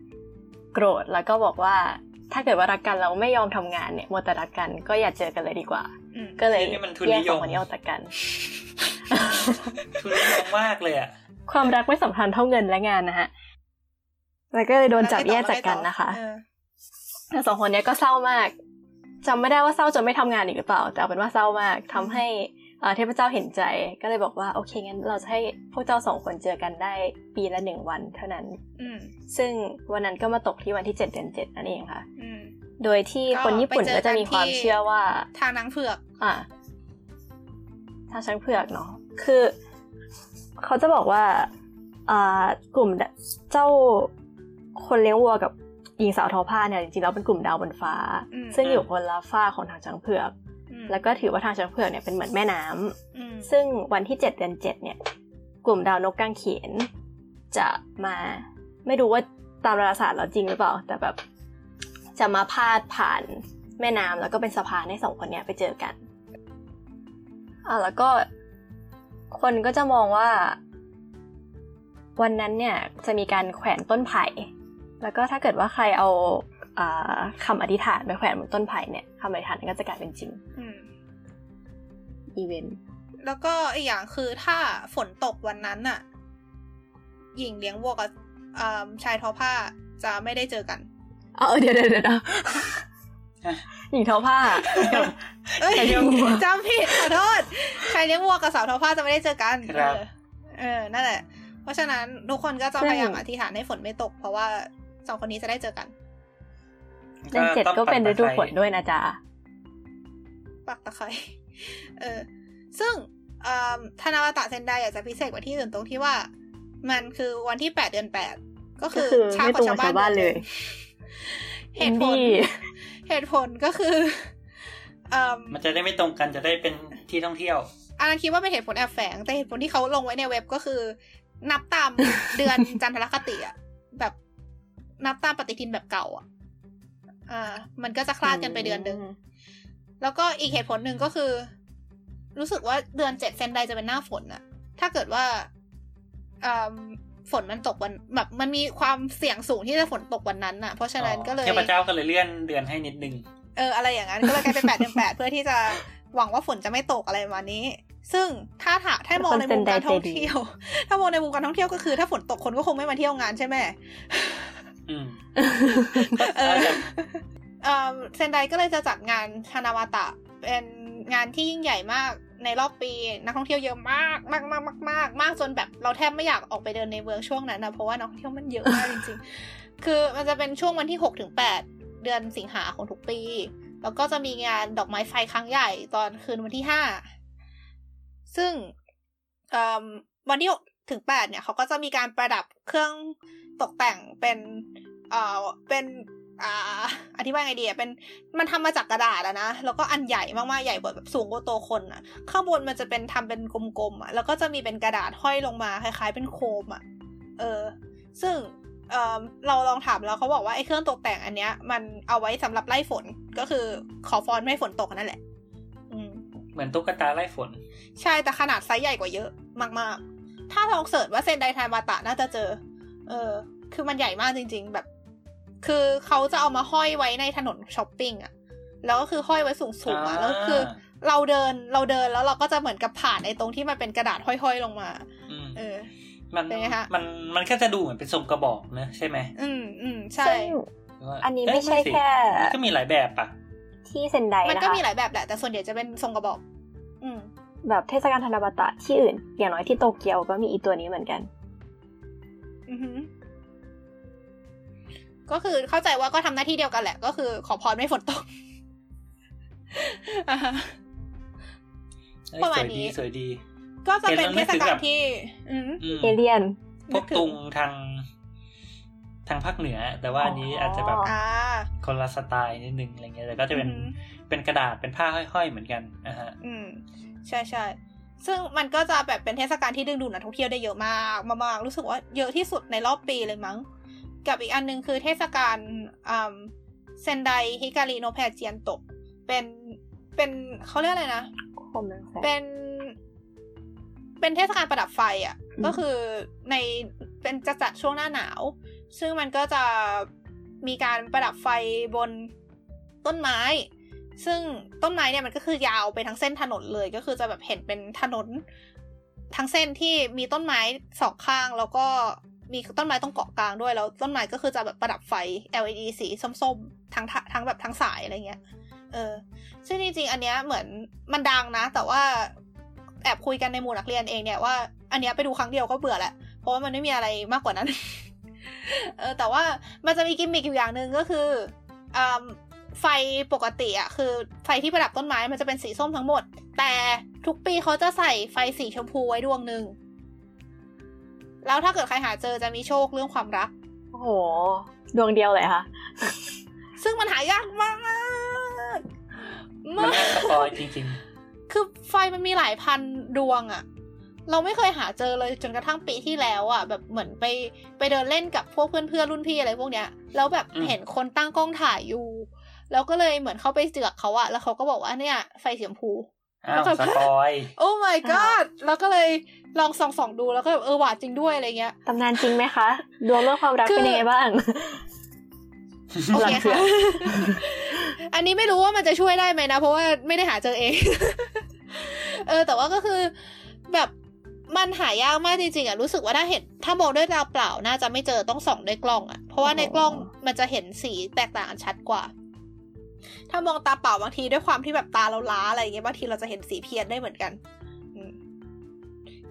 โกรธแล้วก็บอกว่าถ้าเกิดว่ารักกันเราไม่ยอมทำงานเนี่ยมัวแต่รักกันก็อย่าเจอกันเลยดีกว่า ก็เลยแยกสองคนนี้ออกจากกันทุนนิยมมากเลยอะ ความรักไม่สำคัญเท่าเงินและงานนะฮะแล้วก็เลยโดนจับแยกจากกันนะคะแต่สองคนนี้ก็เศร้ามากจำไม่ได้ว่าเศร้าจนไม่ทำงานอีกหรือเปล่า แต่เอาเป็นว่าเศร้ามากทำให้เทพเจ้าเห็นใจ ก็เลยบอกว่าโอเคงั้นเราจะให้พวกเจ้าสองคนเจอกันได้ปีละหนึ่งวันเท่านั้นซึ่งวันนั้นก็มาตกที่วันที่เจ็ดเดือนเจ็ดนั่นเองค่ะโดยที่คนญี่ปุ่นก็จะมีความเชื่อว่า ทางนางเผือก อ่าทางช้างเผือกเนาะคือ เขาจะบอกว่าอ่ากลุ่มเจ้าคนเลี้ยงวัวกับหญิงสาวทอผ้าเนี่ยจริงๆแล้วเป็นกลุ่มดาวบนฟ้า ซึ่งอยู่คนละฝ้าของทางช้างเผือก แล้วก็ถือว่าทางช้างเผือกเนี่ยเป็นเหมือนแม่น้ำซึ่งวันที่เจ็ดเดือนเจ็ดเนี่ย กลุ่มดาวนกกางเขน จะมาไม่รู้ว่าตามดาราศาสตร์แล้วจริงหรือเปล่า แต่แบบจะมาพาดผ่านแม่น้ำแล้วก็เป็นสะพานให้สองคนเนี้ยไปเจอกันอ่าแล้วก็ คนก็จะมองว่า วันนั้นเนี่ยจะมีการแขวนต้นไผ่ แล้วก็ถ้าเกิดว่าใครเอาคำอธิษฐานไปแขวนบนต้นไผ่เนี่ยคำอธิษฐานก็จะกลายเป็นจริงอีเวนต์แล้วก็อีกอย่างคือถ้าฝนตกวันนั้นน่ะ หญิงเลี้ยงวัวกับชายทอผ้าจะไม่ได้เจอกัน เออเดี๋ยวเดี๋ยวเดี๋ยว หญิงทอผ้าเอ้ยจำผิดขอโทษชายเลี้ยงวัวกับสาวทอผ้าจะไม่ได้เจอกันเออ นั่นแหละ เพราะฉะนั้นทุกคนก็จะพยายามอธิษฐานให้ฝนไม่ตก เพราะว่าสองคนนี้จะได้เจอกันเดือนเจ็ดก็เป็นฤดูฝนด้วยนะจ๊ะปักตะไคร้เออ ซึ่งธนาวตะเซนไดอยากจะพิเศษกว่าที่อื่นตรงที่ว่า มันคือวันที่แปดเดือนแปดก็คือช้ากว่าชาวบ้านเลย เหตุผล เหตุผลก็คือมันจะได้ไม่ตรงกันจะได้เป็นที่ท่องเที่ยวอันนั้นคิดว่าเป็นเหตุผลแอบแฝงแต่เหตุผลที่เขาลงไว้ในเว็บก็คือ นับตามเดือนจันทรคติอะแบบนับตามปฏิทินแบบเก่าอะอ่า มันก็จะคลาดกันไปเดือนหนึ่งแล้วก็อีกเหตุผลหนึ่งก็คือ รู้สึกว่าเดือนเจ็ดเซนไดจะเป็นหน้าฝนอะถ้าเกิดว่าอ่า ฝนมันตกวันแบบมันมีความเสี่ยงสูงที่จะฝนตกวันนั้นอะเพราะฉะนั้นก็เลยเทพเจ้าก็เลยเลื่อนเดือนให้นิดนึงเอออะไรอย่างนั้นก็เลยกลายเป็นแปดเดือนแปดเพื่อที่จะหวังว่าฝนจะไม่ตกอะไรมานี้ ซึ่งถ้าถาถ้ามองในมุมการท่องเที่ยว ถ้ามองในมุมการท่องเที่ยวก็คือถ้าฝนตกคนก็คงไม่มาเที่ยวงานใช่ไหมเออเซนไดก็เลยจะจัดงานฮานาวาตะเป็นงานที่ยิ่งใหญ่มาก ในรอบปีนักท่องเที่ยวเยอะมากมากมากมากมากมากจนแบบเราแทบไม่อยากออกไปเดินในเมืองช่วงนั้นนะเพราะว่านักท่องเที่ยวมันเยอะมากจริงๆ คือมันจะเป็นช่วงวันที่หกถึงแปดเดือนสิงหาของทุกปี แล้วก็จะมีงานดอกไม้ไฟครั้งใหญ่ตอนคืนวันที่ห้าซึ่งวันที่หกถึงแปดเนี่ยเขาก็จะมีการประดับเครื่องตกแต่งเป็นเอ่อเป็น อ่าอธิบายไงดีอะเป็นมันทำมาจากกระดาษอะนะแล้วก็อันใหญ่มากๆใหญ่กว่าแบบสูงกว่าตัวคนอะข้างบนมันจะเป็นทำเป็นกลมๆอะแล้วก็จะมีเป็นกระดาษห้อยลงมาคล้าย ๆ เป็นโคมอะเออ ซึ่งเออเราลองถามแล้วเขาบอกว่าไอ้เครื่องตกแต่งอันเนี้ย มันเอาไว้สำหรับไล่ฝนก็คือขอฟอนไม่ให้ฝนตกนั่นแหละ อืมเหมือนตุ๊กตาไล่ฝน ใช่แต่ขนาดไซส์ใหญ่กว่าเยอะมาก ๆ ถ้าลองเสิร์ชว่าเซนไดไทมาตะน่าจะเจอ เออ คือมันใหญ่มากจริง ๆ แบบ คือเขาจะเอามาห้อยไว้ในถนนช้อปปิ้งอะแล้วก็คือห้อยไว้สูงๆอะแล้วคือ เราเดินเราเดินแล้วเราก็จะเหมือนกับผ่านในตรงที่มันเป็นกระดาษห้อยๆลงมาเออ มันมันมันแค่จะดูเหมือนเป็นทรงกระบอกเนอะใช่ไหมอืมอืมใช่ อันนี้ไม่ใช่แค่ก็มีหลายแบบอะที่เซนไดนะคะมันก็มีหลายแบบแหละแต่ส่วนใหญ่จะเป็นทรงกระบอก อืม แบบเทศกาลธนบัตะที่อื่น อย่างน้อยที่โตเกียวก็มีอีตัวนี้เหมือนกันอือ ก็คือเข้าใจว่าก็ทำหน้าที่เดียวกันแหละ ก็คือขอพรไม่ฝนตกประมาณนี้สวยดี ก็จะเป็นเทศกาลที่เอเลียนพวกตุงทางทางภาคเหนือ แต่ว่าอันนี้อาจจะแบบคนละสไตล์นิดนึงอะไรเงี้ยแต่ก็จะเป็นเป็นกระดาษเป็นผ้าห้อยๆเหมือนกันนะฮะ อืม ใช่ใช่ซึ่งมันก็จะแบบเป็นเทศกาลที่ดึงดูดนักท่องเที่ยวได้เยอะมากมากๆรู้สึกว่าเยอะที่สุดในรอบปีเลยมั้ง กับอีกอันนึงคือเทศกาลเซนไดฮิการิโนแพเจียนโตเป็นเป็นเขาเรียกอะไรนะ เป็น เป็นเทศกาลประดับไฟอะ่ะ ก็คือในเป็นจะจัดช่วงหน้าหนาว ซึ่งมันก็จะมีการประดับไฟบนต้นไม้ ซึ่งต้นไม้เนี่ยมันก็คือยาวไปทั้งเส้นถนนเลย ก็คือจะแบบเห็นเป็นถนน ทั้งเส้นที่มีต้นไม้สองข้างแล้วก็ มีต้นไม้ต้องเกาะกลางด้วยแล้วต้นไม้ก็คือจะแบบประดับไฟ LED สีส้มๆทั้งทั้งแบบทั้งสายอะไรเงี้ย เออ ซึ่งจริงๆอันเนี้ยเหมือนมันดังนะ แต่ว่าแอบคุยกันในหมู่นักเรียนเองเนี่ยว่าอันเนี้ยไปดูครั้งเดียวก็เบื่อแหละเพราะว่ามันไม่มีอะไรมากกว่านั้น เออแต่ว่ามันจะมีกิมมิคอยู่อย่างหนึ่งก็คืออ่าไฟปกติอะคือไฟที่ประดับต้นไม้มันจะเป็นสีส้มทั้งหมด แต่ทุกปีเขาจะใส่ไฟสีชมพูไว้ดวงหนึ่ง แล้วถ้าเกิดใครหาเจอจะมีโชคเรื่องความรัก โอ้โห ดวงเดียวเลยค่ะ ซึ่งมันหายากมากมันน่า spoil จริงๆ คือไฟมันมีหลายพันดวงอะเราไม่เคยหาเจอเลยจนกระทั่งปีที่แล้วอะแบบเหมือนไปไปเดินเล่นกับพวกเพื่อนๆรุ่นพี่อะไรพวกเนี้ยแล้วแบบเห็นคนตั้งกล้องถ่ายอยู่ แล้วก็เลยเหมือนเข้าไปเจือกเขาอะแล้วเขาก็บอกว่าเนี่ยไฟสีชมพู อ้าวสปอย โอ้ my god แล้วก็เลยลองส่องส่องดูแล้วก็เออหวานจริงด้วยอะไรเงี้ยตำนานจริงไหมคะดวงเรื่องความรักเป็นยังไงบ้างโอเคค่ะ อันนี้ไม่รู้ว่ามันจะช่วยได้ไหมนะ เพราะว่าไม่ได้หาเจอเอง เออ แต่ว่าก็คือแบบมันหายากมากจริงๆอะรู้สึกว่าถ้าเห็นถ้ามองด้วยตาเปล่าน่าจะไม่เจอต้องส่องด้วยกล้องอะเพราะว่าในกล้องมันจะเห็นสีแตกต่างกันชัดกว่า ถ้ามองตาเปล่าบางทีด้วยความที่แบบตาเราล้าอะไรเงี้ยบางทีเราจะเห็นสีเพี้ยนได้เหมือนกัน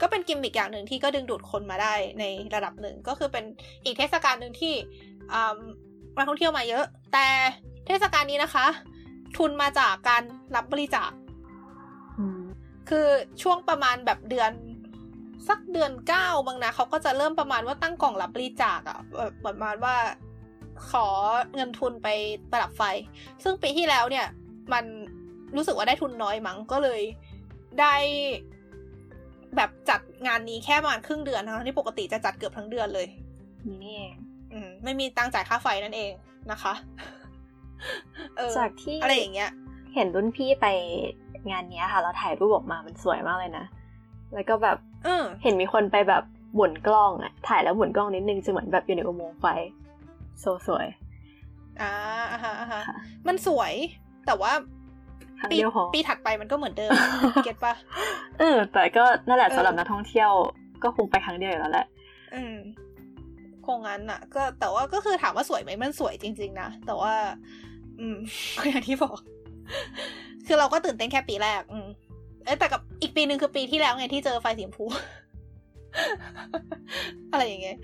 ก็เป็นกิมมิกอย่างหนึ่งที่ก็ดึงดูดคนมาได้ในระดับหนึ่งก็คือเป็นอีกเทศกาลหนึ่งที่นักท่องเที่ยวมาเยอะ แต่เทศกาลนี้นะคะ ทุนมาจากการรับบริจาคคือช่วงประมาณแบบเดือนสักเดือนเก้าบางนะเขาก็จะเริ่มประมาณว่าตั้งกล่องรับบริจาคอะแบบประมาณว่า ขอเงินทุนไปประดับไฟ ซึ่งปีที่แล้วเนี่ย มันรู้สึกว่าได้ทุนน้อยมั้งก็เลยได้แบบจัดงานนี้แค่ประมาณครึ่งเดือนนะที่ปกติจะจัดเกือบทั้งเดือนเลย นี่อืมไม่มีตังจ่ายค่าไฟนั่นเองนะคะจากที่อะไรอย่างเงี้ย เห็นรุ่นพี่ไปงานเนี้ยค่ะ เราถ่ายรูปออกมามันสวยมากเลยนะ แล้วก็แบบเออเห็นมีคนไปแบบหมุนกล้องอะถ่ายแล้วหมุนกล้องนิดนึงจะเหมือนแบบอยู่ในอุโมงค์ไฟ โซสวย อ่าอ่าฮะอ่าฮะมันสวย แต่ว่าปีปีถัดไปมันก็เหมือนเดิม เก็ตปะเออ แต่ก็นั่นแหละสำหรับนักท่องเที่ยวก็คงไปครั้งเดียวอยู่แล้วแหละ อืม คงงั้นอะ ก็แต่ว่าก็คือถามว่าสวยไหมมันสวยจริง ๆ นะ แต่ว่า อืมก็อย่างที่บอก คือเราก็ตื่นเต้นแค่ปีแรก อืมเอ้แต่กับอีกปีหนึ่งคือปีที่แล้วไงที่เจอไฟสีชมพู อะไรอย่างเงี้ย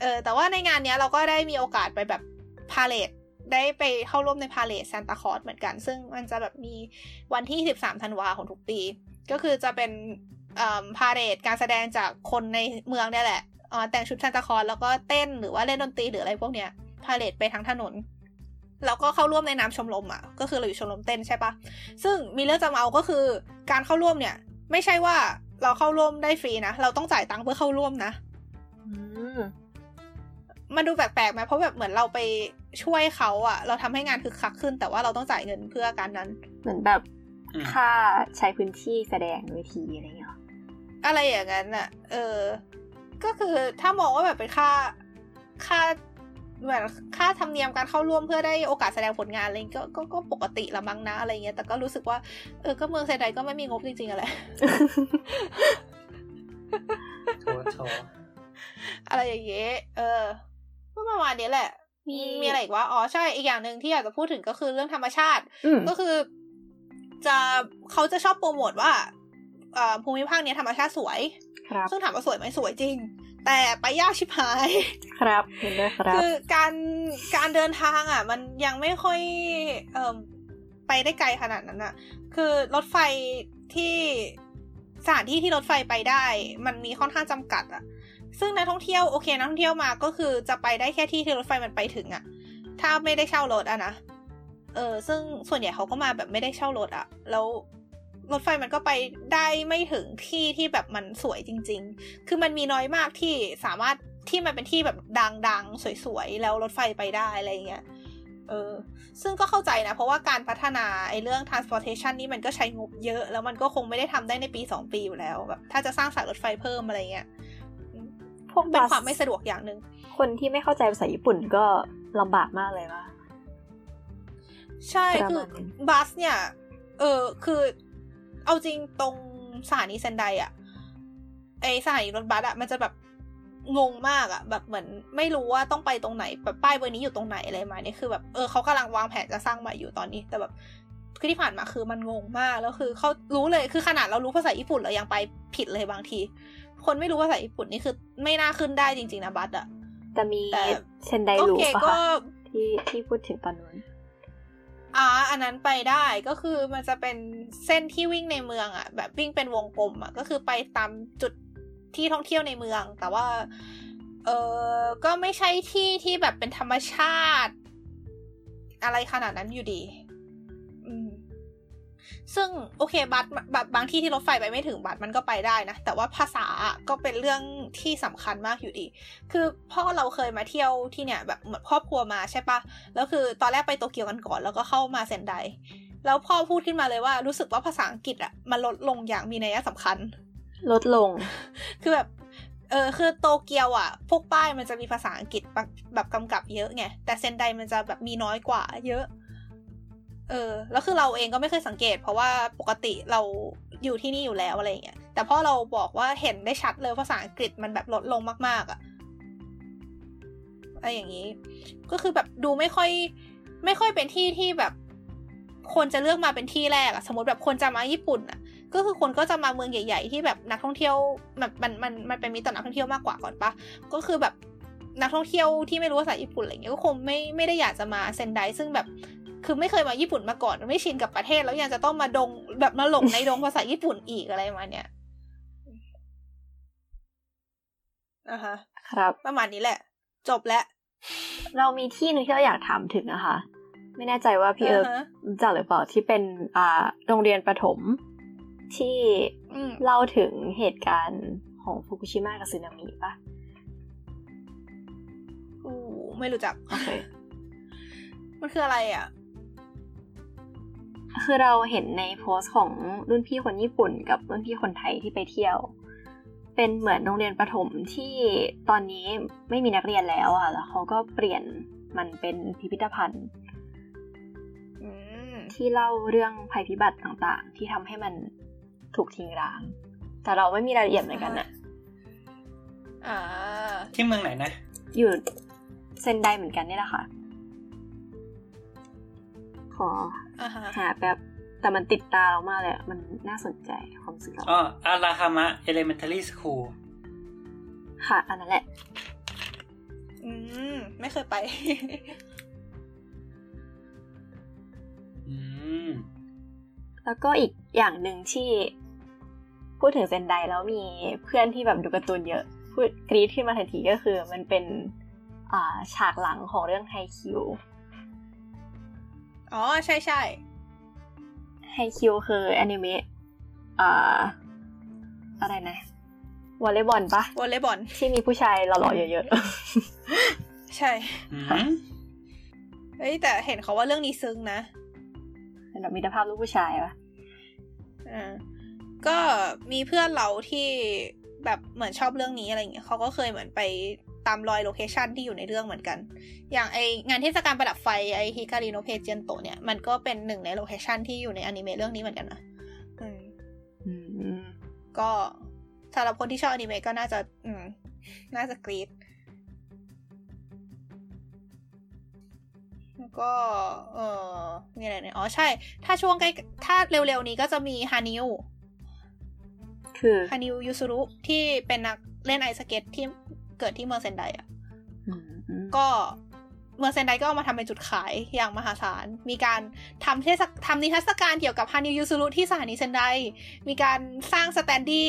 เออแต่ว่าในงานเนี้ยเราก็ได้มีโอกาสไปแบบพาเลทได้ไปเข้าร่วมในพาเลทซานตาคอสเหมือนกัน ซึ่งมันจะแบบมีวันที่สิบสามธันวาของทุกปี ก็คือจะเป็นพาเลทการแสดงจากคนในเมืองเนี่ยแหละแต่งชุดซานตาคอสแล้วก็เต้นหรือว่าเล่นดนตรีหรืออะไรพวกเนี้ยพาเลทไปทั้งถนนแล้วก็เข้าร่วมในน้ำชมรมอะ ก็คือเราอยู่ชมรมเต้นใช่ปะซึ่งมีเรื่องจะเมาก็คือ การเข้าร่วมเนี่ย ไม่ใช่ว่าเราเข้าร่วมได้ฟรีนะ เราต้องจ่ายตังค์เพื่อเข้าร่วมนะ มันดูแปลกๆไหมเพราะแบบเหมือนเราไปช่วยเขาอะเราทำให้งานคึกคักขึ้น แต่ว่าเราต้องจ่ายเงินเพื่อการนั้น เหมือนแบบค่าใช้พื้นที่แสดงเวทีอะไรเงี้ยอะไรอย่างนั้นอะเออ ก็คือถ้ามองว่าแบบเป็นค่าค่าเหมือนค่าธรรมเนียมการเข้าร่วมเพื่อได้โอกาสแสดงผลงานอะไรก็ก็ก็ปกติละมั้งนะอะไรเงี้ยแต่ก็รู้สึกว่าเออก็เมืองไซไดก็ไม่มีงบจริงๆอะไรโถโถอะไรอย่างเงี้ยเออ ก็ประมาณนี้แหละ มีมีอะไรอีกว่าอ๋อใช่อีกอย่างหนึ่งที่อยากจะพูดถึงก็คือเรื่องธรรมชาติ ก็คือ จะเขาจะชอบโปรโมทว่าภูมิภาคนี้ธรรมชาติสวยซึ่งถามว่าสวยไหมสวยจริง แต่ไปยากชิบหาย ครับเห็นด้วยครับ คือการการเดินทางอะ มันยังไม่ค่อยเอ่อไปได้ไกลขนาดนั้นอะ คือรถไฟที่สถานที่ที่รถไฟไปได้ มันมีค่อนข้างจำกัดอะ ซึ่งนักท่องเที่ยวโอเคนักท่องเที่ยวมาก็คือจะไปได้แค่ที่ที่รถไฟมันไปถึงอะถ้าไม่ได้เช่ารถอะนะเออซึ่งส่วนใหญ่เขาก็มาแบบไม่ได้เช่ารถอะแล้วรถไฟมันก็ไปได้ไม่ถึงที่ที่แบบมันสวยจริง ๆ คือมันมีน้อยมากที่สามารถที่มันเป็นที่แบบดังๆ สวยๆ แล้วรถไฟไปได้อะไรเงี้ย เออ ซึ่งก็เข้าใจนะ เพราะว่าการพัฒนาไอ้เรื่อง transportation นี่มันก็ใช้งบเยอะ แล้วมันก็คงไม่ได้ทำได้ในปีสองปีอยู่แล้วแบบถ้าจะสร้างสายรถไฟเพิ่มอะไรเงี้ย พวกเป็นความไม่สะดวกอย่างหนึ่งคนที่ไม่เข้าใจภาษาญี่ปุ่นก็ลำบากมากเลยว่ะใช่คือบัสเนี่ย เออคือเอาจริงตรงสถานีเซนไดอะไอสถานีรถบัสอะมันจะแบบงงมากอะแบบเหมือนไม่รู้ว่าต้องไปตรงไหนแบบป้ายเบอร์นี้อยู่ตรงไหนอะไรมาเนี่ยคือแบบเออเขากำลังวางแผนจะสร้างใหม่อยู่ตอนนี้ แต่แบบคือที่ผ่านมาคือมันงงมากแล้วคือเขารู้เลยคือขนาดเรารู้ภาษาญี่ปุ่นเรายังไปผิดเลยบางที คนไม่รู้ภาษาญี่ปุ่นนี่คือไม่น่าขึ้นได้จริง ๆ นะบัสอะแต่มีเซนไดรูปะคะที่ที่พูดถึงตอนนู้นอ่าอันนั้นไปได้ก็คือมันจะเป็นเส้นที่วิ่งในเมืองอะแบบวิ่งเป็นวงกลมอะก็คือไปตามจุดที่ท่องเที่ยวในเมือง แต่ว่า เออก็ไม่ใช่ที่ที่แบบเป็นธรรมชาติ อะไรขนาดนั้นอยู่ดีอืม ซึ่งโอเคบัสแบบบางที่ที่รถไฟไปไม่ถึงบัสมันก็ไปได้นะ แต่ว่าภาษาก็เป็นเรื่องที่สำคัญมากอยู่ดี คือพ่อเราเคยมาเที่ยวที่เนี่ยแบบเหมือนครอบครัวมาใช่ปะแล้วคือตอนแรกไปโตเกียวกันก่อน แล้วก็เข้ามาเซนไดแล้วพ่อพูดขึ้นมาเลยว่ารู้สึกว่าภาษาอังกฤษอะมันลดลงอย่างมีนัยสำคัญ ลดลง คือแบบเออคือโตเกียวอะ พวกป้ายมันจะมีภาษาอังกฤษแบบกำกับเยอะไงแต่เซนไดมันจะแบบมีน้อยกว่า เยอะ เออแล้วคือเราเองก็ไม่เคยสังเกต เพราะว่าปกติเราอยู่ที่นี่อยู่แล้วอะไรเงี้ยแต่พอเราบอกว่าเห็นได้ชัดเลยภาษาอังกฤษมันแบบลดลงมากๆอะ่ะอะไรอย่างนี้ ก็คือแบบดูไม่ค่อย ไม่ค่อยเป็นที่ที่แบบคนจะเลือกมาเป็นที่แรกอะสมมติแบบคนจะมาญี่ปุ่นอะก็คือคนก็จะมาเมืองใหญ่ ๆ ที่แบบนักท่องเที่ยวแบบมันมันมันเป็นมิตรต่อนักท่องเที่ยวมากกว่าก่อนปะก็คือแบบนักท่องเที่ยวที่ไม่รู้ภาษาญี่ปุ่นอะไรเงี้ยก็คงไม่ไม่ได้อยากจะมาเซนไดซึ่งแบบ คือไม่เคยมาญี่ปุ่นมาก่อน ไม่ชินกับประเทศแล้วยังจะต้องมาดงแบบมาหลงในดงภาษาญี่ปุ่นอีกอะไรมาเนี่ยนะคะครับ ประมาณนี้แหละ จบแล้ว เรามีที่หนึ่งที่เราอยากถามถึงนะคะ ไม่แน่ใจว่าพี่เอิร์กรู้จักหรือเปล่าที่เป็นอ่าโรงเรียนประถม ที่เล่าถึงเหตุการณ์ของฟุกุชิมะกับสึนามิปะอู้ไม่รู้จัก โอเค มันคืออะไรอะ คือเราเห็นในโพสต์ของรุ่นพี่คนญี่ปุ่น กับรุ่นพี่คนไทยที่ไปเที่ยว เป็นเหมือนโรงเรียนประถมที่ตอนนี้ไม่มีนักเรียนแล้วอะ แล้วเขาก็เปลี่ยนมันเป็นพิพิธภัณฑ์ที่เล่าเรื่องภัยพิบัติต่างๆ ที่ทำให้มันถูกทิ้งร้าง แต่เราไม่มีรายละเอียดเหมือนกันนะอ่าที่เมืองไหนนะ อยู่เซนไดเหมือนกันนี่แหละค่ะ ขอ หาแบบแต่มันติดตาเรามากเลยมันน่าสนใจความสึกเราอ๋ออาราฮามะเอเลเมนทารีสคูลค่ะ อันนั้นแหละ อืม ไม่เคยไป อืม แล้วก็อีกอย่างหนึ่งที่พูดถึงเซนไดแล้วมีเพื่อนที่แบบดูการ์ตูนเยอะ พูดกรี๊ดขึ้นมาทันทีก็คือมันเป็น อ่าฉากหลังของเรื่องไฮคิว อ๋อ ใช่ใช่ไฮคิวคือแอนิเมะอ่าอะไรนะวอลเลย์บอลปะวอลเลย์บอลที่มีผู้ชายหล่อๆเยอะๆ ใช่เฮ้ยแต่เห็นเขาว่าเรื่องนี้ซึ้งนะเป็นแบบมิตรภาพลูกผู้ชายปะอ่าก็มีเพื่อนเราที่แบบเหมือนชอบเรื่องนี้อะไรเงี้ยเขาก็เคยเหมือนไป ตามรอย location ที่อยู่ในเรื่องเหมือนกัน อย่างไองานเทศกาลประดับไฟไอฮิการิโนเพเจียนโตเนี่ยมันก็เป็นหนึ่งใน location ที่อยู่ในอนิเมะเรื่องนี้เหมือนกันนะก็สำหรับคนที่ชอบอนิเมะก็น่าจะ อืม น่าจะกรี๊ดแล้วก็ เออมีอะไรเนี่ยอ๋อใช่ ถ้าช่วงใกล้ถ้าเร็วๆนี้ก็จะมีฮานิวคือฮานิวยูซุรุที่เป็นนักเล่นไอซ์สเก็ตที่ เกิดที่เมืองเซนไดอะก็เมืองเซนไดก็เอามาทำเป็นจุดขายอย่างมหาศาล มีการทำเทศทำนิทรรศการเกี่ยวกับฮานิวยูซูรุที่สถานีเซนได มีการสร้าง standee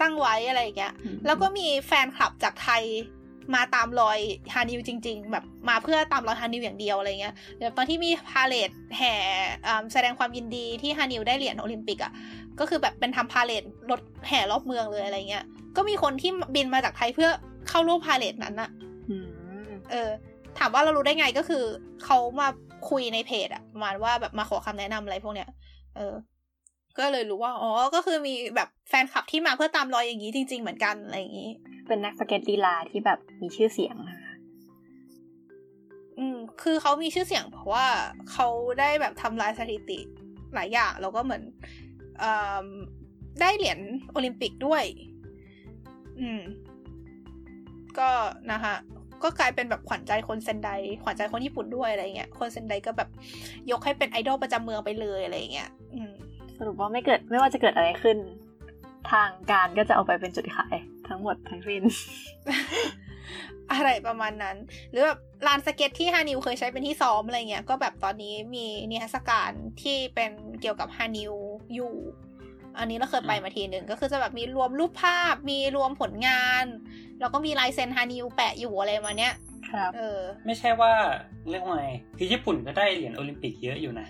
ตั้งไว้อะไรอย่างเงี้ย แล้วก็มีแฟนคลับจากไทยมาตามรอยฮานิวจริง ๆ แบบมาเพื่อตามรอยฮานิวอย่างเดียวอะไรเงี้ยแบบตอนที่มีพาเหรดแห่แสดงความยินดีที่ฮานิวได้เหรียญโอลิมปิกอะ ก็คือแบบเป็นทำพาเหรดรถแห่รอบเมืองเลยอะไรเงี้ย ก็มีคนที่บินมาจากไทยเพื่อ เข้าร่วมพาเหรดนั้นอะเออ ถามว่าเรารู้ได้ไงก็คือเขามาคุยในเพจอะประมาณว่าแบบมาขอคำแนะนำอะไรพวกเนี้ย เออ ก็เลยรู้ว่า อ๋อ ก็คือมีแบบแฟนคลับที่มาเพื่อตามรอยอย่างนี้จริง ๆ เหมือนกันอะไรอย่างนี้ เป็นนักสเก็ตลีลาที่แบบมีชื่อเสียงนะคะอืม คือเขามีชื่อเสียงเพราะว่าเขาได้แบบทำลายสถิติหลายอย่างแล้วก็เหมือนอได้เหรียญโอลิมปิกด้วย อืม ก็นะคะก็กลายเป็นแบบขวัญใจคนเซนไดขวัญใจคนญี่ปุ่นด้วยอะไรเงี้ยคนเซนไดก็แบบยกให้เป็นไอดอลประจำเมืองไปเลยอะไรเงี้ยสรุปว่าไม่เกิดไม่ว่าจะเกิดอะไรขึ้น ทางการก็จะเอาไปเป็นจุดขายทั้งหมดทั้งสิ้นอะไรประมาณนั้น หรือแบบลานสเก็ตที่ฮานิวเคยใช้เป็นที่ซ้อมอะไรเงี้ยก็แบบตอนนี้มีนิทรรศการที่เป็นเกี่ยวกับฮานิวอยู่ อันนี้เราเคยไปมาทีหนึ่งก็คือจะแบบมีรวมรูปภาพ มีรวมผลงาน แล้วก็มีลายเซ็นฮานิวแปะอยู่อะไรมาเนี้ยครับเออ ไม่ใช่ว่าเรียกว่าไงที่ญี่ปุ่นก็ได้เหรียญโอลิมปิกเยอะอยู่นะ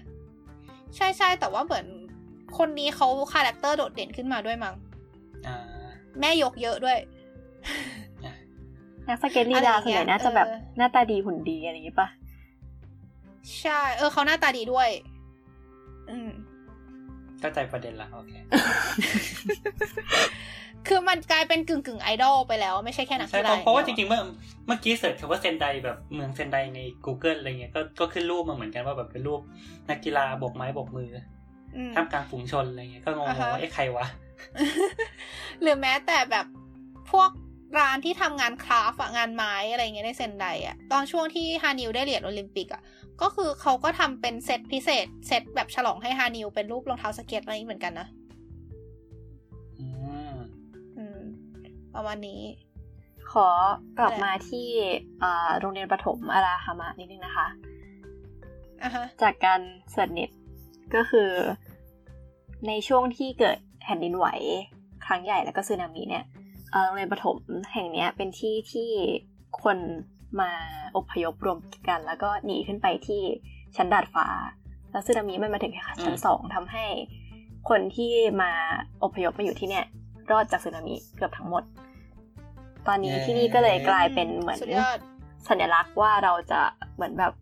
ใช่ใช่แต่ว่าเหมือนคนนี้เขา character โดดเด่นขึ้นมาด้วยมั้งอ่าแม่ยกเยอะด้วยนักสเก็ตลีลาส่วนใหญ่น่าจะแบบหน้าตาดีหุ่นดีอะไรอย่างงี้ปะใช่ เออเขาหน้าตาดีด้วย อืม เข้าใจประเด็นละโอเค คือมันกลายเป็นกึ่งกึ่งไอดอลไปแล้ว ไม่ใช่แค่นักใช่กีฬาเพราะว่าจริงๆ เมื่อเมื่อกี้ search คำว่าเซนไดแบบเมืองเซนไดใน Google อะไรเงี้ยก็ก็ขึ้นรูปมาเหมือนกันว่าแบบเป็นรูปนักกีฬาโบกไม้โบกมืออืมท่ามกลางฝูงชนอะไรเงี้ยก็งงอ่าฮะๆว่าไอ้ใครวะ หรือแม้แต่แบบพวก ร้านที่ทำงาน craft อะงานไม้อะไรเงี้ยในเซนไดอะตอนช่วงที่ฮานิวได้เหรียญโอลิมปิกอะก็คือเขาก็ทำเป็นเซตพิเศษ เซตแบบฉลองให้ฮานิวเป็นรูปรองเท้าสเก็ตอะไรนี้เหมือนกันนะอืมอืมประมาณนี้ ขอกลับมาที่อ่าโรงเรียนประถมอาราฮามะนิดนึงนะคะอะฮะจากการเสิร์ชเน็ตก็คือในช่วงที่เกิดแผ่นดินไหว ครั้งใหญ่แล้วก็สึนามิเนี่ยเอ่อ โรงเรียนประถมแห่งเนี้ยเป็นที่ที่คนมาอพยพรวมกัน แล้วก็หนีขึ้นไปที่ชั้นดาดฟ้า แล้วสึนามิมันมาถึงแค่ชั้นสองทำให้คนที่มาอพยพมาอยู่ที่เนี่ย รอดจากสึนามิเกือบทั้งหมด ตอนนี้ที่นี่ก็เลยกลายเป็นเหมือนสุดยอดสัญลักษณ์ว่าเราจะเหมือนแบบ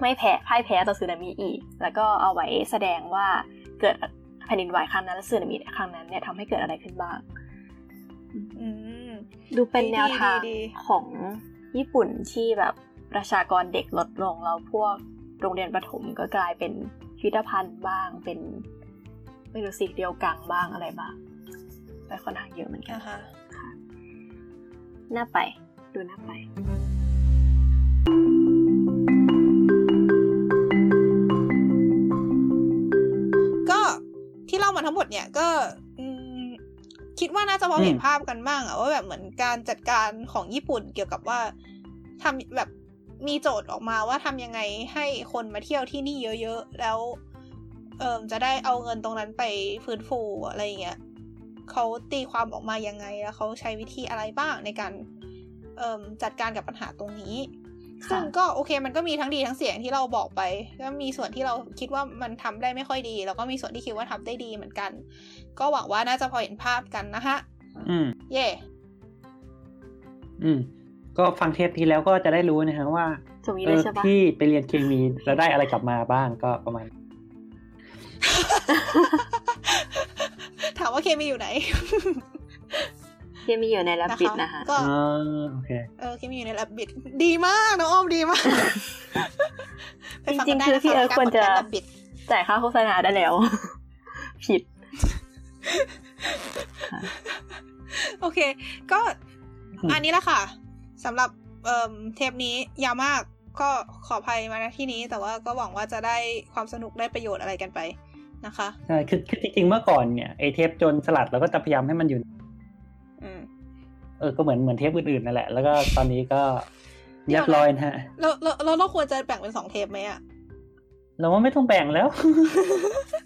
ไม่แพ้พ่ายแพ้ต่อสึนามิอีก แล้วก็เอาไว้แสดงว่าเกิดแผ่นดินไหวครั้งนั้นและสึนามิครั้งนั้นเนี่ยทำให้เกิดอะไรขึ้นบ้างอืม ดูเป็นแนวทางดีดีดีของญี่ปุ่นที่แบบประชากรเด็กลดลงแล้วพวกโรงเรียนประถมก็กลายเป็นพิพิธภัณฑ์บ้างเป็นไม่รู้สิเดียวกังบ้างอะไรบ้างไปค่อนข้างเยอะเหมือนกันอะฮะน่าไป ดูน่าไป ก็ที่เล่ามาทั้งหมดเนี่ยก็อืม คิดว่าน่าจะพอเห็นอืมภาพกันบ้างอะว่าแบบเหมือนการจัดการของญี่ปุ่นเกี่ยวกับว่าทำแบบมีโจทย์ออกมาว่าทำยังไงให้คนมาเที่ยวที่นี่เยอะๆ แล้ว เอิมจะได้เอาเงินตรงนั้นไปฟื้นฟูอะไรอย่างเงี้ยเขาตีความออกมายังไงแล้วเขาใช้วิธีอะไรบ้างในการเอิมจัดการกับปัญหาตรงนี้ค่ะ ซึ่งก็โอเคมันก็มีทั้งดีทั้งเสียอย่างที่เราบอกไปก็มีส่วนที่เราคิดว่ามันทำได้ไม่ค่อยดี แล้วก็มีส่วนที่คิดว่าทำได้ดีเหมือนกัน ก็หวังว่าน่าจะพอเห็นภาพกันนะฮะ อืม เย่อืม ก็ฟังเทปที่แล้วก็จะได้รู้นะฮะว่าจบนี้เอเลยอใช่ปะที่ไปเรียนเคมีแล้วได้อะไรกลับมาบ้างก็ประมาณ ถามว่าเคมีอยู่ไหน เคมีอยู่ในแลบบิดนะคะก็อ๋อโอเคเออเคมีอยู่ในแลบบิดดีมากน้องอ้อมดีมากไปฟัจริงๆกันได้คือนะะพี่เอิร์ธควรจะการ Lab Bit จ่ายค่าโฆษณาได้แล้ว ผิด โอเค ก็อืมอันนี้แหละค่ะสำหรับเอ่มเทปนี้ยาวมากก็ขออภัยมาณที่นี้ แต่ว่าก็หวังว่าจะได้ความสนุกได้ประโยชน์อะไรกันไปนะคะใช่คือคือจริงๆเมื่อก่อนเนี่ยไอเทปโจนสลัดเราก็จะพยายามให้มันอยู่อืม เออก็เหมือนเหมือนเทปอื่นๆนั่นแหละ แล้วก็ตอนนี้ก็เดี๋เรียยวบร้อยนะฮะเราเราเราเราควรจะแบ่งเป็นสองเทปไหมอะเราว่าไม่ต้องแบ่งแล้ว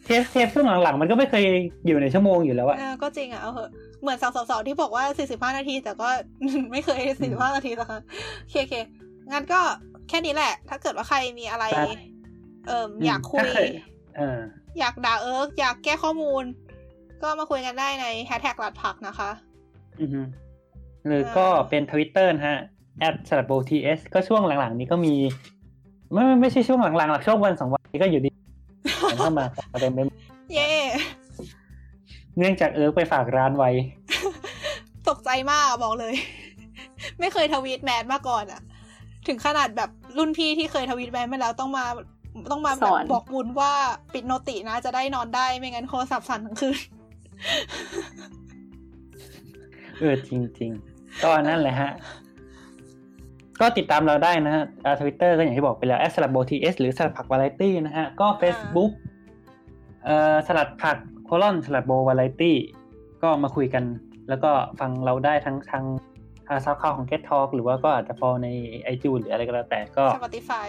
เทปเทปช่วงหลังๆ มันก็ไม่เคยอยู่ในชั่วโมงอยู่แล้วอะเออก็จริงอะเอาเหอะเหมือนสาวสาวๆที่บอกว่าสี่สิบห้านาที แต่ก็ไม่เคยสี่สิบห้านาทีสักครั้งโอเคโอเคงั้นก็แค่นี้แหละ ถ้าเกิดว่าใครมีอะไร เอ่มอยากคุยถ้าเเอออยากด่าเอิร์กอยากแก้ข้อมูล ก็มาคุยกันได้ในแฮชแท็กหลัดผักนะคะ อือฮึ หรือก็เป็นทวิตเตอร์นะฮะ at สลัดโบทีเอสก็ช่วงหลังๆ นี้ก็มีไม่ไม่ไม่ใช่ช่วงหลังๆหรอกช่วงวันสองวันนี้ก็อยู่ดีเข้ามาเต็มไปหมดเย่เนื่องจากเอิร์กไปฝากร้านไว้ ตกใจมากอะบอกเลย ไม่เคยทวีตแมนมาก่อนอะถึงขนาดแบบรุ่นพี่ที่เคยทวีตแมนมาแล้วต้องมาต้องมาแบสบอนบอกบุญว่าปิดโนตินะจะได้นอนได้ไม่งั้นโทรศัพท์สั่นทั้งคืน เออจริงๆ ก็นั่นแหละฮะ ก็ติดตามเราได้นะฮะทวิตเตอร์ก็อย่างที่บอกไปแล้วแอสลัดโบทีเอสหรือสลัดผักวาไรตี้นะฮะ ก็ Facebook เอ่อสลัดผัก colon สลัดโบวาไรตี้ก็มาคุยกัน แล้วก็ฟังเราได้ทั้งทาง SoundCloud ของ Get Talk หรือว่าก็อาจจะ follow ใน iTunes หรืออะไรก็แล้วแต่ก็ Spotify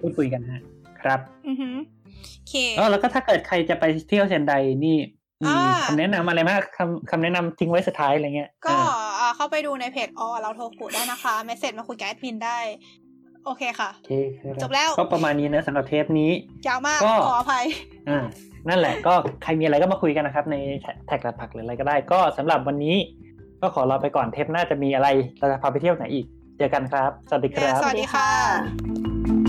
พูดคุยกันฮะ ครับอือฮึโอเคแล้วก็ถ้าเกิดใครจะไปเที่ยวเซนไดนี่มีคำแนะนำอะไรมากคำคำแนะนำทิ้งไว้สุดท้ายอะไรเงี้ยก็ เข้าไปดูในเพจออเราโทรกุได้นะคะเมสเซจมาคุยกับแอดมินได้ โอเคค่ะโอเคจบแล้วก็ประมาณนี้นะสำหรับเทปนี้ยาวมากขออภัยอ่านั่นแหละก็ใครมีอะไรก็มาคุยกันนะครับ ในแท็กหลักผักหรืออะไรก็ได้ ก็สำหรับวันนี้ ก็ขอรอไปก่อนเทปหน้าจะมีอะไรเราจะพาไปเที่ยวไหนอีก เจอกันครับ สวัสดีครับ สวัสดีค่ะ